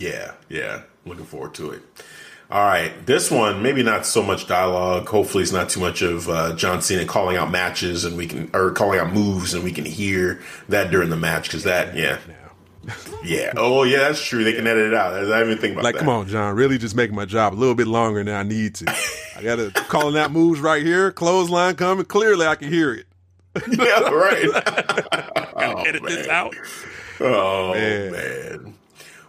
[SPEAKER 1] Yeah, yeah. Looking forward to it. All right, this one maybe not so much dialogue. Hopefully, it's not too much of uh, John Cena calling out matches and we can or calling out moves and we can hear that during the match because that yeah [LAUGHS] yeah oh yeah that's true they can edit it out. I didn't even think about
[SPEAKER 3] Like,
[SPEAKER 1] that.
[SPEAKER 3] come on, John, really just making my job a little bit longer than I need to. I got to [LAUGHS] calling out moves right here. Clothesline coming. Clearly, I can hear it. [LAUGHS]
[SPEAKER 1] yeah right. oh,
[SPEAKER 3] Edit this
[SPEAKER 1] man.
[SPEAKER 3] out.
[SPEAKER 1] Oh
[SPEAKER 3] Man.
[SPEAKER 1] man.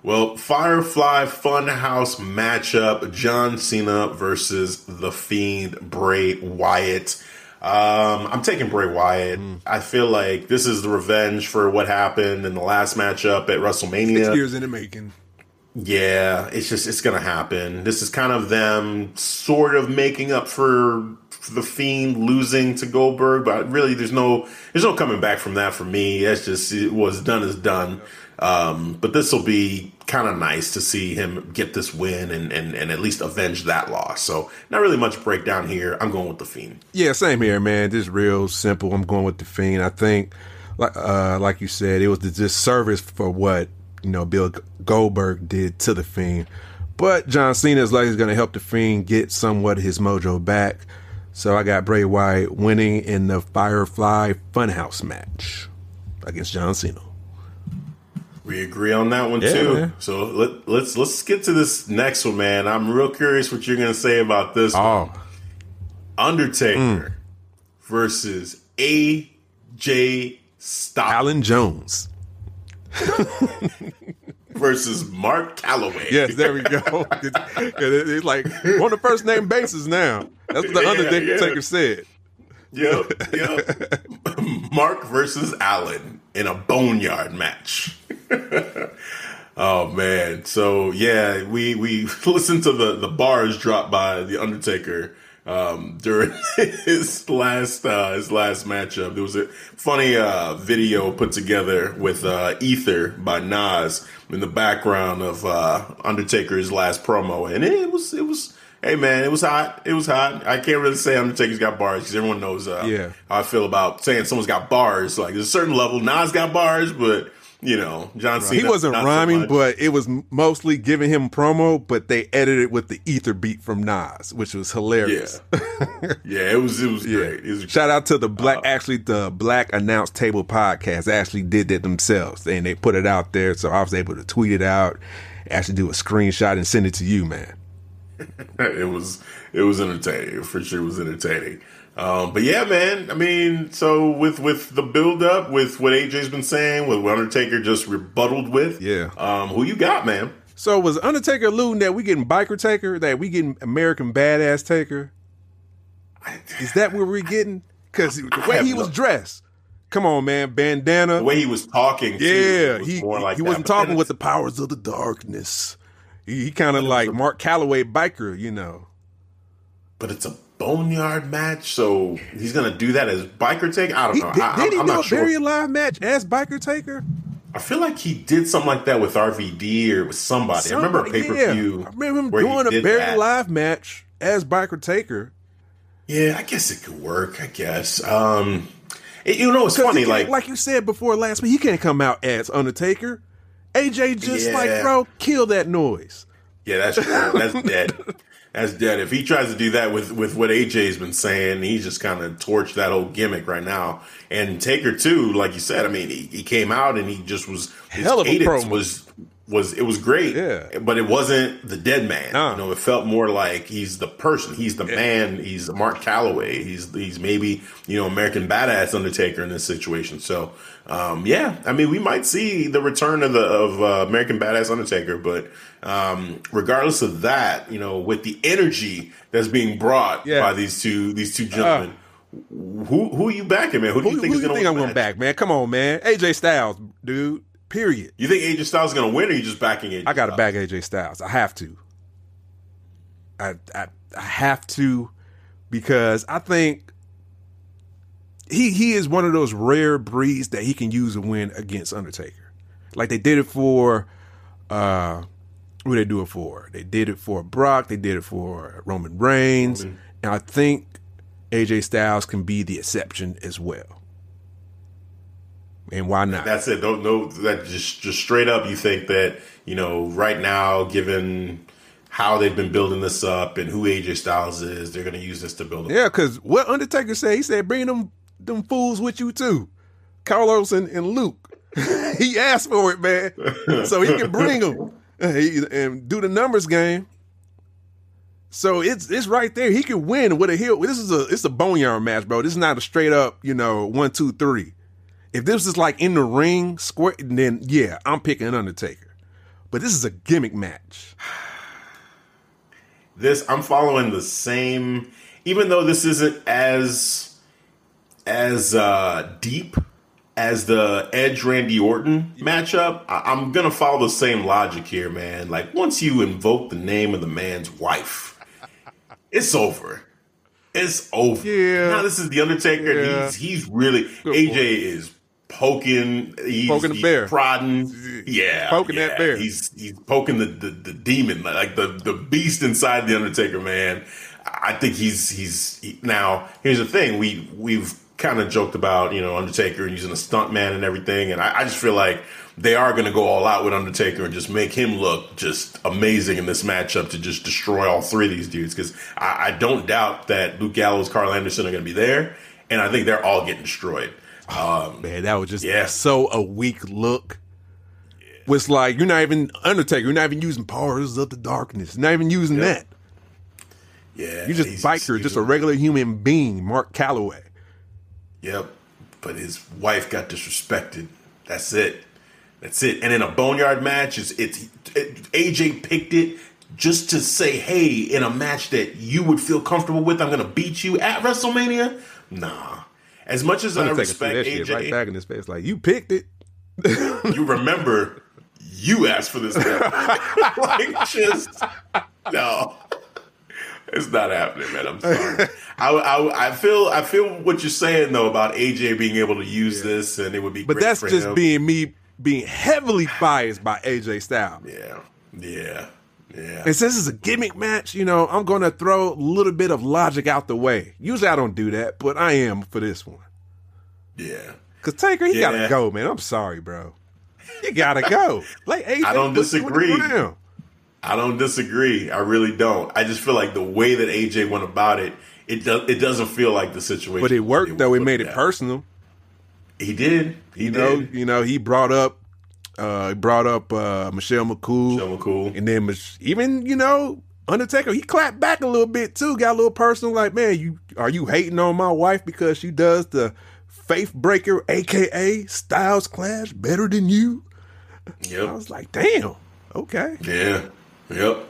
[SPEAKER 1] Well, Firefly Funhouse matchup: John Cena versus the Fiend Bray Wyatt. Um, I'm taking Bray Wyatt. Mm. I feel like this is the revenge for what happened in the last matchup at WrestleMania.
[SPEAKER 3] Six years in the making.
[SPEAKER 1] Yeah, it's just it's gonna happen. This is kind of them sort of making up for, for the Fiend losing to Goldberg, but really there's no there's no coming back from that for me. That's just it was done is done. Um, but this will be kind of nice to see him get this win and, and, and at least avenge that loss. So not really much breakdown here. I'm going with the Fiend.
[SPEAKER 3] Yeah, same here, man. Just real simple. I'm going with the Fiend. I think, like uh, like you said, it was the disservice for what you know Bill Goldberg did to the Fiend. But John Cena is going to help the Fiend get somewhat his mojo back. So I got Bray Wyatt winning in the Firefly Funhouse match against John Cena.
[SPEAKER 1] We agree on that one yeah, too. Man. So let, let's let's get to this next one, man. I'm real curious what you're gonna say about this. Oh, one. Undertaker mm. versus AJ Styles.
[SPEAKER 3] Allen Jones [LAUGHS]
[SPEAKER 1] versus Mark Calaway.
[SPEAKER 3] Yes, there we go. [LAUGHS] [LAUGHS] it's like on the first name basis now. That's what the yeah, Undertaker yeah. said.
[SPEAKER 1] Yep, yep. [CLEARS THROAT] Mark versus Allen in a boneyard match. [LAUGHS] oh man. So yeah, we we [LAUGHS] listened to the the bars dropped by the Undertaker um, [LAUGHS] during his last uh, his last matchup. There was a funny uh, video put together with uh, "Ether" by Nas in the background of uh, Undertaker's last promo, and it was it was. Hey man, it was hot. It was hot. I can't really say Undertaker's got bars because everyone knows uh, yeah. how I feel about saying someone's got bars. Like there's a certain level. Nas got bars, but you know, John Cena.
[SPEAKER 3] He wasn't rhyming, so but it was mostly giving him promo. But they edited with the ether beat from Nas, which was hilarious.
[SPEAKER 1] Yeah, yeah it was. It was [LAUGHS] yeah. great. It was
[SPEAKER 3] Shout out to the black, uh, actually the Black Announced Table podcast. Actually did that themselves, and they put it out there. So I was able to tweet it out, actually do a screenshot and send it to you, man. [LAUGHS]
[SPEAKER 1] it was it was entertaining for sure. It was entertaining. Um, but yeah, man. I mean, so with with the build up, with what AJ's been saying, with what Undertaker just rebutted with,
[SPEAKER 3] yeah.
[SPEAKER 1] Um, who you got, man?
[SPEAKER 3] So was Undertaker alluding that we getting biker Taker, that we getting American badass Taker? Is that where we're getting? Because the way he was dressed. Come on, man, bandana.
[SPEAKER 1] The way he was talking,
[SPEAKER 3] yeah, was he like he wasn't talking with the powers of the darkness. He, he kind of like Mark Calaway biker, you know.
[SPEAKER 1] But it's a boneyard match, so he's gonna do that as biker taker. I don't know.
[SPEAKER 3] He,
[SPEAKER 1] I,
[SPEAKER 3] did, he
[SPEAKER 1] I'm
[SPEAKER 3] do a sure. very live match as biker taker?
[SPEAKER 1] I feel like he did something like that with RVD or with somebody. somebody I remember a pay per view.
[SPEAKER 3] Yeah. I remember him doing a very that. live match as biker taker.
[SPEAKER 1] Yeah, I guess it could work. I guess. Um, it, you know, it's funny. Like
[SPEAKER 3] like you said before last week, he can't come out as Undertaker. AJ just yeah. like, bro, kill that noise.
[SPEAKER 1] Yeah, that's that's [LAUGHS] dead. That's dead. If he tries to do that with with what AJ's been saying, he's just kind of torched that whole gimmick right now. And Taker too, like you said, I mean, he, he came out and he just was
[SPEAKER 3] his hell of a promo.
[SPEAKER 1] was was it was great.
[SPEAKER 3] Yeah.
[SPEAKER 1] But it wasn't the dead man. Uh. You know, it felt more like he's the person. He's the yeah. man. He's Mark Calaway, He's he's maybe, you know, American badass Undertaker in this situation. So um, yeah, I mean, we might see the return of the of uh, American Badass Undertaker, but um, regardless of that, you know, with the energy that's being brought yeah. by these two these two gentlemen. Uh, who who are you backing, man? Who do you
[SPEAKER 3] who,
[SPEAKER 1] think
[SPEAKER 3] who
[SPEAKER 1] is going to
[SPEAKER 3] win? Who do you think I'm going to back, man. Come on, man. AJ Styles, dude. Period.
[SPEAKER 1] You think AJ Styles is going to win, or you just backing AJ?
[SPEAKER 3] I got to back AJ Styles. I have to. I, I I have to because I think he he is one of those rare breeds that he can use a win against Undertaker. Like they did it for uh who they do it for? They did it for Brock, they did it for Roman Reigns, Roman. and I think AJ Styles can be the exception as well. And why not?
[SPEAKER 1] That's it. Don't know that just just straight up you think that, you know, right now given how they've been building this up and who AJ Styles is, they're going to use this to build.
[SPEAKER 3] Yeah, because what Undertaker said, he said, bring them them fools with you too, Carlos and, and Luke. [LAUGHS] he asked for it, man, so he can bring them and do the numbers game. So it's it's right there. He can win with a heel. This is a it's a boneyard match, bro. This is not a straight up, you know, one two three. If this is like in the ring, square, then yeah, I'm picking Undertaker. but this is a gimmick match.
[SPEAKER 1] This I'm following the same, even though this isn't as as uh, deep as the Edge Randy Orton matchup. I- I'm gonna follow the same logic here, man. Like once you invoke the name of the man's wife, it's over. It's over.
[SPEAKER 3] Yeah.
[SPEAKER 1] Now this is the Undertaker.
[SPEAKER 3] Yeah.
[SPEAKER 1] He's he's really
[SPEAKER 3] Good
[SPEAKER 1] AJ
[SPEAKER 3] point.
[SPEAKER 1] is poking. He's,
[SPEAKER 3] Poking the
[SPEAKER 1] he's
[SPEAKER 3] bear.
[SPEAKER 1] prodding. Yeah,
[SPEAKER 3] Poking
[SPEAKER 1] yeah.
[SPEAKER 3] that bear.
[SPEAKER 1] He's he's poking the, the the demon, like the the beast inside the Undertaker. Man, I think he's he's he- now. Here's the thing: we we've kind of joked about you know Undertaker using a stunt man and everything, and I, I just feel like they are going to go all out with Undertaker and just make him look just amazing in this matchup to just destroy all three of these dudes. Because I, I don't doubt that Luke Gallows, Carl Anderson are going to be there, and I think they're all getting destroyed. Um,
[SPEAKER 3] Man, that was just
[SPEAKER 1] Yeah.
[SPEAKER 3] so a weak look. Was like you're not even Undertaker. You're not even using powers of the darkness. You're Not even using
[SPEAKER 1] Yep.
[SPEAKER 3] that.
[SPEAKER 1] yeah,
[SPEAKER 3] you're just biker, just a regular human being, Mark Calaway.
[SPEAKER 1] Yep. But his wife got disrespected. That's it. That's it. And in a boneyard match, it's, it's it, AJ picked it just to say, "Hey, in a match that you would feel comfortable with, I'm going to beat you at WrestleMania." Nah. As much as I respect AJ,
[SPEAKER 3] right back in his face. Like you picked it.
[SPEAKER 1] you remember you asked for this [LAUGHS] [LAUGHS] like just no. It's not happening, man. I'm sorry. I, I, I feel I feel what you're saying though about AJ being able to use this, and it would be.
[SPEAKER 3] But that's just
[SPEAKER 1] him.
[SPEAKER 3] being me being heavily biased by AJ Styles.
[SPEAKER 1] Yeah, yeah, yeah.
[SPEAKER 3] And since it's a gimmick match, you know, I'm going to throw a little bit of logic out the way. Usually I don't do that, but I am for this one.
[SPEAKER 1] yeah.
[SPEAKER 3] Cause Taker, he
[SPEAKER 1] Yeah.
[SPEAKER 3] gotta go, man. I'm sorry, bro. You gotta go. Like AJ,
[SPEAKER 1] I don't
[SPEAKER 3] put you the
[SPEAKER 1] disagree. I don't disagree. I really don't. I just feel like the way that AJ went about it, it does it doesn't feel like the situation.
[SPEAKER 3] But it worked though. It made it
[SPEAKER 1] down.
[SPEAKER 3] personal.
[SPEAKER 1] He did. He
[SPEAKER 3] You know,
[SPEAKER 1] did.
[SPEAKER 3] you know, he brought up, uh, brought up uh, Michelle McCool,
[SPEAKER 1] Michelle McCool.
[SPEAKER 3] and then Mich- even you know Undertaker, he clapped back a little bit too. Got a little personal. Like, man, you are you hating on my wife because she does the Faith Breaker, aka Styles Clash, better than you? Yeah.
[SPEAKER 1] I
[SPEAKER 3] was like, damn, okay.
[SPEAKER 1] Yeah. Yep.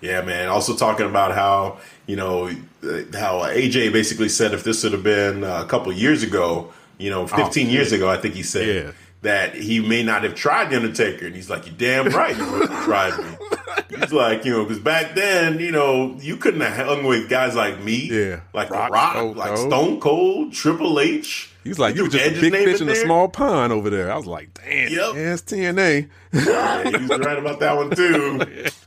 [SPEAKER 1] Yeah, man. Also talking about how you know uh, how AJ basically said if this would have been uh, a couple years ago, you know, 15 years ago, I think he said
[SPEAKER 3] Yeah.
[SPEAKER 1] That he may not have tried the Undertaker, and he's like, "You damn right, you have [LAUGHS] tried me." He's like, you know, because back then, you know, you couldn't have hung with guys like me,
[SPEAKER 3] Yeah.
[SPEAKER 1] like
[SPEAKER 3] Rock,
[SPEAKER 1] Rock,
[SPEAKER 3] Stone
[SPEAKER 1] like
[SPEAKER 3] Cold.
[SPEAKER 1] Stone Cold, Triple H.
[SPEAKER 3] He's like, you were just a big fish in a small pond over there. I was like, damn,
[SPEAKER 1] Yep.
[SPEAKER 3] yeah, it's TNA.
[SPEAKER 1] Yeah, he was right about that one too. [LAUGHS]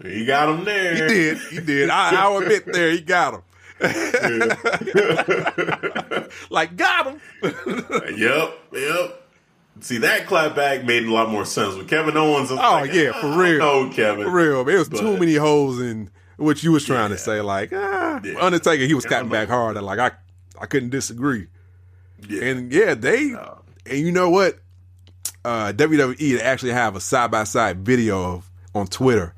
[SPEAKER 1] He got him there.
[SPEAKER 3] He did. He did. I, I'll admit there, he got him. [LAUGHS] like, got him.
[SPEAKER 1] Yep, yep. See, that clapback made a lot more sense with Kevin Owens.
[SPEAKER 3] Oh,
[SPEAKER 1] like,
[SPEAKER 3] yeah, for real.
[SPEAKER 1] No, Kevin.
[SPEAKER 3] For real. It was too many holes in what you was trying to say. Like, ah,
[SPEAKER 1] Yeah.
[SPEAKER 3] Undertaker, he was
[SPEAKER 1] Yeah,
[SPEAKER 3] cutting back hard. And like, I, I couldn't disagree.
[SPEAKER 1] Yeah.
[SPEAKER 3] And yeah, they, and you know what? Uh, WWE actually have a side by side video of on Twitter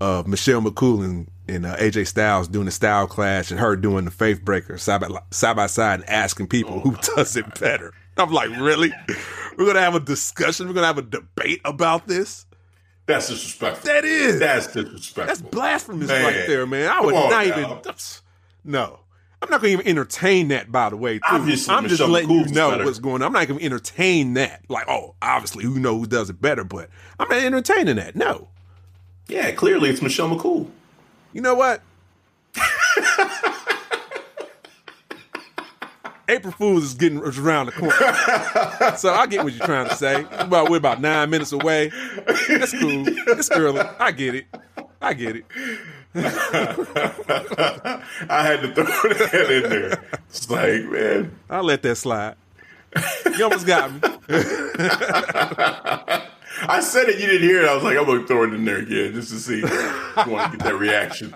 [SPEAKER 3] of Michelle McCool and, and uh, AJ Styles doing the style clash and her doing the faith breaker side by side by side and asking people who does it better. [LAUGHS] I'm like, really? We're gonna have a discussion. We're gonna have a debate about this.
[SPEAKER 1] That's disrespectful.
[SPEAKER 3] That is
[SPEAKER 1] That's disrespectful.
[SPEAKER 3] that's blasphemous
[SPEAKER 1] Man.
[SPEAKER 3] right there, man. I
[SPEAKER 1] Come
[SPEAKER 3] would not
[SPEAKER 1] now.
[SPEAKER 3] even. that's- No, I'm not going to even entertain that. By the way, too.
[SPEAKER 1] Obviously,
[SPEAKER 3] I'm just letting
[SPEAKER 1] McCool's
[SPEAKER 3] you know
[SPEAKER 1] better.
[SPEAKER 3] what's going on. I'm not going to entertain that. Like, oh, obviously, who knows who does it better? But I'm not entertaining that. No.
[SPEAKER 1] yeah, clearly it's Michelle McCool.
[SPEAKER 3] You know what? [LAUGHS] April Fools is getting is around the corner, [LAUGHS] so I get what you're trying to say. About we're about nine minutes away. That's cool. It's early. I get it. I get it. [LAUGHS]
[SPEAKER 1] I had to throw that in there. It's like, man,
[SPEAKER 3] I'll let that slide. You almost got me. [LAUGHS]
[SPEAKER 1] I said it, you didn't hear it. I was like, I'm gonna throw it in there again just to see. I want to get that reaction.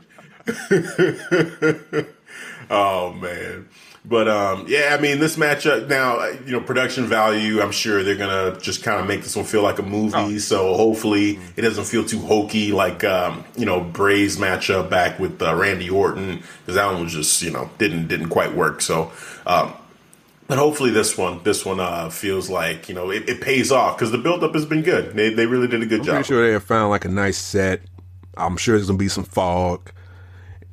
[SPEAKER 1] oh man. But um, yeah, I mean, this matchup now, you know, production value. I'm sure they're gonna just kind of make this one feel like a movie. So hopefully, it doesn't feel too hokey like um, you know Bray's matchup back with uh, Randy Orton because that one was just you know didn't didn't quite work. So um, But hopefully this one, this one uh, feels like you know it, it pays off because the buildup has been good. They they really did a good job.
[SPEAKER 3] I'm
[SPEAKER 1] job.
[SPEAKER 3] pretty sure they have found like a nice set. I'm sure there's gonna be some fog.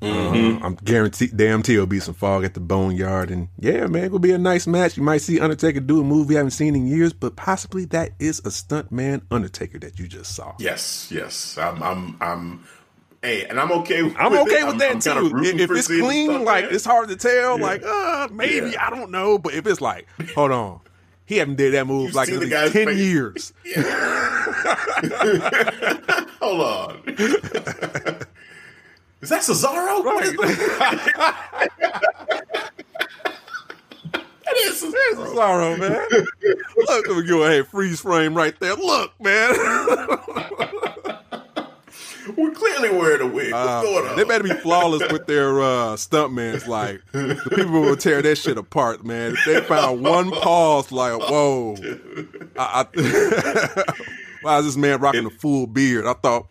[SPEAKER 1] Mm-hmm.
[SPEAKER 3] Uh, I'm guaranteed, damn, there'll be some fog at the Boneyard, and yeah, man, it'll be a nice match. You might see Undertaker do a move we haven't seen in years, but possibly that is a stuntman Undertaker that you just saw.
[SPEAKER 1] Yes, yes. I'm, I'm, I'm. Hey, and I'm okay. With
[SPEAKER 3] I'm
[SPEAKER 1] it.
[SPEAKER 3] okay with
[SPEAKER 1] I'm-
[SPEAKER 3] that
[SPEAKER 1] I'm
[SPEAKER 3] too. If, if it's clean, like it's hard to tell. Like, uh, maybe
[SPEAKER 1] Yeah.
[SPEAKER 3] I don't know. But if it's like, hold on, he haven't did that move
[SPEAKER 1] You
[SPEAKER 3] like in
[SPEAKER 1] the guy's
[SPEAKER 3] ten
[SPEAKER 1] face?
[SPEAKER 3] years. [LAUGHS] [LAUGHS]
[SPEAKER 1] Hold on. [LAUGHS] is that Cesaro? Is [LAUGHS] that? Is Cesaro.
[SPEAKER 3] Man. Look, let me go ahead, freeze frame right there. Look, man.
[SPEAKER 1] We're clearly wearing a wig.
[SPEAKER 3] Uh, they better be flawless with their uh, stuntmans. Like the people will tear that shit apart, man. If they found one pause, like whoa, I, I, [LAUGHS] why is this man rocking a full beard? I thought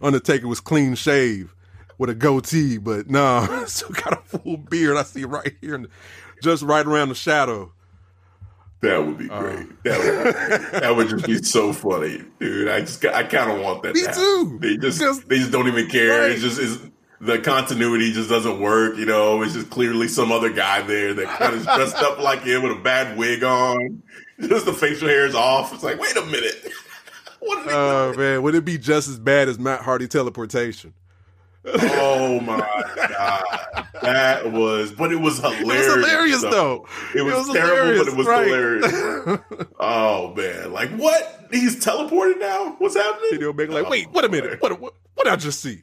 [SPEAKER 3] Undertaker was clean shave with a goatee, but no, [LAUGHS] still got a full beard. I see right here, just right around the shadow.
[SPEAKER 1] That would be
[SPEAKER 3] Uh.
[SPEAKER 1] great. that, would, that would just be so funny, dude. I just, I kind of want that.
[SPEAKER 3] Me
[SPEAKER 1] to
[SPEAKER 3] too.
[SPEAKER 1] They just,
[SPEAKER 3] Just-
[SPEAKER 1] they just don't even care.
[SPEAKER 3] Right.
[SPEAKER 1] It's just, it's, the continuity just doesn't work. You know, it's just clearly some other guy there that kind of dressed up like him with a bad wig on. Just the facial hair is off. It's like, wait a minute. [LAUGHS] What
[SPEAKER 3] Oh man, would it be just as bad as Matt Hardy teleportation?
[SPEAKER 1] Oh my god, that was, but it was hilarious.
[SPEAKER 3] It was hilarious though.
[SPEAKER 1] It was, terrible, but it was
[SPEAKER 3] right.
[SPEAKER 1] hilarious. [LAUGHS] oh man, like what? He's teleported now. What's happening?
[SPEAKER 3] They'll like,
[SPEAKER 1] Oh,
[SPEAKER 3] wait, wait a minute, what, what, what did I just see?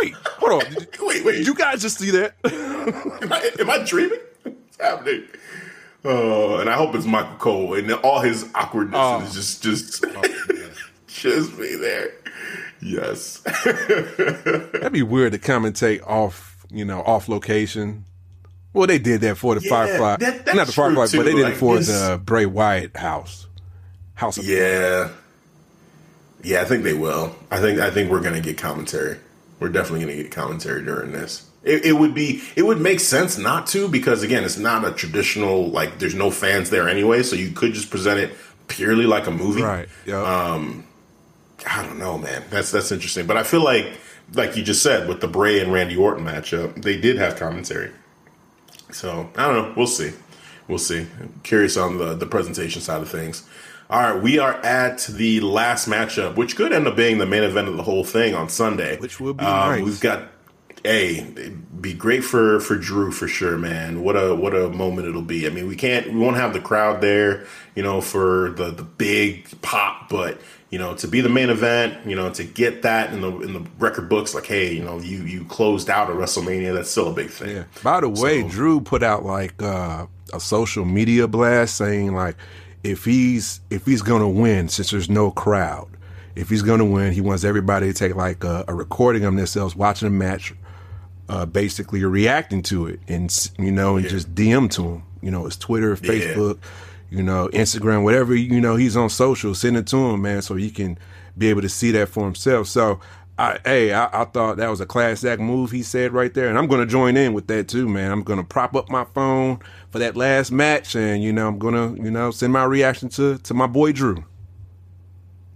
[SPEAKER 3] Wait, hold on, [LAUGHS]
[SPEAKER 1] Wait, wait.
[SPEAKER 3] did you guys just see that? [LAUGHS]
[SPEAKER 1] am, I, am I dreaming? What's happening? Oh, and I hope it's Michael Cole and all his awkwardness
[SPEAKER 3] Oh.
[SPEAKER 1] is just, just, oh, just be there. Yes.
[SPEAKER 3] That'd be weird to commentate off, you know, off location. Well, they did that for the
[SPEAKER 1] Yeah,
[SPEAKER 3] Firefly,
[SPEAKER 1] that-
[SPEAKER 3] not the Firefly,
[SPEAKER 1] true,
[SPEAKER 3] but they did
[SPEAKER 1] Like,
[SPEAKER 3] it for
[SPEAKER 1] this-
[SPEAKER 3] the Bray Wyatt house. House of
[SPEAKER 1] Yeah. Yeah, I think they will. I think I think we're gonna get commentary. We're definitely gonna get commentary during this. It, it would be it would make sense not to because again, it's not a traditional like. There's no fans there anyway, so you could just present it purely like a movie.
[SPEAKER 3] right. Yeah.
[SPEAKER 1] Um, I don't know, man. That's that's interesting. But I feel like, like you just said, with the Bray and Randy Orton matchup, they did have commentary. So I don't know. We'll see. We'll see. I'm curious on the the presentation side of things. All right, we are at the last matchup, which could end up being the main event of the whole thing on Sunday.
[SPEAKER 3] Which will be
[SPEAKER 1] Um,
[SPEAKER 3] nice.
[SPEAKER 1] We've got a it'd be great for for Drew for sure, man. What a what a moment it'll be. I mean, we can't we won't have the crowd there, you know, for the the big pop, but you know, to be the main event, you know, to get that in the in the record books, like, hey, you know, you you closed out a WrestleMania, that's still a big thing.
[SPEAKER 3] Yeah. By the way,
[SPEAKER 1] So-
[SPEAKER 3] Drew put out like uh, a social media blast saying like if he's if he's gonna win, since there's no crowd, if he's gonna win, he wants everybody to take like a, a recording of themselves watching a match, uh, basically reacting to it, and you know, and just DM to him. You know, his Twitter, Facebook, you know, Instagram, whatever you know, he's on social. Send it to him, man, so he can be able to see that for himself. So. I, hey, I, I thought that was a class act move he said right there, and I'm going to join in with that too, man. I'm going to prop up my phone for that last match, and you know, I'm going to, you know, send my reaction to to my boy Drew.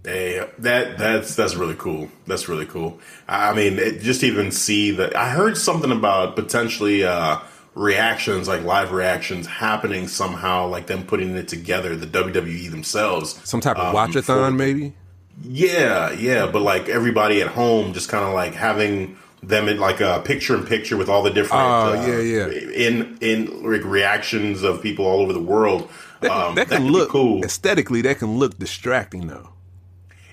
[SPEAKER 1] Hey, that that's that's really cool. That's really cool. I mean, it, just even see that. I heard something about potentially uh, reactions, like live reactions, happening somehow, like them putting it together. The WWE themselves,
[SPEAKER 3] Some type of
[SPEAKER 1] um,
[SPEAKER 3] watchathon,
[SPEAKER 1] for-
[SPEAKER 3] maybe.
[SPEAKER 1] Yeah, yeah, but like everybody at home, just kind of like having them in like a picture in picture with all the different,
[SPEAKER 3] Oh,
[SPEAKER 1] uh,
[SPEAKER 3] yeah, yeah.
[SPEAKER 1] in in like reactions of people all over the world.
[SPEAKER 3] That,
[SPEAKER 1] um,
[SPEAKER 3] that can
[SPEAKER 1] be
[SPEAKER 3] look
[SPEAKER 1] cool.
[SPEAKER 3] aesthetically. That can look distracting, though.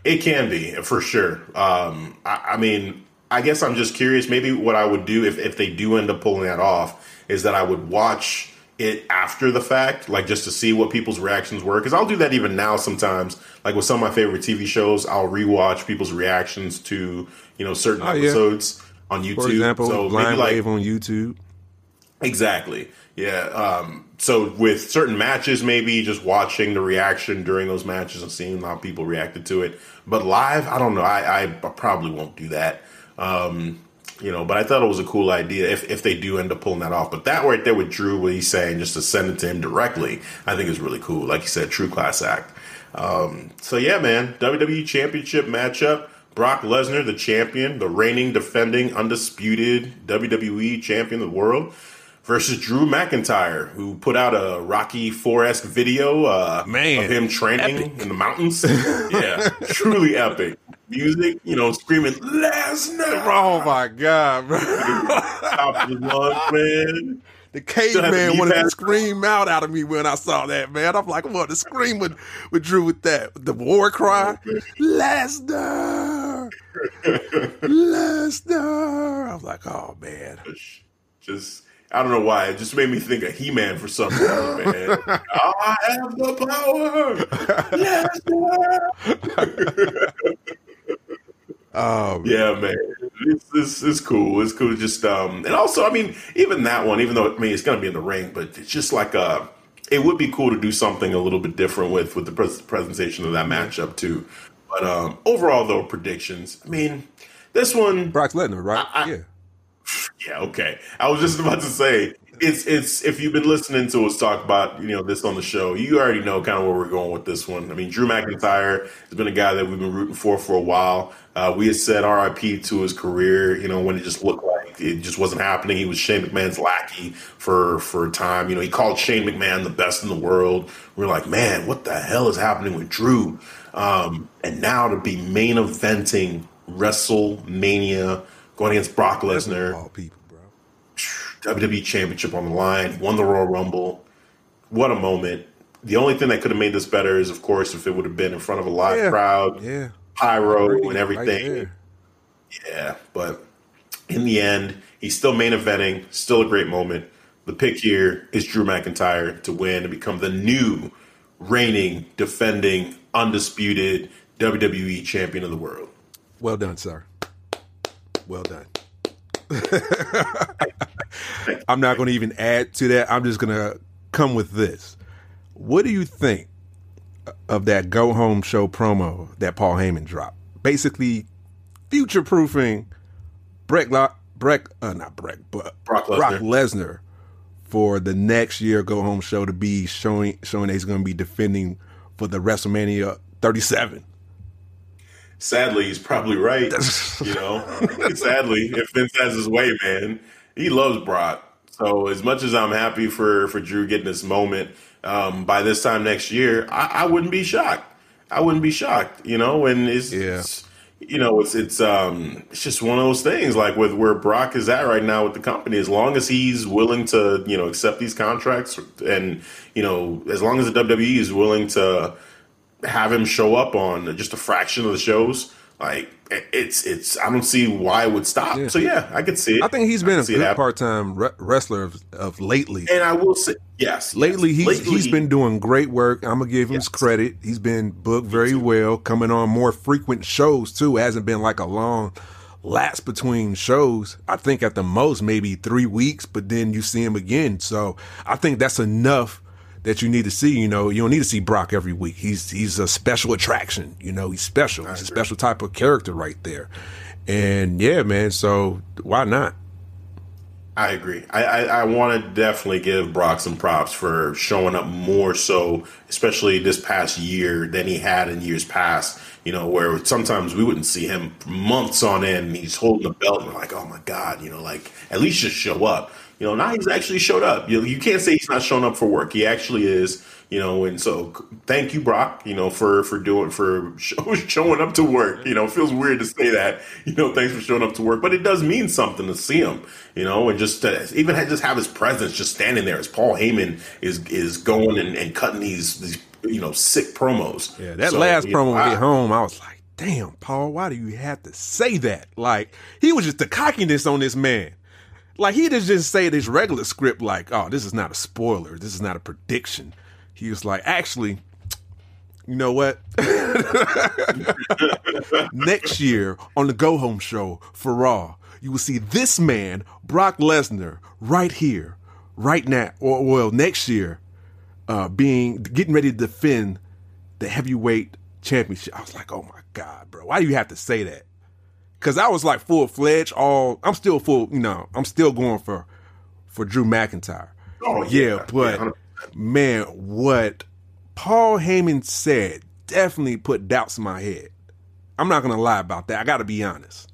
[SPEAKER 1] It can be for sure. Um, I, I mean, I guess I'm just curious. Maybe what I would do if, if they do end up pulling that off is that I would watch it after the fact, like just to see what people's reactions were. Because I'll do that even now sometimes. Like with some of my favorite TV shows, I'll rewatch people's reactions to you know certain
[SPEAKER 3] Oh, yeah.
[SPEAKER 1] episodes on YouTube.
[SPEAKER 3] For example,
[SPEAKER 1] so
[SPEAKER 3] Blind
[SPEAKER 1] like
[SPEAKER 3] Wave on YouTube.
[SPEAKER 1] Exactly. Yeah. Um, so with certain matches, maybe just watching the reaction during those matches and seeing how people reacted to it. But live, I don't know. I, I probably won't do that. Um, you know, but I thought it was a cool idea if, if they do end up pulling that off. But that right there with Drew, what he's saying, just to send it to him directly, I think is really cool. Like you said, true class act. Um, so yeah, man, WWE Championship matchup. Brock Lesnar, the champion, the reigning, defending, undisputed WWE champion of the world, versus Drew McIntyre, who put out a Rocky Four esque video uh,
[SPEAKER 3] Man,
[SPEAKER 1] of him training
[SPEAKER 3] epic.
[SPEAKER 1] in the mountains. [LAUGHS] yeah, truly epic. Music, you know, screaming Lesnar.
[SPEAKER 3] Oh my god, bro.
[SPEAKER 1] Top of his lungs, man.
[SPEAKER 3] The
[SPEAKER 1] the
[SPEAKER 3] caveman wanted to scream out out of me when I saw that, man. I'm like, I want to scream with, with Drew with that. The war cry. Lesnar! Lesnar! I was like, oh, man.
[SPEAKER 1] Just, I don't know why. It just made me think of He Man for some reason, man. [LAUGHS] I have the power. Lesnar. [LAUGHS]
[SPEAKER 3] Oh, man.
[SPEAKER 1] Yeah, man, it's, it's, it's cool. It's cool. Just um, and also, I mean, even that one, even though I mean it's gonna be in the ring, but it's just like uh, it would be cool to do something a little bit different with with the pres- presentation of that matchup too. But um, overall, though, predictions. I mean, this one,
[SPEAKER 3] Brock Lesnar, right?
[SPEAKER 1] I-
[SPEAKER 3] yeah. [SIGHS]
[SPEAKER 1] yeah, okay. I was just about to say it's it's if you've been listening to us talk about you know this on the show, you already know kind of where we're going with this one. I mean, Drew McIntyre has been a guy that we've been rooting for for a while. Uh, we had said RIP to his career, you know, when it just looked like it just wasn't happening. He was Shane McMahon's lackey for for a time. You know, he called Shane McMahon the best in the world. We are like, man, what the hell is happening with Drew? Um, and now to be main eventing WrestleMania, going against Brock Lesnar.
[SPEAKER 3] All people, bro.
[SPEAKER 1] WWE Championship on the line, won the Royal Rumble. What a moment. The only thing that could have made this better is, of course, if it would have been in front of a live
[SPEAKER 3] Yeah.
[SPEAKER 1] crowd,
[SPEAKER 3] Yeah.
[SPEAKER 1] Pyro and everything.
[SPEAKER 3] there.
[SPEAKER 1] yeah, but in the end, he's still main eventing, still a great moment. The pick here is Drew McIntyre to win and become the new reigning, defending, undisputed WWE champion of the world.
[SPEAKER 3] Well done, sir. Well done. [LAUGHS] I'm not going to even add to that. I'm just going to come with this. What do you think of that go home show promo that Paul Heyman dropped? Basically, future proofing Breck, Lo- Breck, uh, not Breck, but
[SPEAKER 1] Brock Lesnar.
[SPEAKER 3] Brock Lesnar for the next year go home show to be showing showing that he's going to be defending for the WrestleMania 37.
[SPEAKER 1] Sadly, he's probably right. [LAUGHS] you know, sadly, if Vince has his way, man, he loves Brock. So as much as I'm happy for for Drew getting this moment, um, by this time next year, I, I wouldn't be shocked. I wouldn't be shocked. You know, and it's,
[SPEAKER 3] Yeah.
[SPEAKER 1] it's you know, it's it's um it's just one of those things like with where Brock is at right now with the company. As long as he's willing to you know accept these contracts, and you know, as long as the WWE is willing to have him show up on just a fraction of the shows, like it's it's I don't see why it would stop.
[SPEAKER 3] Yeah.
[SPEAKER 1] So yeah, I could see it.
[SPEAKER 3] I think he's been a good part time re- wrestler of, of lately.
[SPEAKER 1] And I will say yes.
[SPEAKER 3] Lately,
[SPEAKER 1] yes.
[SPEAKER 3] he's
[SPEAKER 1] Lately,
[SPEAKER 3] he's been doing great work. I'm gonna give him his credit. He's been booked very well, coming on more frequent shows too. It hasn't been like a long lapse between shows. I think at the most maybe three weeks, but then you see him again. So I think that's enough that you need to see. You know, you don't need to see Brock every week. He's he's a special attraction. You know, he's special. He's a special type of character right there. And yeah, man. So why not?
[SPEAKER 1] I agree. I, I, I want to definitely give Brock some props for showing up more so, especially this past year than he had in years past. You know, where sometimes we wouldn't see him for months on end. And he's holding the belt, and we're like, oh my god, you know, like at least just show up. You know, now he's actually showed up. You, you can't say he's not showing up for work. He actually is. You know, and so thank you, Brock. You know, for for doing for [LAUGHS] show, showing up to work. You know, it feels weird to say that. You know, thanks for showing up to work, but it does mean something to see him. You know, and just to even just have his presence, just standing there as Paul Heyman is is going and, and cutting these these you know sick promos.
[SPEAKER 3] Yeah, that
[SPEAKER 1] So,
[SPEAKER 3] last
[SPEAKER 1] know,
[SPEAKER 3] promo when
[SPEAKER 1] I-
[SPEAKER 3] get home, I was like, damn, Paul, why do you have to say that? Like, he was just the cockiness on this man. Like, he didn't just say this regular script, like, oh, this is not a spoiler. This is not a prediction. He was like, actually, you know what? [LAUGHS] Next year on the Go Home show for Raw, you will see this man, Brock Lesnar, right here, right now, or well, next year, uh, being getting ready to defend the heavyweight championship. I was like, oh my god, bro, why do you have to say that? Because I was like full fledged. All I'm still full. You know, I'm still going for for Drew McIntyre.
[SPEAKER 1] Oh,
[SPEAKER 3] yeah,
[SPEAKER 1] yeah,
[SPEAKER 3] but
[SPEAKER 1] yeah,
[SPEAKER 3] man, what Paul Heyman said definitely put doubts in my head. I'm not gonna lie about that. I got to be honest.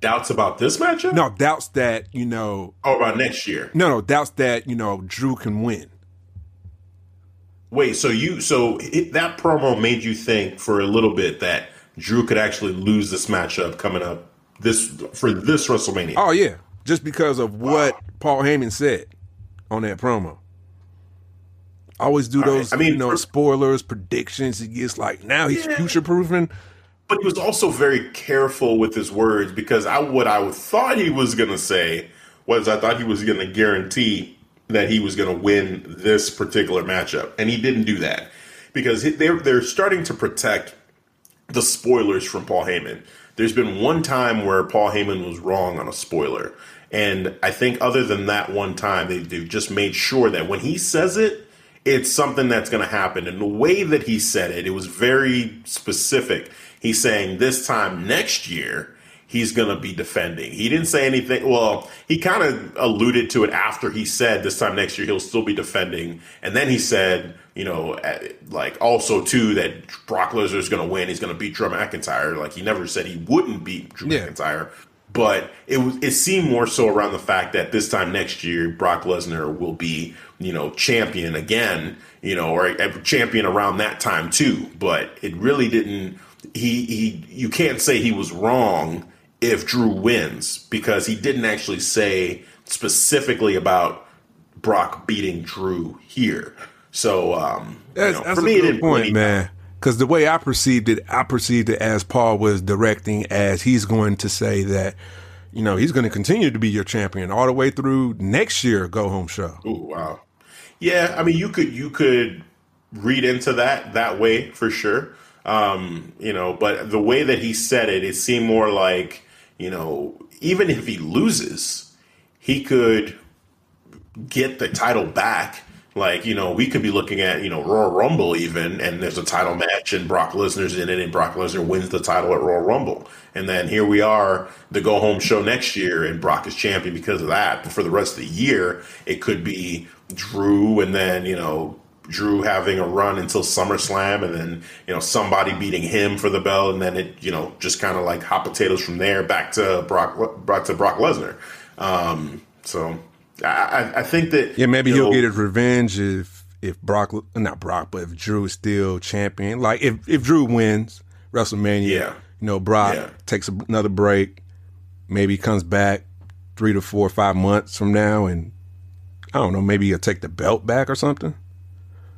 [SPEAKER 1] Doubts about this matchup?
[SPEAKER 3] No doubts that you know.
[SPEAKER 1] Oh, about next year.
[SPEAKER 3] No, no doubts that you know Drew can win.
[SPEAKER 1] Wait, so you so it, that promo made you think for a little bit that Drew could actually lose this matchup coming up this for this WrestleMania?
[SPEAKER 3] Oh yeah, just because of what Paul Heyman said on that promo. I always do
[SPEAKER 1] All right.
[SPEAKER 3] those,
[SPEAKER 1] I mean,
[SPEAKER 3] you know,
[SPEAKER 1] for-
[SPEAKER 3] spoilers, predictions. He gets like now he's
[SPEAKER 1] Yeah.
[SPEAKER 3] future proofing.
[SPEAKER 1] But he was also very careful with his words because I what I thought he was going to say was I thought he was going to guarantee that he was going to win this particular matchup, and he didn't do that because they're they're starting to protect the spoilers from Paul Heyman. There's been one time where Paul Heyman was wrong on a spoiler, and I think other than that one time, they, they've just made sure that when he says it, it's something that's going to happen. And the way that he said it, it was very specific. He's saying this time next year, he's going to be defending. He didn't say anything. Well, he kind of alluded to it after he said this time next year, he'll still be defending. And then he said, you know, eh, like also too that Brock Lesnar is going to win. He's going to beat Drew McIntyre. Like he never said he wouldn't beat Drew
[SPEAKER 3] Yeah.
[SPEAKER 1] McIntyre. But it was it seemed more so around the fact that this time next year Brock Lesnar will be you know champion again, you know, or a champion around that time too. But it really didn't. He he you can't say he was wrong if Drew wins because he didn't actually say specifically about Brock beating Drew here. So um, you
[SPEAKER 3] That's,
[SPEAKER 1] know,
[SPEAKER 3] that's
[SPEAKER 1] for
[SPEAKER 3] a
[SPEAKER 1] me, it
[SPEAKER 3] good
[SPEAKER 1] didn't
[SPEAKER 3] point,
[SPEAKER 1] really-
[SPEAKER 3] man. Because the way I perceived it, I perceived it as Paul was directing, as he's going to say that, you know, he's going to continue to be your champion all the way through next year go home show.
[SPEAKER 1] Ooh, wow. Yeah, I mean, you could you could read into that that way for sure. Um, you know, but the way that he said it, it seemed more like you know, even if he loses, he could get the title back. Like, you know, we could be looking at, you know, Royal Rumble even, and there's a title match and Brock Lesnar's in it and Brock Lesnar wins the title at Royal Rumble. And then here we are, the go home show next year, and Brock is champion because of that. But for the rest of the year, it could be Drew and then, you know, Drew having a run until SummerSlam and then, you know, somebody beating him for the belt and then it, you know, just kind of like hot potatoes from there back to Brock, back to Brock Lesnar. Um, so I, I- think that
[SPEAKER 3] Yeah, maybe he'll
[SPEAKER 1] know,
[SPEAKER 3] get his revenge if if Brock, not Brock, but if Drew is still champion. Like if if Drew wins WrestleMania,
[SPEAKER 1] Yeah.
[SPEAKER 3] you know, Brock
[SPEAKER 1] Yeah.
[SPEAKER 3] takes another break, maybe comes back three to four or five months from now, and I don't know, maybe he'll take the belt back or something.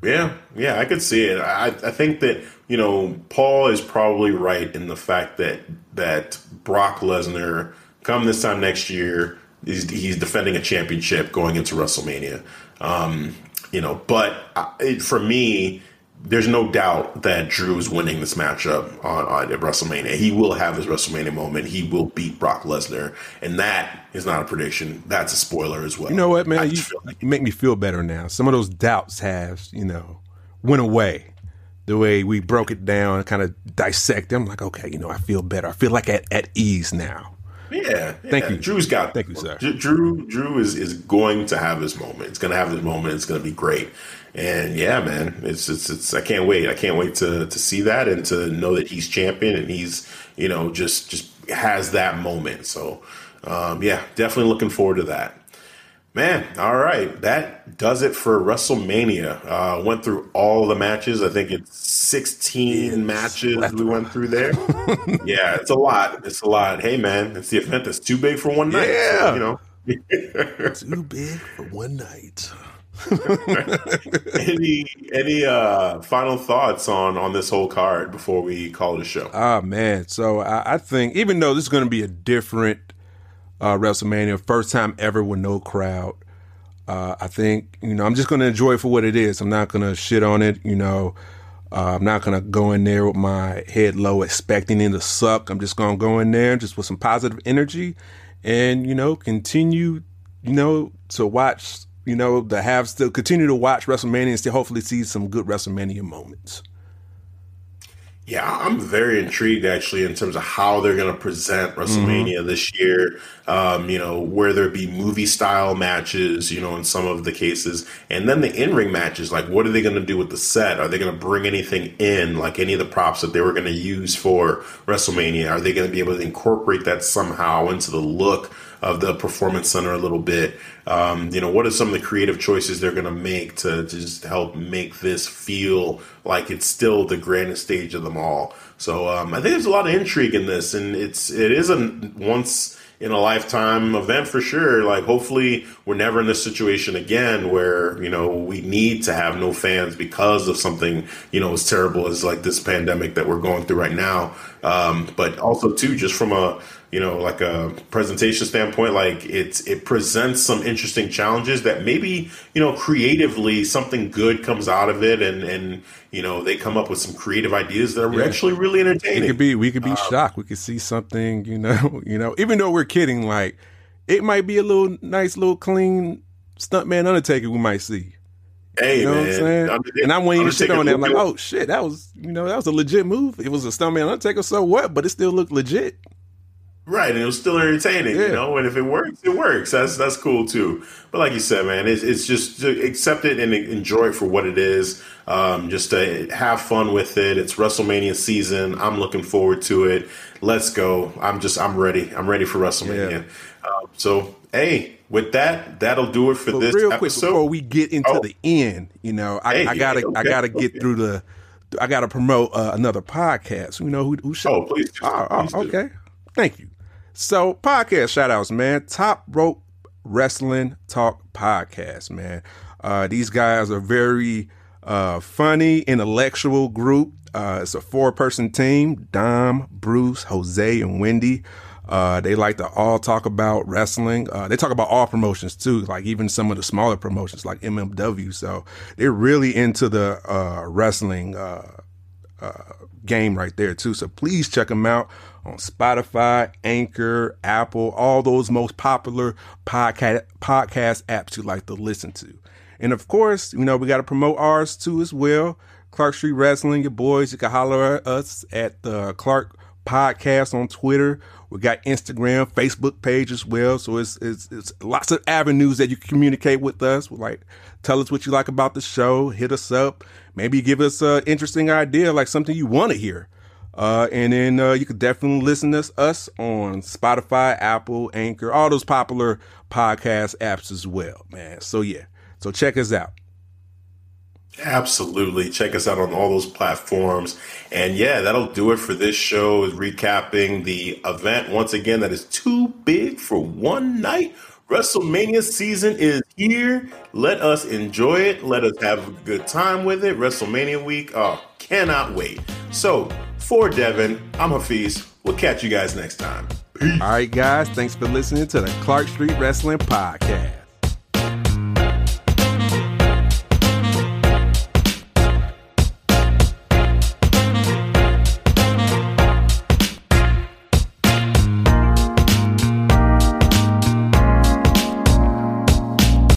[SPEAKER 1] Yeah, yeah, I could see it. I, I think that you know Paul is probably right in the fact that that Brock Lesnar come this time next year, he's, he's defending a championship going into WrestleMania. Um, you know, but I, it, for me, there's no doubt that Drew is winning this matchup on, on at WrestleMania. He will have his WrestleMania moment. He will beat Brock Lesnar, and that is not a prediction. That's a spoiler as well.
[SPEAKER 3] You know what,
[SPEAKER 1] I
[SPEAKER 3] man? You,
[SPEAKER 1] like-
[SPEAKER 3] you make me feel better now. Some of those doubts have, you know, went away. The way we broke it down and kind of dissect them, like, okay, you know, I feel better. I feel like at, at ease now.
[SPEAKER 1] Yeah,
[SPEAKER 3] Thank
[SPEAKER 1] yeah.
[SPEAKER 3] you.
[SPEAKER 1] Drew's got.
[SPEAKER 3] Thank you, sir.
[SPEAKER 1] Drew, Drew is is going to have his moment. It's going to have this moment. It's going to be great. And yeah, man, it's it's it's. I can't wait. I can't wait to to see that and to know that he's champion and he's you know just just has that moment. So um, yeah, definitely looking forward to that. Man, all right. That does it for WrestleMania. Uh, went through all the matches. I think it's 16 matches we went through there. [LAUGHS] yeah, it's a lot. It's a lot. Hey, man, it's the event that's too big for one night. So,
[SPEAKER 3] Yeah.
[SPEAKER 1] you know, [LAUGHS]
[SPEAKER 2] Too big for one night.
[SPEAKER 1] any any uh, final thoughts on on this whole card before we call it a show?
[SPEAKER 3] Ah man, so I, I think even though this is going to be a different uh, WrestleMania, first time ever with no crowd, uh, I think you know I'm just going to enjoy it for what it is. I'm not going to shit on it. You know, uh, I'm not going to go in there with my head low, expecting it to suck. I'm just going to go in there just with some positive energy, and you know, continue, you know, to watch. You know, to have still continue to watch WrestleMania and still hopefully see some good WrestleMania moments.
[SPEAKER 1] Yeah, I'm very intrigued actually in terms of how they're going to present WrestleMania mm-hmm. this year. Um, you know, where there be movie style matches, you know, in some of the cases, and then the in ring matches. Like, what are they going to do with the set? Are they going to bring anything in, like any of the props that they were going to use for WrestleMania? Are they going to be able to incorporate that somehow into the look? Of the performance center a little bit. Um, you know, what are some of the creative choices they're going to make to, to just help make this feel like it's still the grandest stage of them all? So um, I think there's a lot of intrigue in this, and it's it is a once in a lifetime event for sure. Like, hopefully, we're never in this situation again where, you know, we need to have no fans because of something, you know, as terrible as like this pandemic that we're going through right now. Um, but also, too, just from a, you know, like a presentation standpoint, like it's it presents some interesting challenges that maybe you know creatively something good comes out of it, and and you know they come up with some creative ideas that are yeah. actually really entertaining.
[SPEAKER 3] It could be we could be um, shocked. We could see something, you know, [LAUGHS] you know, even though we're kidding, like it might be a little nice, little clean stuntman Undertaker we might see.
[SPEAKER 1] Hey,
[SPEAKER 3] you know
[SPEAKER 1] man.
[SPEAKER 3] what I'm saying? and I went even shit on that. I'm like, oh shit, that was you know that was a legit move. It was a stuntman Undertaker, so what? But it still looked legit.
[SPEAKER 1] Right, and it was still entertaining, yeah. you know. And if it works, it works. That's that's cool too. But like you said, man, it's, it's just accept it and enjoy it for what it is. Um, just to have fun with it. It's WrestleMania season. I'm looking forward to it. Let's go. I'm just I'm ready. I'm ready for WrestleMania. Yeah. Um, so hey, with that, that'll do it for but this real episode.
[SPEAKER 3] Quick, before we get into oh. the end, you know, I, hey, I gotta okay. I gotta get through the. I gotta promote uh, another podcast. You know who? who
[SPEAKER 1] should, oh, please.
[SPEAKER 3] Oh, oh, okay. Thank you. So, podcast shout outs, man. Top Rope Wrestling Talk Podcast, man. Uh, these guys are very uh, funny, intellectual group. Uh, it's a four person team Dom, Bruce, Jose, and Wendy. Uh, they like to all talk about wrestling. Uh, they talk about all promotions too, like even some of the smaller promotions like MMW. So they're really into the uh, wrestling uh, uh, game right there too. So please check them out on Spotify, Anchor, Apple, all those most popular podcast podcast apps you like to listen to. And of course, you know, we got to promote ours too as well. Clark Street Wrestling, your boys, you can holler at us at the Clark Podcast on Twitter. We got Instagram, Facebook page as well. So it's, it's, it's lots of avenues that you can communicate with us. Like, tell us what you like about the show, hit us up, maybe give us an interesting idea, like something you want to hear. Uh, and then uh, you could definitely listen to us on Spotify, Apple, Anchor, all those popular podcast apps as well, man. So yeah, so check us out.
[SPEAKER 1] Absolutely. Check us out on all those platforms. And yeah, that'll do it for this show is recapping the event once again that is too big for one night. WrestleMania season is here. Let us enjoy it. Let us have a good time with it. WrestleMania week. Oh, cannot wait. So for Devin, I'm Hafiz. We'll catch you guys next time.
[SPEAKER 3] Peace. All right, guys. Thanks for listening to the Clark Street Wrestling Podcast.